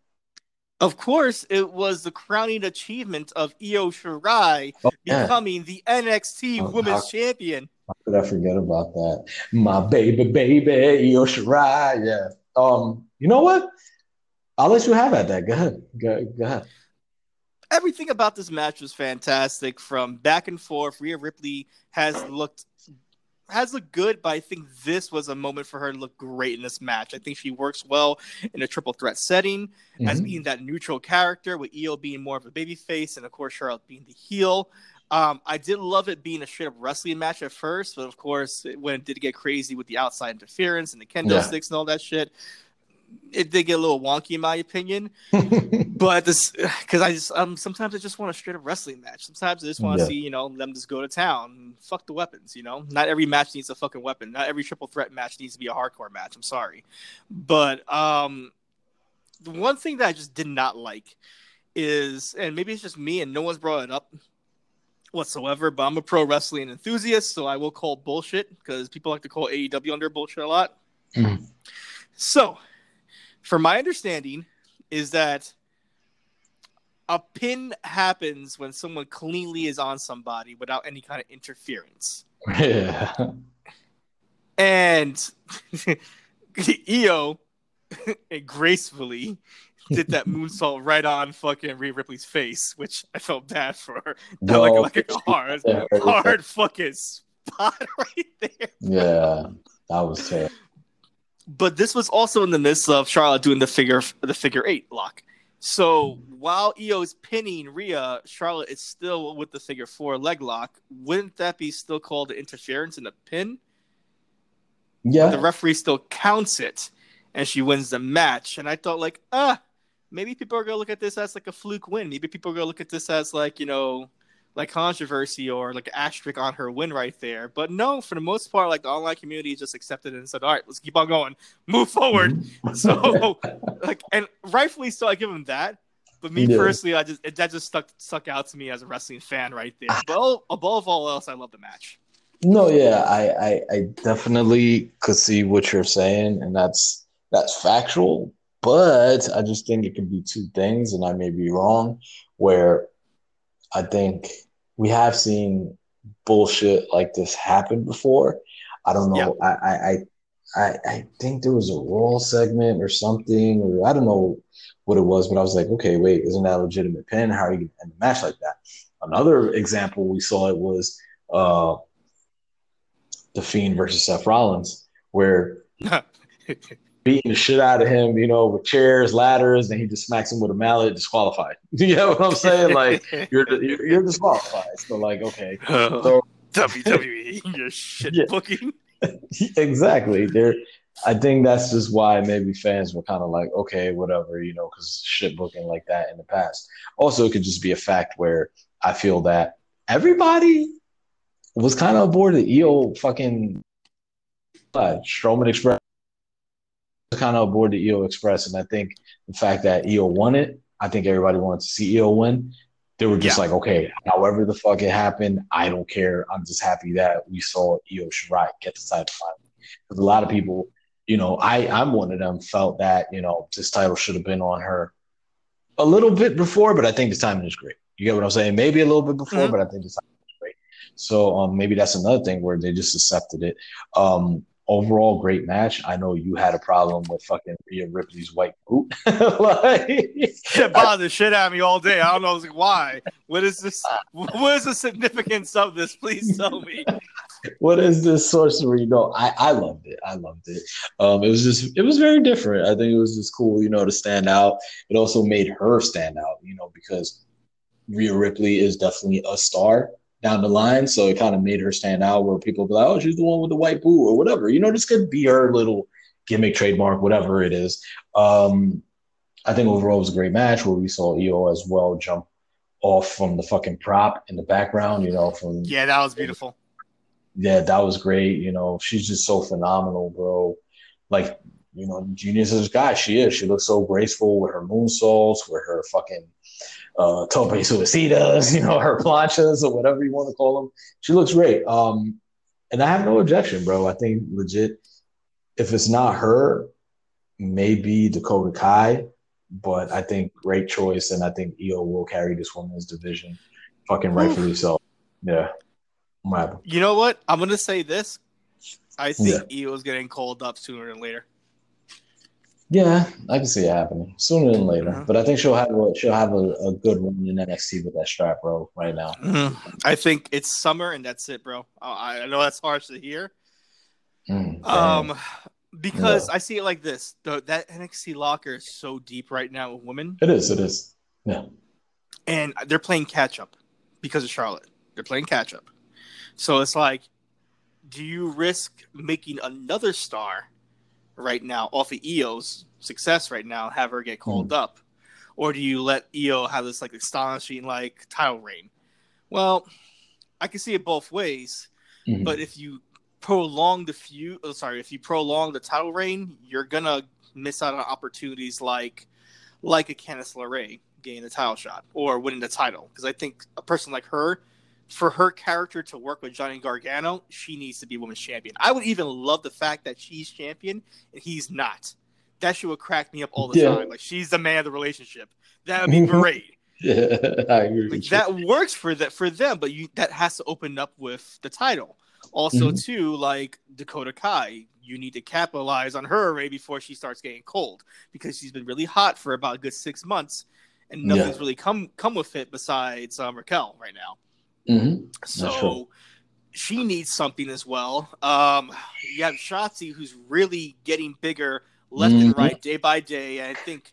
Of course, it was the crowning achievement of Io Shirai Oh, becoming the NXT Oh, Women's how- Champion. How could I forget about that? My baby, baby, Io Shirai. Yeah. Um. You know what? I'll let you have at that. Go ahead. Go, go ahead. Everything about this match was fantastic. From back and forth, Rhea Ripley has looked has looked good, but I think this was a moment for her to look great in this match. I think she works well in a triple threat setting as Mhm. being that neutral character, with Io being more of a baby face, and of course Charlotte being the heel. Um, I did love it being a straight up wrestling match at first, but of course, when it did get crazy with the outside interference and the kendo Yeah. sticks and all that shit, it did get a little wonky in my opinion. But this, because I just um sometimes I just want a straight up wrestling match. Sometimes I just want to Yeah. see you know them just go to town. Fuck the weapons, you know. Not every match needs a fucking weapon. Not every triple threat match needs to be a hardcore match. I'm sorry, but um, the one thing that I just did not like is, and maybe it's just me, and no one's brought it up whatsoever. But I'm a pro wrestling enthusiast, so I will call bullshit because people like to call AEW under bullshit a lot. Mhm. So, for my understanding, is that a pin happens when someone cleanly is on somebody without any kind of interference. yeah. And Io gracefully did that moonsault right on fucking Rhea Ripley's face, which I felt bad for her. That Yo, like, like a hard, hard fucking spot right there. Yeah. That was terrible. But this was also in the midst of Charlotte doing the figure the figure eight lock. So while Io is pinning Rhea, Charlotte is still with the figure four leg lock. Wouldn't that be still called interference in a pin? Yeah. The referee still counts it, and she wins the match. And I thought, like, ah, maybe people are gonna look at this as like a fluke win. Maybe people are gonna look at this as like you know, like controversy or like asterisk on her win right there. But no, for the most part, like the online community just accepted it and said, all right, let's keep on going, move forward. Mm-hmm. So, like, and rightfully so, I give him that. But me Yeah. personally, I just it, that just stuck stuck out to me as a wrestling fan right there. But above all else, I love the match. No, yeah, I, I, I definitely could see what you're saying, and that's that's factual. But I just think it could be two things, and I may be wrong. Where I think we have seen bullshit like this happen before. I don't know. I, I, I, I, I think there was a Raw segment or something, or I don't know what it was, but I was like, okay, wait, isn't that a legitimate pin? How are you going to end the match like that? Another example we saw it was uh, the Fiend versus Seth Rollins, where beating the shit out of him, you know, with chairs, ladders, and he just smacks him with a mallet, disqualified. you know what I'm saying? Like you're you're, you're disqualified. So like, okay, so WWE, your shit Yeah. booking. exactly. There, I think that's just why maybe fans were kind of like, okay, whatever, you know, because shit booking like that in the past. Also, it could just be a fact where I feel that everybody was kind of aboard the Io fucking uh, Strowman Express. Kind of aboard the Io Express, and I think the fact that Io won it, I think everybody wanted to see Io win. They were just Yeah. like, okay, however the fuck it happened, I don't care. I'm just happy that we saw Io Shirai get the title finally. Because a lot of people, you know, I I'm one of them felt that you know this title should have been on her a little bit before, but I think the timing is great. You get what I'm saying? Maybe a little bit before, Mhm. but I think the timing is great. So um, maybe that's another thing where they just accepted it. Um, overall, great match. I know you had a problem with fucking Rhea Ripley's white boot. like, Shit bothered the shit out of me all day. I don't know why. What is this? What is the significance of this? Please tell me. what is this sorcery? No, I, I loved it. I loved it. Um, it was just, it was very different. I think it was just cool, you know, to stand out. It also made her stand out, you know, because Rhea Ripley is definitely a star down the line. So it kind of made her stand out where people be like, oh, she's the one with the white boot or whatever. You know, this could be her little gimmick, trademark, whatever it is. Um, I think overall it was a great match where we saw Io as well jump off from the fucking prop in the background, you know, from Yeah, that was beautiful. yeah, that was great. You know, she's just so phenomenal, bro. Like, you know, genius as guy she is. She looks so graceful with her moonsaults, with her fucking uh tope suicidas, you know, her planchas or whatever you want to call them. She looks great. Um, and I have no objection, bro. I think legit, if it's not her, maybe Dakota Kai, but I think great choice, and I think Io will carry this women's division, fucking rightfully so. Yeah, You know what? I'm gonna say this. I think Io's getting called up sooner than later. Yeah, I can see it happening sooner than later. Mhm. But I think she'll have a she'll have a, a good run in NXT with that strap, bro. Right now. I think it's summer and that's it, bro. I I know that's harsh to hear. Mm. Um, because I see it like this: the, that NXT locker is so deep right now with women, it is. It is. Yeah. and they're playing catch up because of Charlotte. They're playing catch up, so it's like, do you risk making another star right now off of Io's success right now, have her get called up, or do you let Io have this like astonishing like title reign? Well, I can see it both ways. Mhm. But if you prolong the feud, oh, sorry, if you prolong the title reign, you're gonna miss out on opportunities like like a Candice LeRae getting the title shot or winning the title. Because I think a person like her, for her character to work with Johnny Gargano, she needs to be women's champion. I would even love the fact that she's champion and he's not. That shit would crack me up all the Yeah. time. Like she's the man of the relationship. That would be great. yeah, I agree. Like with you. that works for that for them, but you that has to open up with the title. Also, Mhm. too, like Dakota Kai, you need to capitalize on her right before she starts getting cold because she's been really hot for about a good six months, and Yeah. nothing's really come come with it besides um, Raquel right now. Mhm. So true. she needs something as well. Um, you have Shotzi, who's really getting bigger left and Mhm. right, day by day. And I think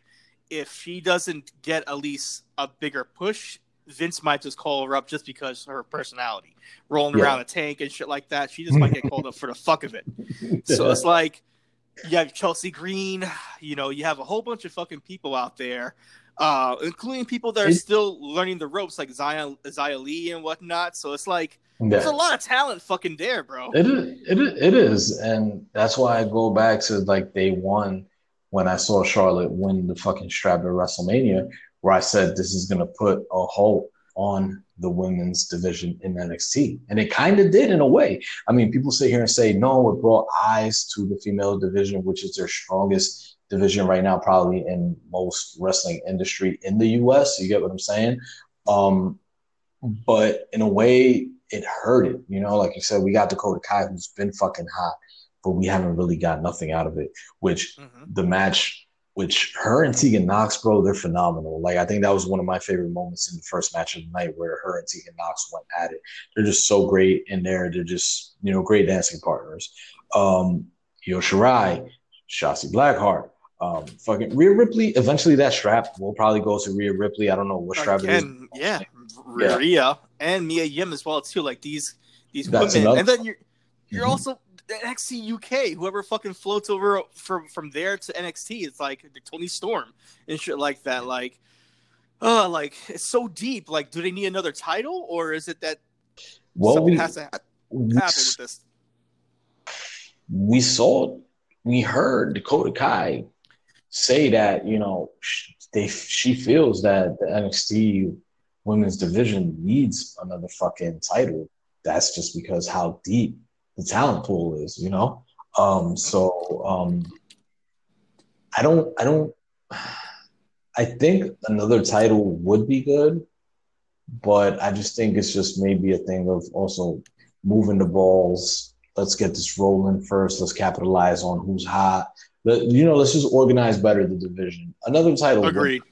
if she doesn't get at least a bigger push, Vince might just call her up just because of her personality, rolling Yeah. around a tank and shit like that. She just might get called up for the fuck of it. So it's like you have Chelsea Green, you know, you have a whole bunch of fucking people out there, uh, including people that are still learning the ropes, like Zion, Zia Lee and whatnot. So it's like Yeah. there's a lot of talent fucking there, bro. It is, it is, it is, and that's why I go back to like day one when I saw Charlotte win the fucking strap at WrestleMania, where I said this is going to put a halt on the women's division in NXT. And it kind of did in a way. I mean, people sit here and say, no, it brought eyes to the female division, which is their strongest division right now, probably in most wrestling industry in the US. You get what I'm saying? Um, but in a way, it hurt it. You know, like you said, we got Dakota Kai, who's been fucking hot, but we haven't really got nothing out of it. Which mm-hmm. the match which her and Tegan Nox, bro, they're phenomenal. Like I think that was one of my favorite moments in the first match of the night where her and Tegan Nox went at it. They're just so great in there. They're just, you know, great dancing partners. Um, Io Shirai, Shotzi Blackheart, um, fucking Rhea Ripley. Eventually that strap will probably go to Rhea Ripley. I don't know what strap Again, it is. Yeah, Rhea yeah. and Mia Yim as well too. Like these these That's women. Enough. And then you're you're mm-hmm. also NXT UK, whoever fucking floats over from from there to NXT, it's like Toni Storm and shit like that. Like, uh, like it's so deep. Like, do they need another title, or is it that well, something we, has to ha- happen with this? We saw, we heard Dakota Kai say that you know they she feels that the NXT women's division needs another fucking title. That's just because how deep the talent pool is, you know? Um, so um, I don't, I don't, I think another title would be good, but I just think it's just maybe a thing of also moving the balls. Let's get this rolling first. Let's capitalize on who's hot. But, you know, let's just organize better the division. Another title. Agreed. Would,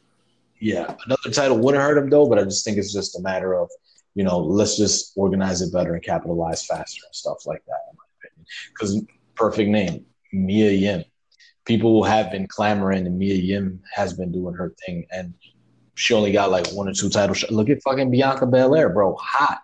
yeah, another title wouldn't hurt him though, but I just think it's just a matter of you know, let's just organize it better and capitalize faster and stuff like that, in my opinion. Because perfect name, Mia Yim. People have been clamoring, and Mia Yim has been doing her thing, and she only got like one or two titles. Look at fucking Bianca Belair, bro, hot.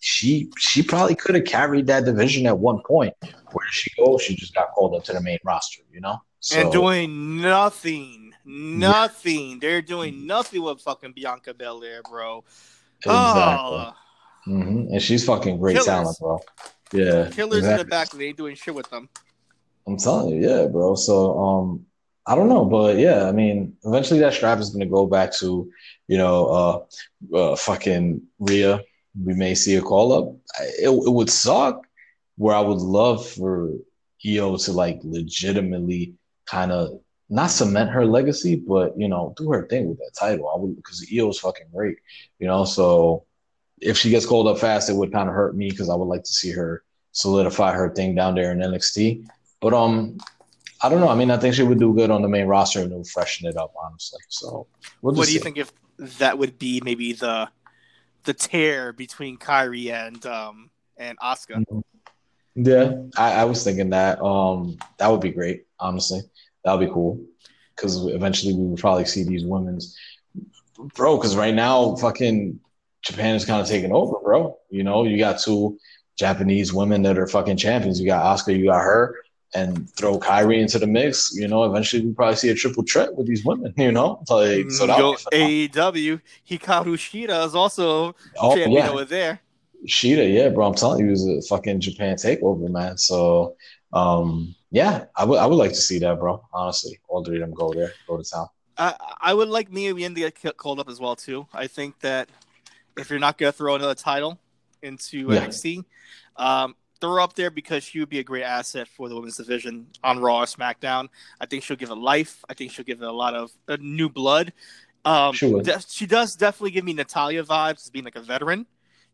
She she probably could have carried that division at one point. Where did she go? She just got called up to the main roster, you know, so, and doing nothing, nothing. Yeah. They're doing nothing with fucking Bianca Belair, bro. Exactly. Oh. Mm-hmm. And she's fucking great Killers. talent, bro. Yeah. Killers exactly. in the back, they ain't doing shit with them. I'm telling you, yeah, bro. So, um, I don't know, but yeah, I mean, eventually that strap is gonna go back to, you know, uh, uh fucking Rhea. We may see a call up. It, it would suck. Where I would love for Io to like legitimately kind of not cement her legacy, but you know, do her thing with that title. I would because Io is fucking great, you know. So if she gets called up fast, it would kind of hurt me because I would like to see her solidify her thing down there in NXT. But um, I don't know. I mean, I think she would do good on the main roster and it would freshen it up, honestly. So we'll what do you think if that would be maybe the the tear between Kairi and um and? Mm-hmm. Yeah, I, I was thinking that. Um, that would be great, honestly that would be cool because eventually we would probably see these women's bro. Because right now, fucking Japan is kind of taking over, bro. You know, you got two Japanese women that are fucking champions. You got Asuka, you got her, and throw Kairi into the mix. You know, eventually we probably see a triple threat with these women. You know, like so. Yo, AEW Hikaru Shida is also oh, champion yeah. over there. Shida, yeah, bro. I'm telling you, it was a fucking Japan takeover, man. So, um, yeah, I would I would like to see that, bro. Honestly, all three of them go there, go to town. I I would like Mia Yim to get called up as well too. I think that if you're not gonna throw another title into yeah. NXT, um, throw her up there because she would be a great asset for the women's division on Raw or SmackDown. I think she'll give it life. I think she'll give it a lot of uh, new blood. Um, sure. De- she does definitely give me Natalya vibes as being like a veteran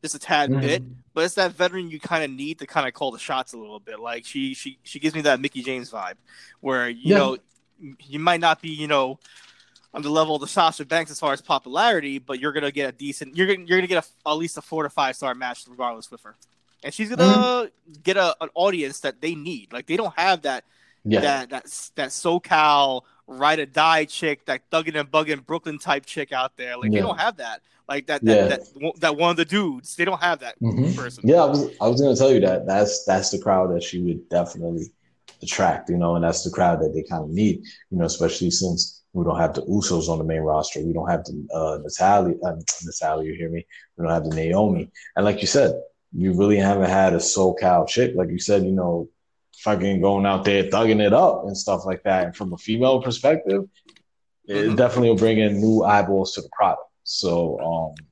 just a tad mm-hmm. bit, but it's that veteran you kind of need to kind of call the shots a little bit. Like she she she gives me that Mickie James vibe, where you yeah. know you might not be you know on the level of the Sasha Banks as far as popularity, but you're gonna get a decent you're gonna you're gonna get a, at least a four to five star match regardless with her, and she's gonna mm-hmm. get a, an audience that they need. Like they don't have that yeah. that that that SoCal ride or die chick, that thugging and bugging Brooklyn type chick out there. Like yeah. they don't have that. Like that that, yeah. that, that one of the dudes. They don't have that mm-hmm. person. Yeah, I was I was gonna tell you that. That's that's the crowd that she would definitely attract, you know, and that's the crowd that they kind of need, you know, especially since we don't have the Usos on the main roster. We don't have the uh, Natalya, uh, Natalya, you hear me? We don't have the Naomi. And like you said, you really haven't had a SoCal chick. Like you said, you know, fucking going out there thugging it up and stuff like that. And from a female perspective, it Mhm. definitely will bring in new eyeballs to the product. So um,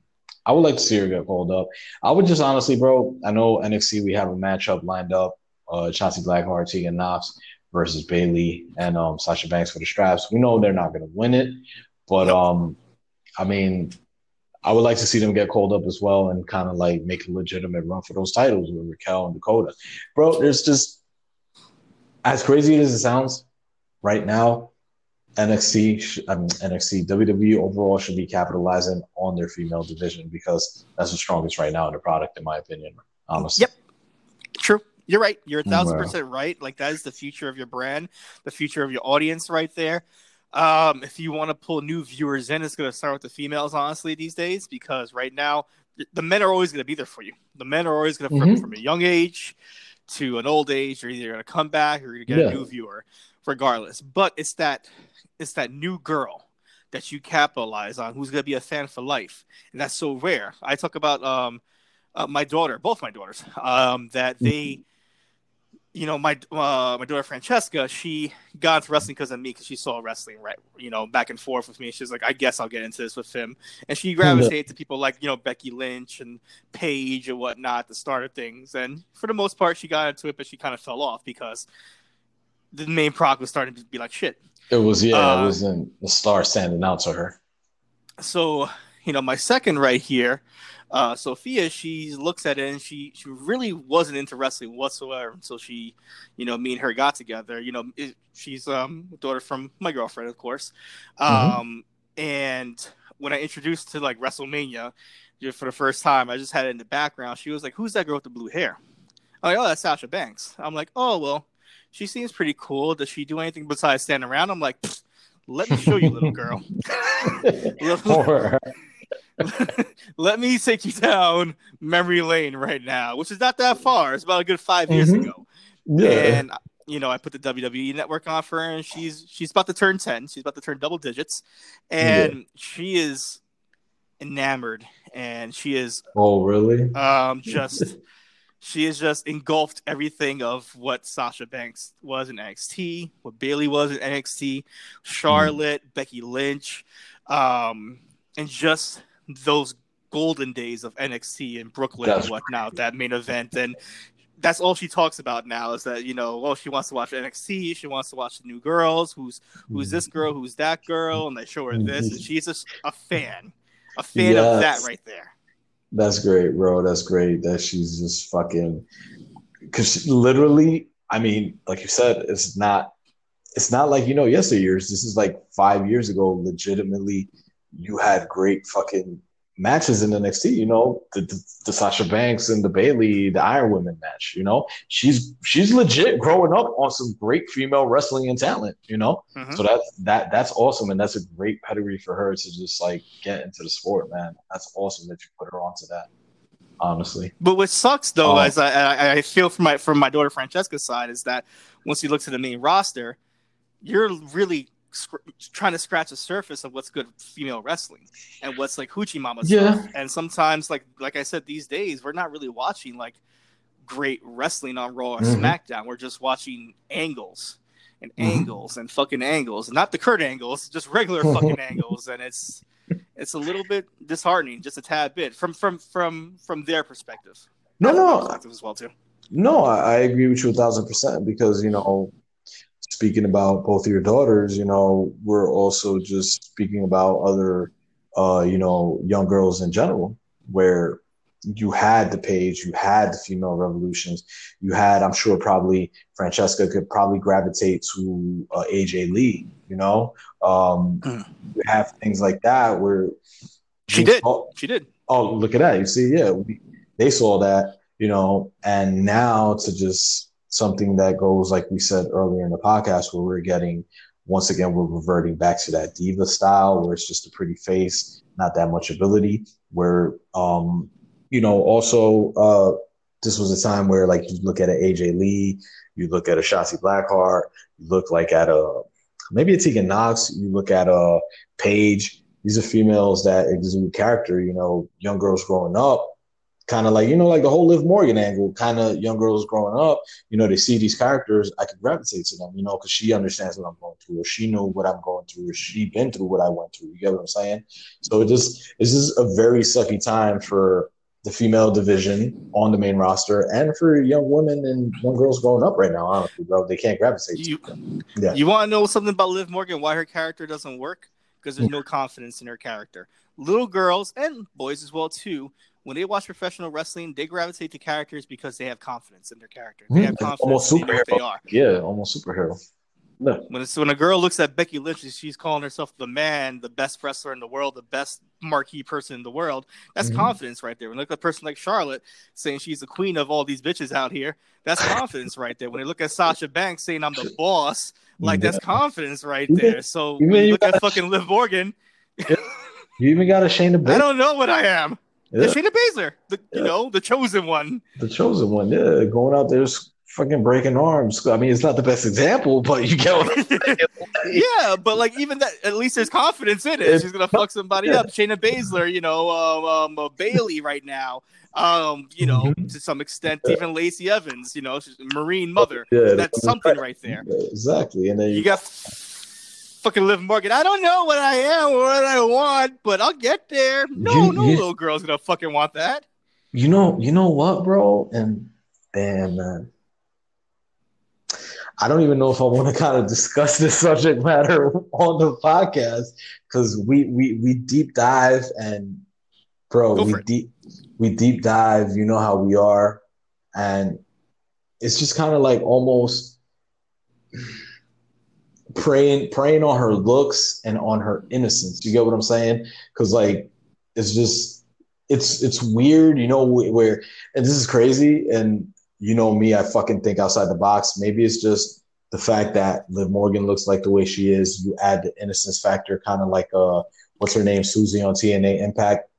I would like to see her get called up. I would just honestly, bro. I know NXT we have a matchup lined up: uh, Shotzi Blackheart, Tegan Nox versus Bayley and um, Sasha Banks for the straps. We know they're not going to win it, but um, I mean, I would like to see them get called up as well and kind of like make a legitimate run for those titles with Raquel and Dakota. Bro, there's just as crazy as it sounds right now. NXT, I mean, NXT, WWE overall should be capitalizing on their female division because that's the strongest right now in the product, in my opinion. Honestly, Yep. True. You're right. You're a thousand percent right. Like that is the future of your brand, the future of your audience right there. Um, if you want to pull new viewers in, it's going to start with the females, honestly, these days, because right now the men are always going to be there for you. The men are always going to, from, Mhm. from a young age to an old age, you're either going to come back or you're going to get Yeah. a new viewer, regardless. But it's that, it's that new girl that you capitalize on who's going to be a fan for life, and that's so rare. I talk about um, uh, my daughter, both my daughters, um, that they, you know, my uh, my daughter Francesca, she got into wrestling because of me because she saw wrestling right, you know, back and forth with me. She's like, I guess I'll get into this with him, and she gravitated to people like you know Becky Lynch and Paige and whatnot, the start of things. And for the most part, she got into it, but she kind of fell off because the main product was starting to be like shit. it was yeah, Uh, it wasn't the star standing out to her. so you know my second right here uh sophia she looks at it and she she really wasn't into wrestling whatsoever until she you know me and her got together. You know it, she's um a daughter from my girlfriend of course. Mhm. um and when i introduced to like wrestlemania you know, for the first time i just had it in the background. She was like who's that girl with the blue hair? I'm like oh that's sasha banks. I'm like oh well she seems pretty cool. Does she do anything besides stand around? I'm like let me show you little girl. Or- Let me take you down memory lane right now, which is not that far. It's about a good 5 years Mhm. ago. yeah, And you know, I put the WWE network on for her, and she's she's about to turn ten. She's about to turn double digits, and she is enamored, and she is oh really? um just she is just engulfed everything of what Sasha Banks was in NXT, what Bayley was in NXT, Charlotte, Becky Lynch, um, and just those golden days of NXT in Brooklyn That's and whatnot, that main event. And that's all she talks about now is that, you know, well, she wants to watch NXT, she wants to watch the new girls, who's who's this girl, who's that girl, and they show her mm-hmm. this, and she's just a fan. A fan of that right there. That's great, bro. That's great that she's just fucking because literally, I mean, like you said, it's not it's not like you know yesteryears. This is like five years ago. Legitimately, you had great fucking matches in NXT. You know, the, the the Sasha Banks and the Bayley, the Iron Women match. You know, she's she's legit growing up on some great female wrestling and talent. You know, Mhm. so that's that that's awesome, and that's a great pedigree for her to just like get into the sport, man. That's awesome that you put her onto that. Honestly, But what sucks though, Oh. as I, I I feel from my from my daughter Francesca's side, is that once you look to the main roster, you're really sc- trying to scratch the surface of what's good female wrestling and what's like hoochie mama Yeah. stuff. And sometimes, like like I said, these days we're not really watching like great wrestling on Raw or Mhm. SmackDown. We're just watching angles and Mhm. angles and fucking angles, not the Kurt angles, just regular fucking angles, and it's it's a little bit disheartening, just a tad bit from from from from their perspective. no, no, perspective as well too. no. I agree with you a thousand percent because you know, speaking about both of your daughters, you know, we're also just speaking about other, uh, you know, young girls in general, where you had the page, you had the female revolutions, you had, I'm sure, probably Francesca could probably gravitate to uh, AJ Lee, you know, um, Mm. you have things like that where She did. saw- She did. oh, look at that! You see, yeah, we, they saw that, you know, and now to just something that goes like we said earlier in the podcast, where we're getting once again we're reverting back to that diva style, where it's just a pretty face, not that much ability. Where, um, you know, also uh, this was a time where like you look at an AJ Lee, you look at a Shotzi Blackheart, you look like at a maybe a Tegan Nox, you look at a Paige. These are females that exude character. You know, young girls growing up, kind of like you know like the whole Liv Morgan angle. Kind of young girls growing up, you know, they see these characters, I can gravitate to them, you know, because she understands what I'm going through, or she knew what I'm going through, or she been through what I went through. You get what I'm saying? So it just this is a very sucky time for the female division on the main roster and for young women and young girls growing up right now. Honestly, bro, they can't gravitate. To you, Yeah. you want to know something about Liv Morgan? Why her character doesn't work? Because there's no confidence in her character. Little girls and boys as well too. When they watch professional wrestling, they gravitate to characters because they have confidence in their character. They have Mhm. confidence Almost in what they superhero. are. Yeah, almost superhero. No. When it's when a girl looks at Becky Lynch, she's calling herself the man, the best wrestler in the world, the best marquee person in the world. That's Mhm. confidence right there. When they look at a person like Charlotte saying she's the queen of all these bitches out here, that's confidence right there. When they look at Sasha Banks saying I'm the boss, like that's confidence right there. So you you look at fucking Liv Morgan, You even got a Shayna I don't know what I am. Yeah, Shayna Baszler, the you know the chosen one. the chosen one. Yeah, going out there fucking breaking arms. I mean, it's not the best example, but you get what I'm saying. yeah, but like even that, at least there's confidence in it. It's- She's gonna fuck somebody yeah. up. Shayna Baszler, you know, um, um uh, Bayley right now. Um, you know, Mhm. to some extent, even Lacey Evans. You know, she's a Marine mother. Yeah, That's something right there. Yeah, exactly. And then You got fucking Liv Morgan. I don't know what I am or what I want, but I'll get there. No, You- no you- little girl's gonna fucking want that. You know, you know what, bro? And damn, man. I don't even know if I want to kind of discuss this subject matter on the podcast because we we we deep dive and bro, Go we deep we deep dive. You know how we are, and it's just kind of like almost praying praying on her looks and on her innocence. You get what I'm saying? Because like it's just it's it's weird, you know, where and this is crazy, and you know me, I fucking think outside the box. Maybe it's just the fact that Liv Morgan looks like the way she is. You add the innocence factor, kind of like uh, what's her name, Susie on TNA Impact.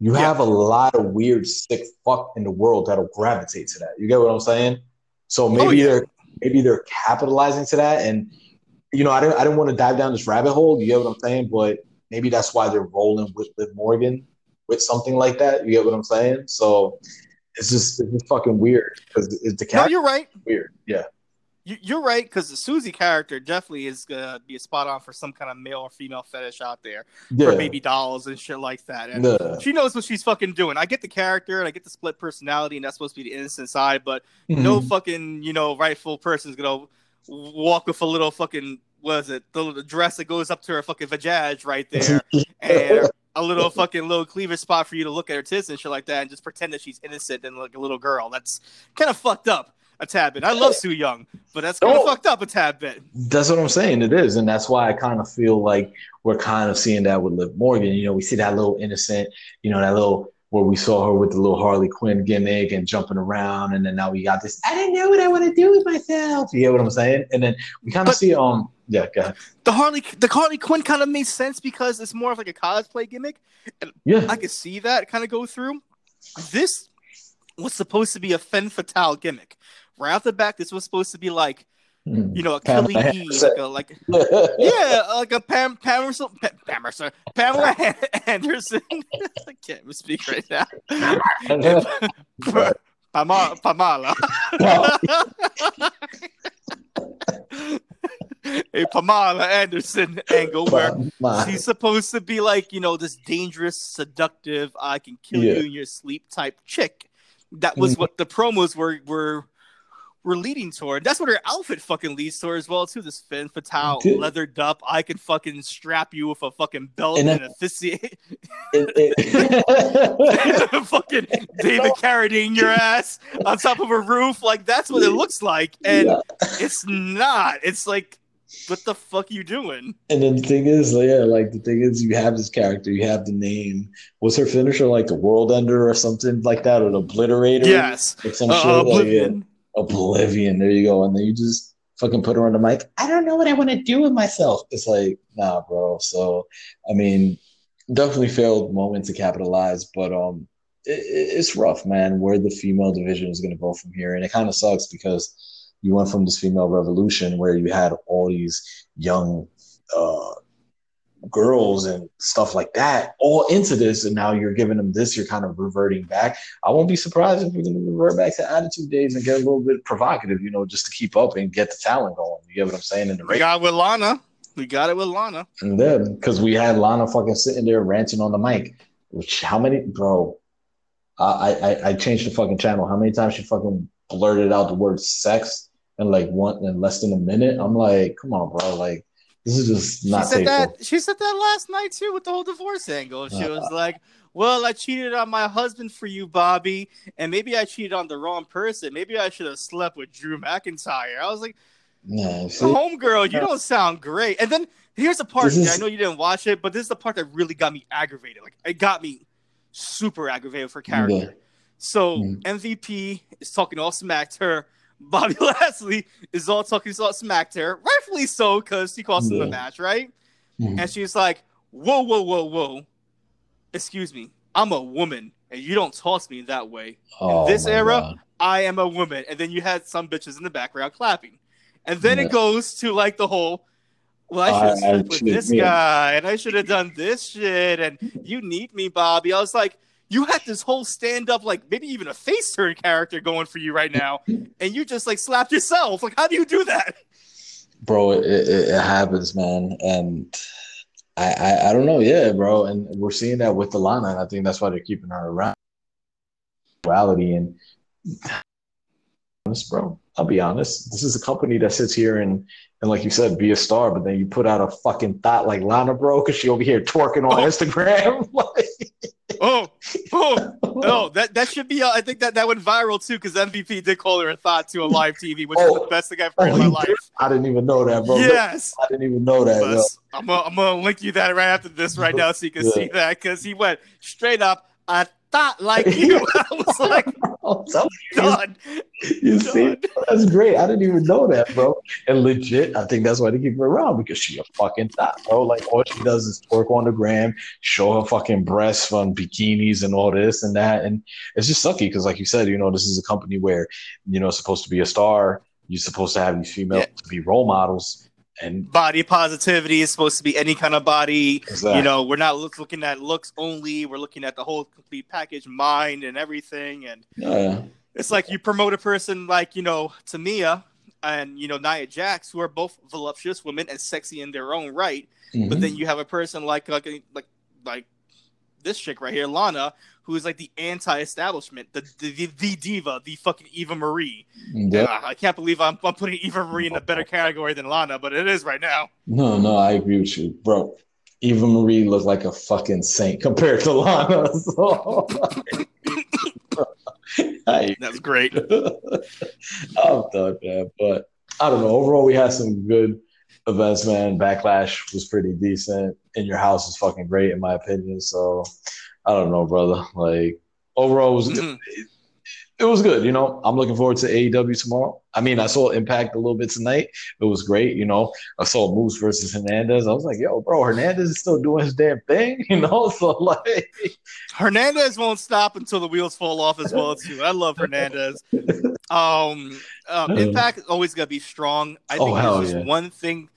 You Yeah. have a lot of weird, sick fuck in the world that'll gravitate to that. You get what I'm saying? So maybe Oh, yeah. they're maybe they're capitalizing to that, and you know, I didn't I didn't want to dive down this rabbit hole. You get what I'm saying? But maybe that's why they're rolling with Liv Morgan with something like that. You get what I'm saying? So it's just it's just fucking weird because it's the No, you're right. weird. Yeah. You, you're right because the Susie character definitely is gonna be a spot on for some kind of male or female fetish out there Yeah. for baby dolls and shit like that. And Yeah. she knows what she's fucking doing. I get the character and I get the split personality, and that's supposed to be the innocent side, but no Mhm. fucking you know rightful person's gonna walk with a little fucking what is it the little dress that goes up to her fucking vajaj right there and a little fucking little cleavage spot for you to look at her tits and shit like that and just pretend that she's innocent and like a little girl that's kind of fucked up a tad bit i love Su Yung but that's kind of fucked up a tad bit That's what I'm saying. It is, and that's why I kind of feel like we're kind of seeing that with Liv Morgan. You know, we see that little innocent, you know, that little where we saw her with the little Harley Quinn gimmick and jumping around, and then now we got this. I didn't know what I want to do with myself. You get what I'm saying? And then we kind of see, um, yeah, go ahead. the harley the harley quinn kind of makes sense because it's more of like a cosplay gimmick yeah, i could see that kind of go through this was supposed to be a femme fatale gimmick right off the back this was supposed to be like. You know a Pamela Kelly E, like a like yeah, like a Pam Pam Pam Pamela Pamela Anderson. I can't speak right now. Pamela Pamela. a Pamela Anderson angle where she's supposed to be like you know this dangerous, seductive, I can kill Yeah. you in your sleep type chick. That was Mhm. what the promos were were were leading toward. That's what her outfit fucking leads toward as well too. This femme fatale, Dude. leathered up. I can fucking strap you with a fucking belt And and, a fissy. It- it- fucking David Carradine your ass on top of a roof. Like that's what it looks like, and Yeah. it's not. It's like, what the fuck you doing? And then the thing is, yeah, like the thing is, you have this character, you have the name. Was her finisher like the World Ender or something like that, or the Obliterator? Yes, Or some uh, shit like, yeah. Oblivion. There you go. And then you just fucking put her on the mic. I don't know what I want to do with myself. It's like, nah, bro. So, I mean, definitely failed moment to capitalize, but um, it- it's rough, man. Where the female division is going to go from here, and it kind of sucks because you went from this female revolution where you had all these young, uh, girls and stuff like that all into this, and now you're giving them this. You're kind of reverting back. I won't be surprised if we're going to revert back to attitude days and get a little bit provocative, you know, just to keep up and get the talent going. You get what I'm saying? In the race. got with Lana. We got it with Lana. And then because we had Lana fucking sitting there ranting on the mic, which how many bro? I I I changed the fucking channel. How many times she fucking blurted out the word sex in like one in less than a minute? I'm like, come on, bro. Like this is just She said that. She said that last night too with the whole divorce angle. She Uh, was like, "Well, I cheated on my husband for you, Bobby, and maybe I cheated on the wrong person. Maybe I should have slept with Drew McIntyre." I was like, see? "Homegirl, you don't sound great." And then here's the part. Is- I know you didn't watch it, but this is the part that really got me aggravated. Like it got me super aggravated for character. Yeah. So Mm. MVP is talking all smack to her. Bobby Lashley is all talking all smack to her, rightfully so, because he cost him the match, right? Mhm. And she's like, "Whoa, whoa, whoa, whoa! Excuse me, I'm a woman, and you don't toss me that way. Oh, this era, God. I am a woman." And then you had some bitches in the background clapping, and then Yeah. it goes to like the whole. Well, I should have slept with this yeah. guy, and I should have done this shit, and you need me, Bobby. I was like, you had this whole stand up, like maybe even a face turn character going for you right now, and you just like slapped yourself. Like, how do you do that? bro, it, it, it happens, man. And I, I I don't know, yeah, bro. And we're seeing that with Alana, and I think that's why they're keeping her around. Reality and honest, bro. I'll be honest. This is a company that sits here and and like you said, be a star, but then you put out a fucking thought like Lana, bro, because she over here twerking on Oh. Instagram. like, Oh, oh, no, that that should be. Uh, I think that that went viral too because MVP did call her a thought to a live TV, which is Oh. the best thing I've heard Oh, in my life. did? I didn't even know that, bro. Yes. I didn't even know that. yo. I'm gonna, I'm gonna link you that right after this right now so you can Yeah. see that because he went straight up. I thought like you. I was like, oh, I'm telling you, done. See, oh, that's great. I didn't even know that, bro. And legit, I think that's why they keep her around because she a fucking thought, bro. Like all she does is twerk on the gram, show her fucking breasts on bikinis and all this and that, and it's just sucky because, like you said, you know, this is a company where you know it's supposed to be a star. You're supposed to have these females Yeah. to be role models, and Body positivity is supposed to be any kind of body. exactly. You know, we're not look, looking at looks only. We're looking at the whole complete package, mind and everything. And yeah, it's like you promote a person like you know Tamina and you know Nia Jax, who are both voluptuous women and sexy in their own right. Mhm. But then you have a person like like like like this chick right here, Lana, who is like the anti-establishment, the the, the, the diva, the fucking Eva Marie. Yeah. Ah, I can't believe I'm, I'm putting Eva Marie in a better category than Lana, but it is right now. No, no, I agree with you, bro. Eva Marie looked like a fucking saint compared to Lana. So, I That's great. I'm done, man. But I don't know. Overall, we had some good events, man. Backlash was pretty decent. In Your House was fucking great, in my opinion. So I don't know, brother. Like overall, it was good. Mhm. It was good. You know, I'm looking forward to AEW tomorrow. I mean, I saw Impact a little bit tonight. It was great. You know, I saw Moose versus Hernandez. I was like, yo, bro, Hernandez is still doing his damn thing. You know, so like, Hernandez won't stop until the wheels fall off as well too. I love Hernandez. Um, um, Impact is always gonna be strong. I Oh, think hell there's just yeah. one thing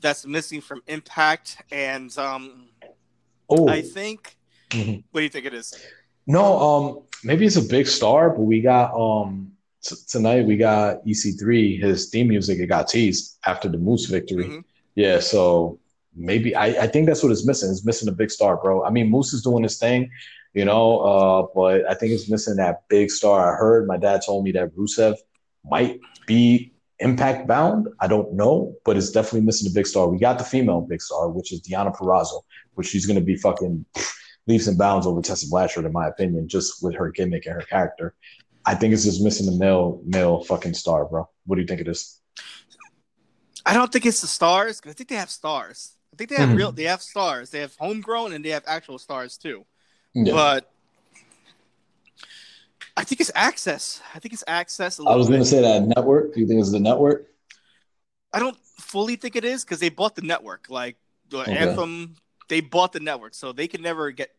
that's missing from Impact, and um, oh, I think. Mhm. What do you think it is? No, um, maybe it's a big star, but we got um t- tonight we got EC3, his theme music. It got teased after the Moose victory. Mhm. Yeah, so maybe I, I think that's what it's missing. It's missing a big star, bro. I mean, Moose is doing his thing, you know, uh, but I think it's missing that big star. I heard my dad told me that Rusev might be impact bound. I don't know, but it's definitely missing a big star. We got the female big star, which is Deonna Purrazzo, which she's gonna be fucking leaps and bounds over Tessa Blanchard, in my opinion, just with her gimmick and her character. I think it's just missing the male male fucking star, bro. What do you think it is? I don't think it's the stars. I think they have stars. I think they have Mhm. real. They have stars. They have homegrown and they have actual stars too. Yeah. But I think it's access. I think it's access. A I was gonna say that network. Do you think it's the network? I don't fully think it is because they bought the network. Like the Okay. Anthem, they bought the network, so they can never get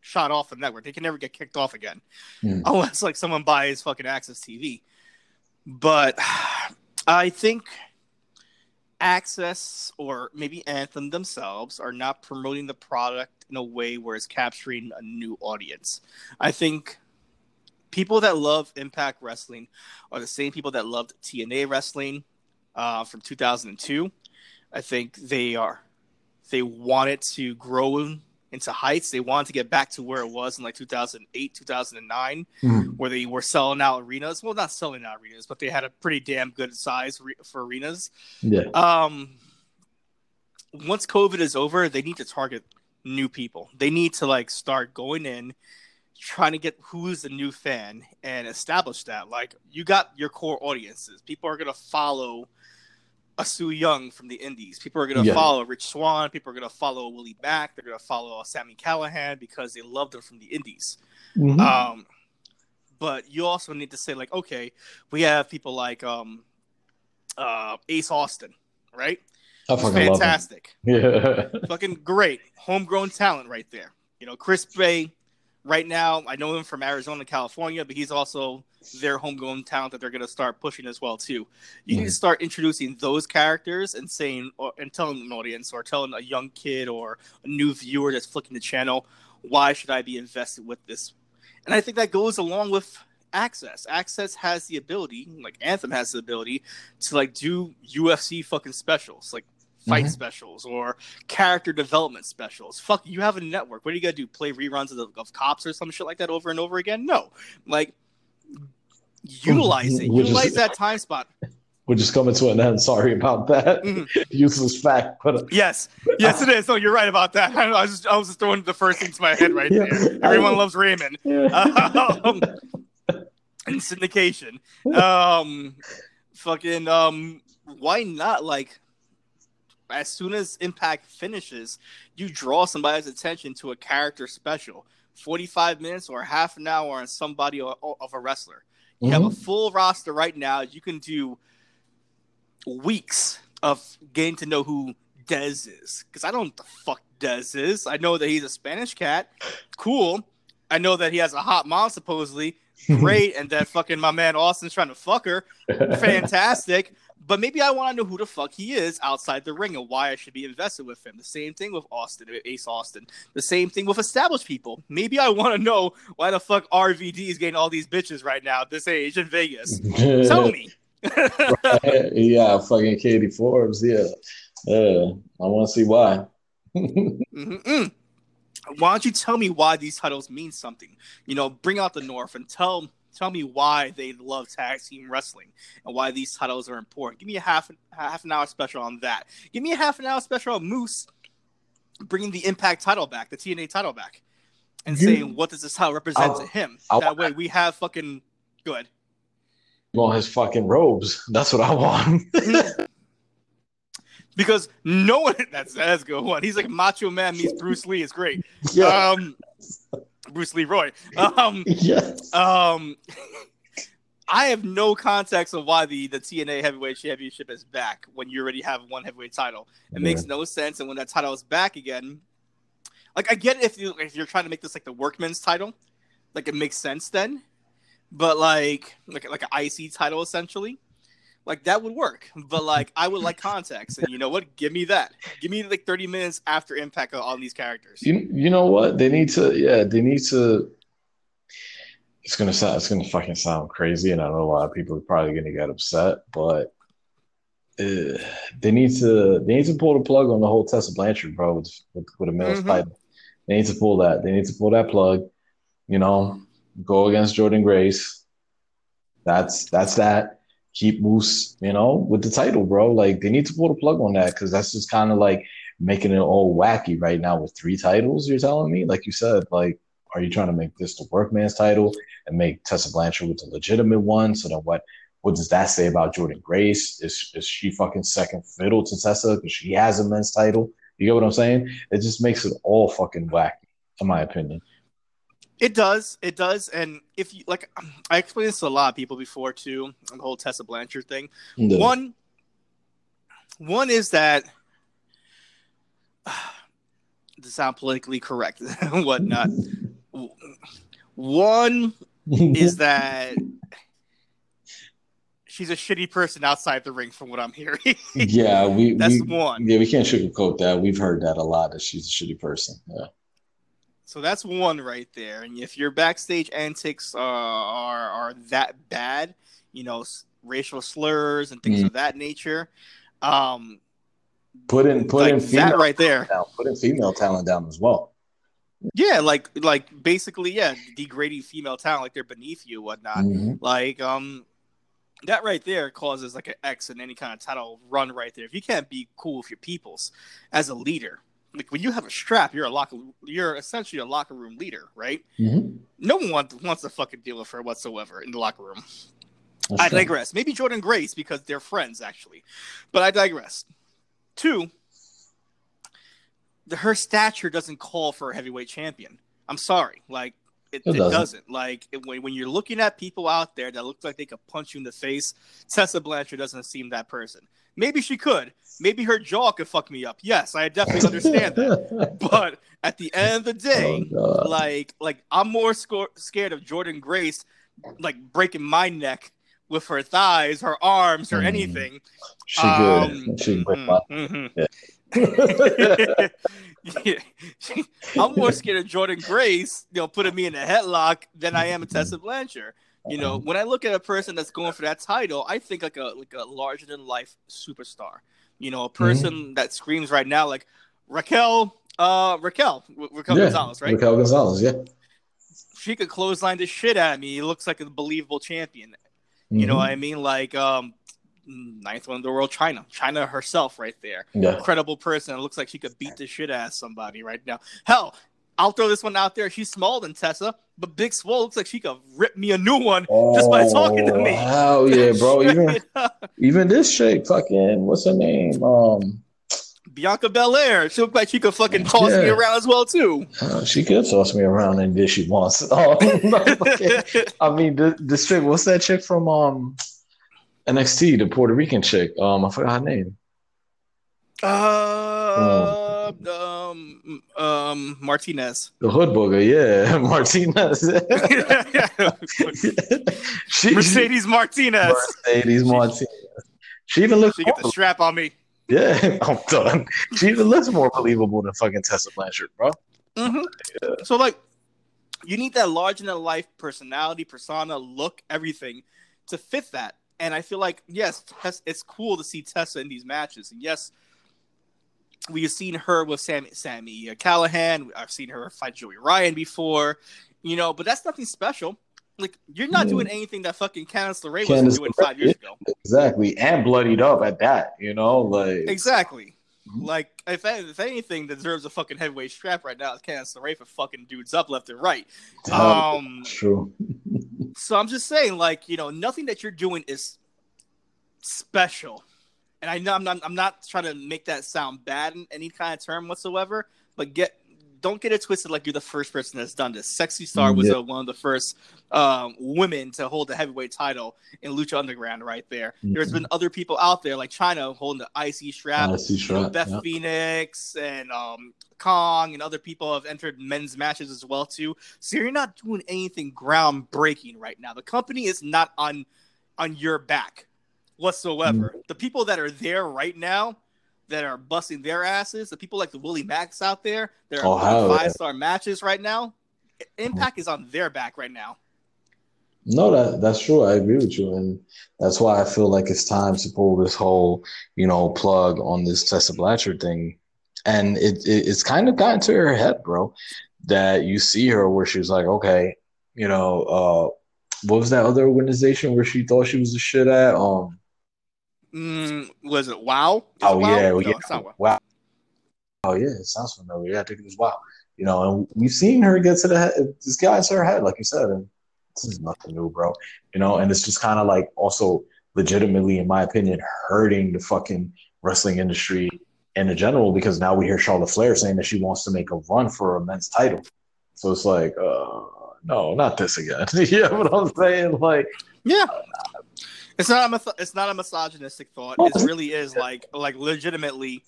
shot off the network. They can never get kicked off again, Hmm. unless like someone buys fucking AXS TV. But I think Access or maybe Anthem themselves are not promoting the product in a way where it's capturing a new audience. I think people that love Impact Wrestling are the same people that loved TNA Wrestling uh, from 2002. I think they are they wanted to grow into heights. They wanted to get back to where it was in like 2008, 2009, Mhm. where they were selling out arenas. Well, not selling out arenas, but they had a pretty damn good size re- for arenas. Yeah. Um, once COVID is over, they need to target new people. They need to like start going in, trying to get who's the new fan and establish that. Like you got your core audiences. People are gonna follow a Su Yung from the Indies. People are gonna Yeah. follow Rich Swann. People are gonna follow Willie Mack. They're gonna follow Sami Callihan because they loved him from the Indies. Mhm. Um, but you also need to say like, okay, we have people like um, uh, Ace Austin, right? I fucking love fantastic, Yeah. fucking great, homegrown talent right there. You know, Chris Bey, right now, I know him from Arizona, California, but he's also their homegrown talent that they're gonna start pushing as well too. You need to Mhm. start introducing those characters and saying or, and telling an audience or telling a young kid or a new viewer that's flicking the channel, why should I be invested with this? And I think that goes along with access. Access has the ability, like Anthem has the ability, to like do UFC fucking specials, like fight Mhm. specials or character development specials. Fuck, you have a network. What are you gonna do? Play reruns of, the, of cops or some shit like that over and over again? No, like utilize it. Is- Utilize that time spot. We're just coming to an end. Sorry about that. Mhm. Useless fact, but Yes, yes, it is. No, you're right about that. I was just, I was just throwing the first thing to my head right Yeah. there. Everyone loves Raymond. um, and syndication. Um, fucking um, why not? Like, as soon as Impact finishes, you draw somebody's attention to a character special. Forty-five minutes or half an hour on somebody o- of a wrestler. You have a mm-hmm. full roster right now. You can do weeks of getting to know who Dez is because I don't know what the fuck Dez is. I know that he's a Spanish cat. Cool. I know that he has a hot mom supposedly. Great, and that fucking my man Austin's trying to fuck her. Fantastic. But maybe I want to know who the fuck he is outside the ring and why I should be invested with him. The same thing with Austin, Ace Austin. The same thing with established people. Maybe I want to know why the fuck RVD is getting all these bitches right now at this age in Vegas. Tell me. yeah, fucking Katie Forbes. Yeah, yeah. I want to see why. Mm-hmm. Why don't you tell me why these titles mean something? You know, bring out the North and tell tell me why they love tag team wrestling and why these titles are important. Give me a half half an hour special on that. Give me a half an hour special on Moose bringing the Impact title back, the TNA title back, and You- saying what does this title represent I'll- to him. I'll- that way, we have fucking good. Want his fucking robes? That's what I want. Because no one that's that's a good one. He's like Macho Man meets Bruce Lee. It's great. yeah, Um, Bruce Leroy. Um, yes. Um, I have no context of why the, the TNA Heavyweight Championship is back when you already have one heavyweight title. It makes no sense. And when that title is back again, like I get if you if you're trying to make this like the workman's title, like it makes sense then. But like like like an IC title essentially, like that would work. But like I would like context, and you know what? Give me that. Give me like 30 minutes after Impact on these characters. You you know what? They need to yeah, they need to it's gonna sound it's gonna fucking sound crazy and I know a lot of people are probably gonna get upset, but uh, they need to they need to pull the plug on the whole Tessa Blanchard, bro, with with, with a male Mhm. title. They need to pull that. They need to pull that plug, you know, go against Jordynne Grace. That's that's that. Keep Moose, you know, with the title, bro. Like they need to pull the plug on that because that's just kind of like making it all wacky right now with three titles. You're telling me, like you said, like, are you trying to make this the workman's title and make Tessa Blanchard with the legitimate one? So then what? What does that say about Jordynne Grace? Is is she fucking second fiddle to Tessa because she has a men's title? You get what I'm saying? It just makes it all fucking wacky, in my opinion. It does. It does. And if you like, I explained this to a lot of people before too. The whole Tessa Blanchard thing. Yeah. One, one is that to sound politically correct and whatnot. One is that she's a shitty person outside the ring, from what I'm hearing. Yeah, we That's we, one. Yeah, we can't sugarcoat that. We've heard that a lot. That she's a shitty person. Yeah. So that's one right there. And if your backstage antics uh, are are that bad, you know, s- racial slurs and things Mhm. of that nature, um, Put in put like in that female right there. down. Put in female talent down as well. Yeah, like like basically, yeah, degrading female talent like they're beneath you, whatnot. Mhm. Like um, that right there causes like an X in any kind of title run right there. If you can't be cool with your peoples as a leader, like when you have a strap, you're a locker, you're essentially a locker room leader, right? Mhm. No one wants, wants to fucking deal with her whatsoever in the locker room. That's I true. digress. Maybe Jordynne Grace because they're friends actually, but I digress. Two, the, her stature doesn't call for a heavyweight champion. I'm sorry, like it, It it doesn't. doesn't. Like it- when, when you're looking at people out there that look like they could punch you in the face, Tessa Blanchard doesn't seem that person. Maybe she could. Maybe her jaw could fuck me up. Yes, I definitely understand that. But at the end of the day, Oh, like like I'm more sco- scared of Jordynne Grace like breaking my neck with her thighs, her arms, or Mm. anything. She good. Um, she break my. mhm. Yeah. Yeah. I'm more scared of Jordynne Grace, you know, putting me in a headlock than I am a Tessa Blanchard. You know, when I look at a person that's going for that title, I think like a like a larger than life superstar. You know, a person that screams right now like Raquel, uh, Raquel, Raquel yeah, Gonzalez, right? Raquel Gonzalez, yeah. She could clothesline the shit out of me. He looks like a believable champion. You know Mhm. what I mean? Like um, ninth one in the world, Chyna, Chyna herself, right there. Yeah. Incredible person. It looks like she could beat the shit out of somebody right now. Hell, I'll throw this one out there. She's smaller than Tessa, but Big Swole looks like she could rip me a new one just by talking to Oh, me. Hell yeah, bro. Even even this chick, fucking, what's her name? Um, Bianca Belair. She looked like she could fucking toss me around as well too. uh, she could toss me around and if she wants. Oh, okay. I mean, the, this chick, what's that chick from um NXT, the Puerto Rican chick? Um, I forgot her name. uh, um, um, Martinez. The Hood Booger, yeah, Martinez. she, Mercedes Martinez. Mercedes Martinez. She even looks She get the strap on me. yeah, I'm done. She even looks more believable than fucking Tessa Blanchard, bro. hmm So like, you need that larger than life personality, persona, look, everything to fit that. And I feel like yes, it's cool to see Tessa in these matches. And yes, we've seen her with Sami, Sami Callihan. I've seen her fight Joey Ryan before, you know. But that's nothing special. Like you're not Yeah. doing anything that fucking Candice LeRae Candice was doing LeRae, five years ago. Exactly, and bloodied up at that. You know, like Exactly. Mhm. Like if if anything deserves a fucking heavyweight strap right now, it's Candice LeRae for fucking dudes up left and right. Um, true. so I'm just saying, like you know, nothing that you're doing is special, and I know I'm not I'm not trying to make that sound bad in any kind of term whatsoever, but get don't get it twisted like you're the first person that's done this. Sexy Star was Yeah. uh, one of the first um, women to hold the heavyweight title in Lucha Underground. Right there, there's Mhm. been other people out there like Chyna holding the IC strap. I see You know. Beth yeah. Phoenix and um, Kong and other people have entered men's matches as well too. So you're not doing anything groundbreaking right now. The company is not on on your back whatsoever. Mm. The people that are there right now that are busting their asses, the people like the Willie Mack out there, that Oh, are yeah. five star matches right now. Impact is on their back right now. No, that that's true. I agree with you, and that's why I feel like it's time to pull this whole, you know, plug on this Tessa Blanchard thing, and it, it it's kind of gotten to her head, bro. That you see her where she's like, okay, you know, uh, what was that other organization where she thought she was a shit at? Um, Mm, was it Wow? Is it oh WoW? yeah, No, yeah, WoW. wow. Oh yeah, it sounds familiar. Yeah, I think it was wow. You know, and we've seen her get to the head. This guy's her head, like you said, and this is nothing new, bro. You know, and it's just kind of like also legitimately, in my opinion, hurting the fucking wrestling industry in the general because now we hear Charlotte Flair saying that she wants to make a run for a men's title. So it's like, uh, no, not this again. you know what I'm saying? Like, Yeah. It's not a it's not a misogynistic thought. It really is like like legitimately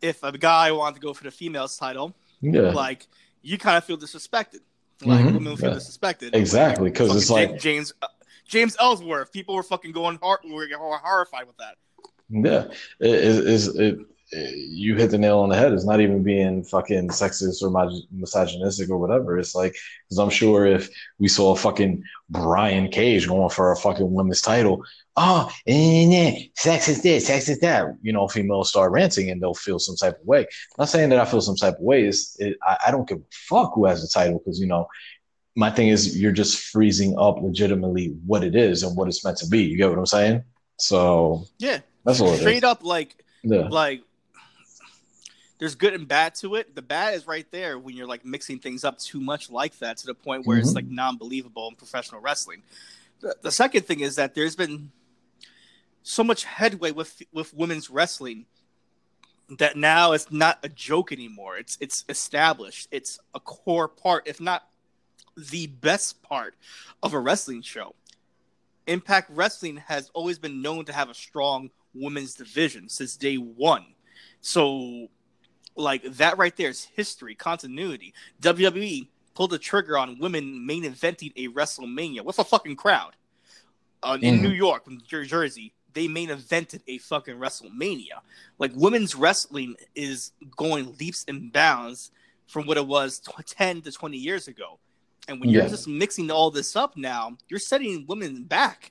if a guy wanted to go for the females title, yeah, like you kind of feel disrespected. Like Mhm, women feel yeah. disrespected. Exactly, 'cause Fucking it's like- James uh, James Ellsworth. People were fucking going hard, We were horrified with that. Yeah, it, it, it, it, you hit the nail on the head. It's not even being fucking sexist or misogynistic or whatever. It's like because I'm sure if we saw fucking Brian Cage going for a fucking women's title, oh, and yeah, sex is this, sex is that. You know, females start ranting and they'll feel some type of way. I'm not saying that I feel some type of way. Is I, I don't give a fuck who has the title because you know my thing is you're just freezing up legitimately what it is and what it's meant to be. You get what I'm saying? So yeah, that's all. Straight up, like yeah. like there's good and bad to it. The bad is right there when you're like mixing things up too much like that to the point where mm-hmm. it's like non-believable in professional wrestling. The, the second thing is that there's been so much headway with with women's wrestling that now it's not a joke anymore. It's it's established. It's a core part, if not the best part of a wrestling show. Impact Wrestling has always been known to have a strong women's division since day one. So, like that right there is history, continuity. WWE pulled the trigger on women main eventing a WrestleMania with a fucking crowd uh, in mm-hmm. New York, New Jersey. They main evented a fucking WrestleMania. Like women's wrestling is going leaps and bounds from what it was 10 to 20 years ago. And when you're just mixing all this up now, you're setting women back.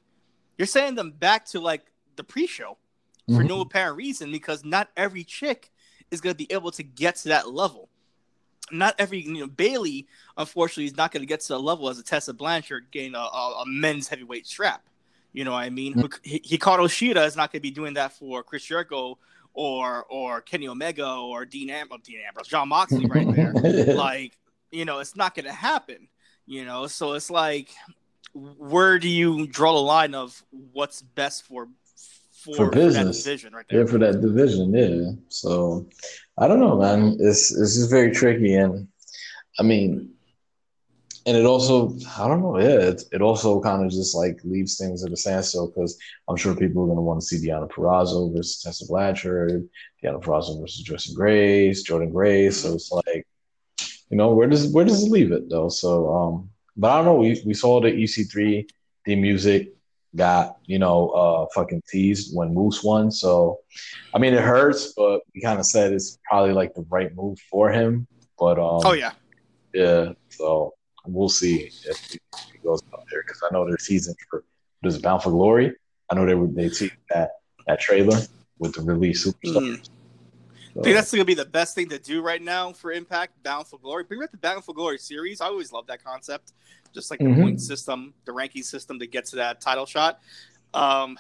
You're setting them back to like the pre-show for mm-hmm. no apparent reason because not every chick is going to be able to get to that level. Not every, you know, Bayley, unfortunately, is not going to get to the level as a Tessa Blanchard getting a, a, a men's heavyweight strap. You know what I mean? Mm-hmm. Hikaru Shida is not going to be doing that for Chris Jericho or or Kenny Omega or Dean, Am- Dean Ambrose, Jon Moxley right there. like, you know, it's not going to happen you know so it's like where do you draw the line of what's best for for, for business division right there? Yeah, for that division, yeah. So I don't know, man. It's it's just very tricky, and I mean, and it also I don't know, yeah. It, it also kind of just like leaves things at a standstill because I'm sure people are going to want to see Deonna Purrazzo versus Tessa Blanchard, Deonna Purrazzo versus Jordynne Grace, Jordynne Grace. So it's like you know, where does where does it leave it though? So, um, but I don't know. We we saw the EC3, the music got you know uh fucking teased when Moose won. So, I mean, it hurts, but he kind of said it's probably like the right move for him. But um, oh yeah, yeah. So we'll see if he goes out there because I know their season for does Bound for Glory. I know they would they see that that trailer with the release superstars. Mm. I think that's going to be the best thing to do right now for Impact, Bound for Glory. Bring back the Bound for Glory series. I always love that concept. Just like the mm-hmm. point system, the ranking system to get to that title shot. Um,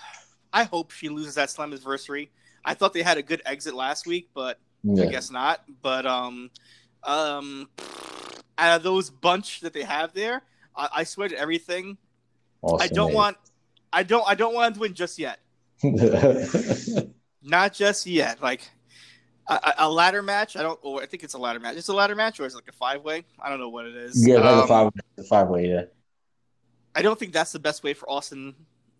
I hope she loses that Slammiversary. I thought they had a good exit last week, but yeah. I guess not. But um, um, out of those bunch that they have there, I, I swear to everything. Awesome, I don't want, I don't, I don't want to win just yet. not just yet. Like a, a, ladder match. I don't. Or I think it's a ladder match. It's a ladder match, or is it like a five way? I don't know what it is. Yeah, like um, a five. Five way. Yeah. I don't think that's the best way for Austin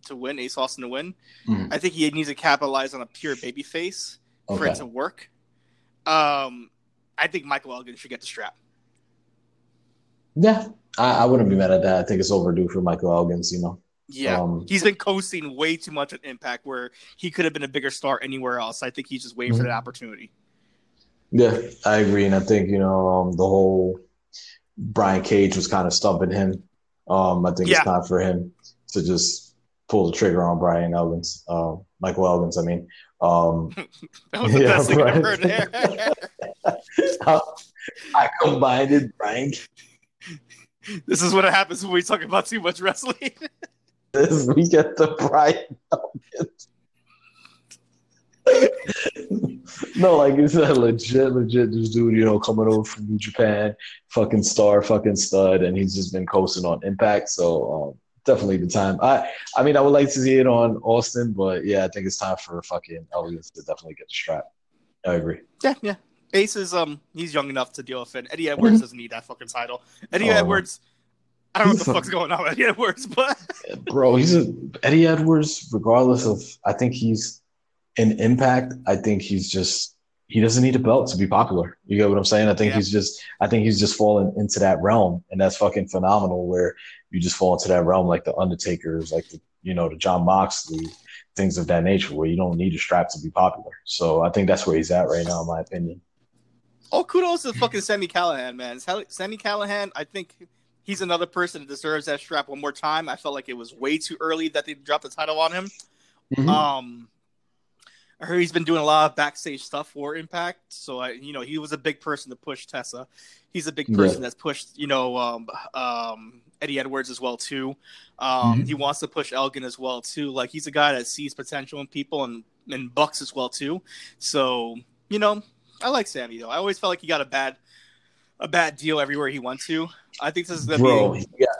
to win. Ace Austin to win. Mm. I think he needs to capitalize on a pure baby face okay. for it to work. Um, I think Michael Elgin should get the strap. Yeah, I, I wouldn't be mad at that. I think it's overdue for Michael Elgin's. You know. Yeah, um, he's been coasting way too much at Impact, where he could have been a bigger star anywhere else. I think he's just waiting mm-hmm. for that opportunity. Yeah, I agree, and I think you know um, the whole Brian Cage was kind of stumping him. Um, I think yeah. it's time for him to just pull the trigger on Brian Elgins, uh, Michael Elgins. I mean, um, that was the yeah, best thing I've heard there. I combined it, Brian. This is what happens when we talk about too much wrestling. This we get the Brian Elgins no, like it's a legit, legit this dude, you know, coming over from New Japan, fucking star, fucking stud, and he's just been coasting on Impact. So um, definitely the time. I, I mean, I would like to see it on Austin, but yeah, I think it's time for fucking Elgin to definitely get the strap. I agree. Yeah, yeah. Ace is um, he's young enough to deal with it. Eddie Edwards doesn't need that fucking title. Eddie oh. Edwards. I don't know what the fuck's going on with Eddie Edwards, but bro, he's a Eddie Edwards. Regardless of, I think he's in Impact, I think he's just he doesn't need a belt to be popular. You get what I'm saying? I think Yeah. he's just I think he's just fallen into that realm, and that's fucking phenomenal. Where you just fall into that realm, like the Undertakers, like the you know the Jon Moxley, things of that nature, where you don't need a strap to be popular. So I think that's where he's at right now, in my opinion. Oh, kudos to fucking Sami Callihan, man. Sami Callihan, I think he's another person that deserves that strap one more time. I felt like it was way too early that they dropped the title on him. Mhm. Um, I heard he's been doing a lot of backstage stuff for Impact, so I, you know, he was a big person to push Tessa. He's a big Yeah. person that's pushed, you know, um, um, Eddie Edwards as well too. Um, Mhm. He wants to push Elgin as well too. Like he's a guy that sees potential in people and and Bucks as well too. So you know, I like Sami though. I always felt like he got a bad a bad deal everywhere he went to. I think this is gonna Bro, he got,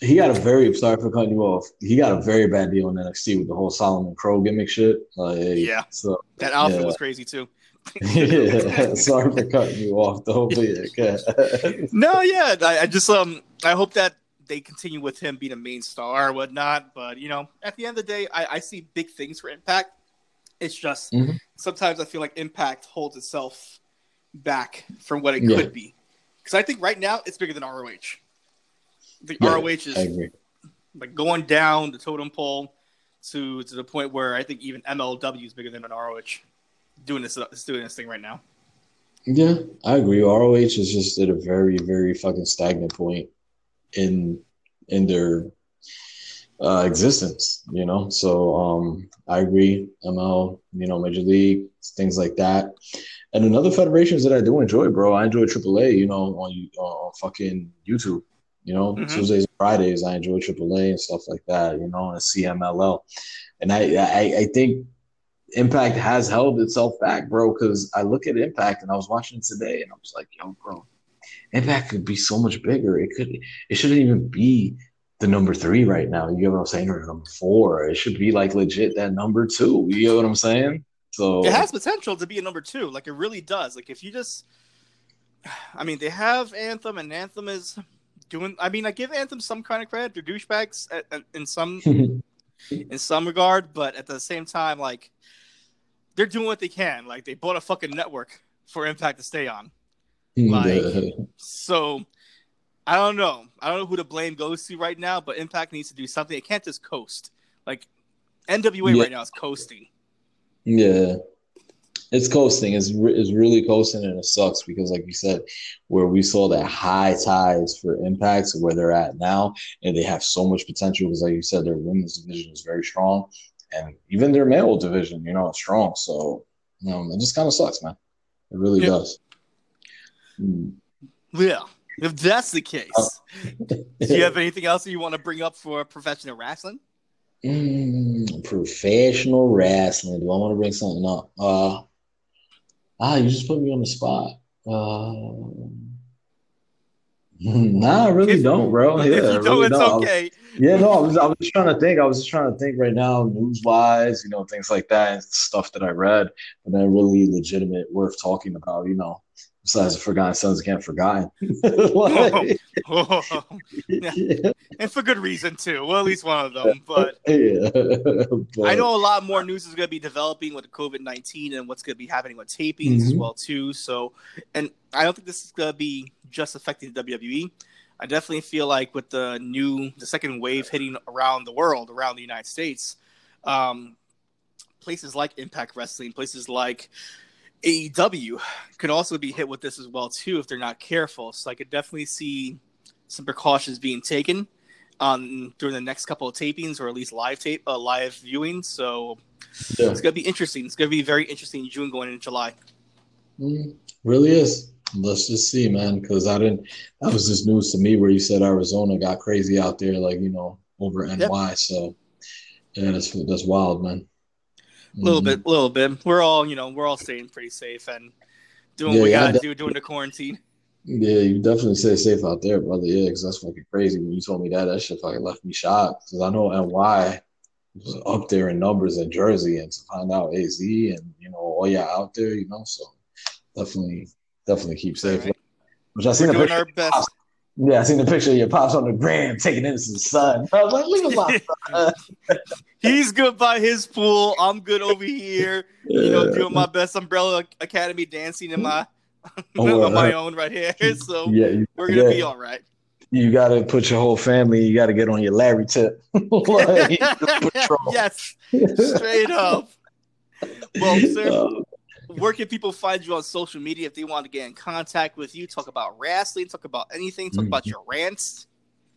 he got a very sorry for cutting you off. He got a very bad deal in NXT with the whole Solomon Crowe gimmick shit. Like, Yeah. So that outfit yeah. was crazy too. yeah, sorry for cutting you off though. But yeah. No, yeah, I, I just um I hope that they continue with him being a main star or whatnot. But you know, at the end of the day, I, I see big things for Impact. It's just Mhm. sometimes I feel like Impact holds itself back from what it Yeah. could be. Because I think right now it's bigger than ROH. The Yeah, ROH is like going down the totem pole to to the point where I think even MLW is bigger than an ROH. Doing this, is doing this thing right now. Yeah, I agree. ROH is just at a very, very fucking stagnant point in in their uh, existence, you know. So um, I agree. ML, you know, Major League, things like that. And another federations that I do enjoy, bro. I enjoy AAA, you know, on fucking YouTube. You know, Mhm. Tuesdays and Fridays, I enjoy AAA and stuff like that. You know, and CMLL, and I I, I think Impact has held itself back, bro. Because I look at Impact and I was watching it today, and I was like, yo, bro, Impact could be so much bigger. It could, it shouldn't even be the number three right now. You get what I'm saying, or number four. It should be like legit that number two. You get what I'm saying? So It has potential to be a number two. Like it really does. Like if you just, I mean, they have Anthem, and Anthem is doing. I mean, I give Anthem some kind of credit. They're douchebags at, at, in some in some regard, but at the same time, like they're doing what they can. Like they bought a fucking network for Impact to stay on. Like- So I don't know. I don't know who the blame goes to right now, but Impact needs to do something. It can't just coast. Like NWA Yeah. right now is coasting. Yeah. It's coasting. It's, re- it's really coasting, and it sucks because, like you said, where we saw that high ties for impacts where they're at now, and they have so much potential because, like you said, their women's division is very strong, and even their male division, you know, is strong. So, um, it just kind of sucks, man. It really Yeah. does. Mm. Yeah. If that's the case, Oh. do you have anything else that you want to bring up for professional wrestling? Mm, professional wrestling. Do I want to bring something up? Uh, ah, you just put me on the spot. Uh, nah, I really If- don't, bro. Yeah, if you really it's don't. I was- okay. yeah, no, I was, I was just trying to think. I was just trying to think right now, news wise, you know, things like that, stuff that I read, but then really legitimate, worth talking about, you know. Besides, the Forgotten Sons can't forgotten. Like, yeah, and for good reason too. Well, at least one of them. But yeah. I know a lot more news is going to be developing with the COVID nineteen and what's going to be happening with tapings as Mhm. well too. So, and I don't think this is going to be just affecting the WWE. I definitely feel like with the new, the second wave hitting around the world, around the United States, um, places like Impact Wrestling, places like AEW could also be hit with this as well too if they're not careful. So I could definitely see some precautions being taken um, during the next couple of tapings or at least live tape, uh, live viewing. So yeah. it's gonna be interesting. It's gonna be very interesting June going into July. Mm, really is. Let's just see, man, because I didn't. That was just news to me where you said Arizona got crazy out there, like you know, over NY. So yeah, that's that's wild, man. A little Mhm. bit, a little bit. We're all, you know, we're all staying pretty safe and doing Yeah, what we gotta do during the quarantine. Yeah, you definitely stay safe out there, brother. Yeah, because that's fucking crazy. When you told me that, that shit fucking left me shocked. Because I know NY was up there in numbers in Jersey, and to find out AZ and you know all y'all out there, you know, so definitely, definitely keep safe. Right. Which I seen We're doing our best. Yeah, I seen the picture of your pops on the gram taking in his son. I was like, look at my son. He's good by his pool. I'm good over here. You know, doing my best Umbrella Academy dancing in my Oh, on my own right here. So yeah, we're gonna yeah. be all right. you got to put your whole family. You got to get on your Larry tip. Like, yes, straight up. Well, sir, Uh, where can people find you on social media if they want to get in contact with you? Talk about wrestling, talk about anything, talk about your rants.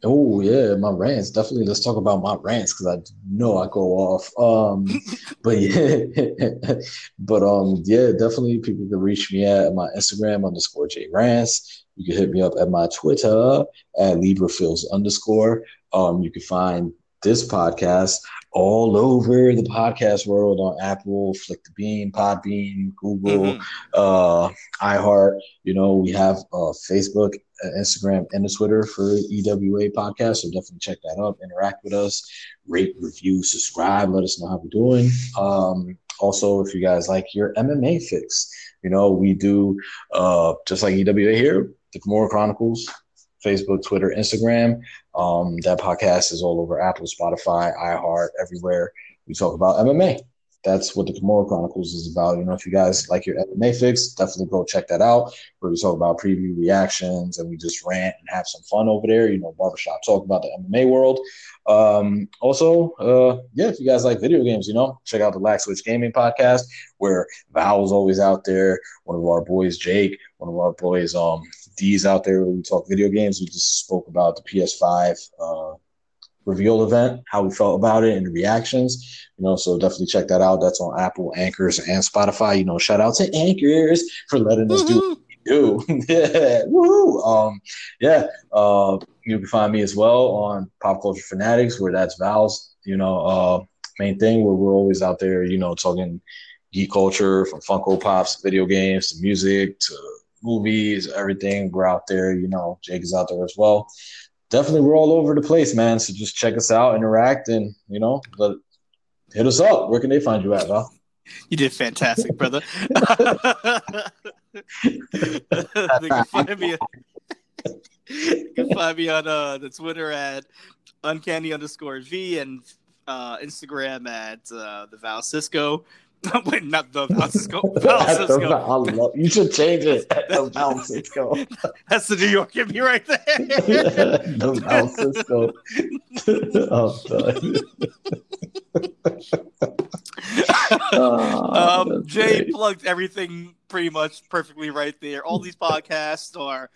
Oh yeah, my rants. Definitely let's talk about my rants because I know I go off. Um but yeah, but um yeah, definitely people can reach me at my Instagram underscore J Rants. You can hit me up at my Twitter at LibraFills underscore. Um you can find this podcast all over the podcast world on Apple, Flick the Bean, Podbean, Google, Mhm. uh, iHeart. You know, we have uh, Facebook, uh, Instagram, and a Twitter for EWA podcast. So definitely check that out. Interact with us, rate, review, subscribe. Let us know how we're doing. Um, also, if you guys like your MMA fix, you know, we do uh, just like EWA here, the Kimura Chronicles, Facebook, Twitter, Instagram. Um, that podcast is all over Apple, Spotify, iHeart, everywhere. We talk about MMA that's what the Kimura Chronicles is about. You know, if you guys like your MMA fix, definitely go check that out. Where we talk about preview reactions and we just rant and have some fun over there. You know, barbershop talk about the MMA world. Um, also, uh, yeah, if you guys like video games, you know, check out the Lack Switch Gaming podcast where Val's always out there. One of our boys, Jake, one of our boys, um, D's out there we talk video games. We just spoke about the PS5 uh, reveal event, how we felt about it, and the reactions. You know, so definitely check that out. That's on Apple, Anchors, and Spotify. You know, shout out to Anchors for letting us do do. yeah, woohoo. Um, yeah. Uh, you can find me as well on Pop Culture Fanatics, where that's Val's, you know, uh, main thing. Where we're always out there, you know, talking geek culture from Funko Pops, video games, to music, to movies, everything. We're out there. You know, Jake is out there as well. Definitely, we're all over the place, man. So just check us out, interact, and you know, let, hit us up. Where can they find you at, Val? You did fantastic, brother. you can find me. You can find me on uh, the Twitter at uncanny underscore v and uh, Instagram at uh, the Val Cisco. Wait, not the Val Cisco. The I love, you should change it. The That's the New York in me right there. the oh. Oh, um, Jay great. plugged everything pretty much perfectly right there. All these podcasts are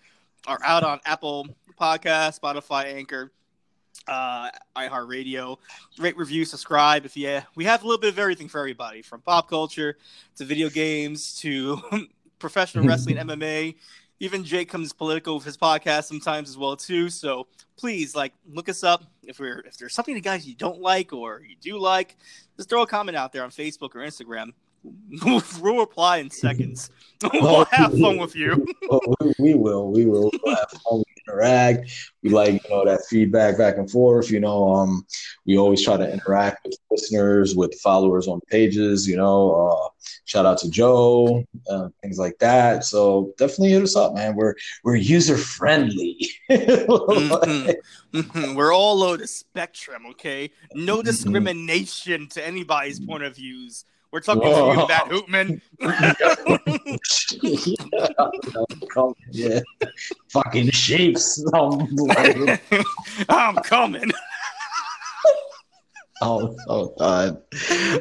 are out on Apple Podcast, Spotify, Anchor, uh, iHeartRadio. Rate, review, subscribe. If yeah, we have a little bit of everything for everybody, from pop culture to video games to professional wrestling, MMA. Even Jake comes political with his podcast sometimes as well too. So please, like, look us up. If we're if there's something that guys you don't like or you do like, just throw a comment out there on Facebook or Instagram. We'll reply in seconds. we'll have fun with you. Oh, we, we will. We will. We'll have fun. Interact. We like you know that feedback back and forth. You know, um, we always try to interact with listeners, with followers on pages. You know, uh, shout out to Joe, uh, things like that. So definitely hit us up, man. We're we're user friendly. Mhm. Mhm. We're all over the spectrum, okay? No Mhm. discrimination to anybody's point of views. We're talking Whoa. to you, Matt Hootman. Yeah, fucking sheeps. Like, I'm coming. oh, oh, God.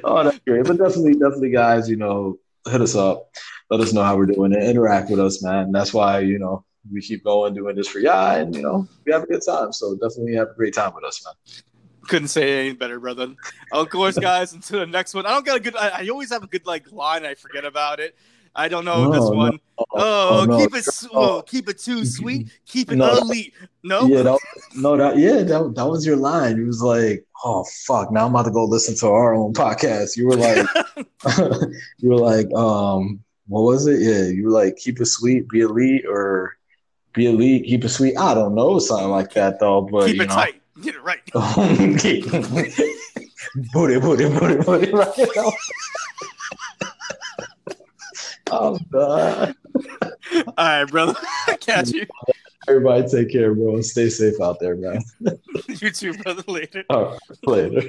Oh, that's great. But definitely, definitely, guys, you know, hit us up. Let us know how we're doing and interact with us, man. That's why, you know, we keep going doing this for y'all and, you know, we have a good time. So definitely have a great time with us, man. Couldn't say it any better, brother. Of course, guys. Until the next one. I don't got a good. I, I always have a good like line. I forget about it. I don't know this No, one. no. Oh, Oh, no. keep it. Oh, keep it too sweet. Keep it No. elite. No. Yeah, that, no, that yeah, that, that was your line. It was like, oh fuck, now I'm about to go listen to our own podcast. You were like, you were like, um, what was it? Yeah, you were like, keep it sweet, be elite, or be elite, keep it sweet. I don't know, something like that though. But keep you it know, tight. Get it right. booty, booty, booty, booty. Right now. oh god. All right, brother. Catch you. Everybody take care, bro. Stay safe out there, man. you too, brother. Later. All right, later.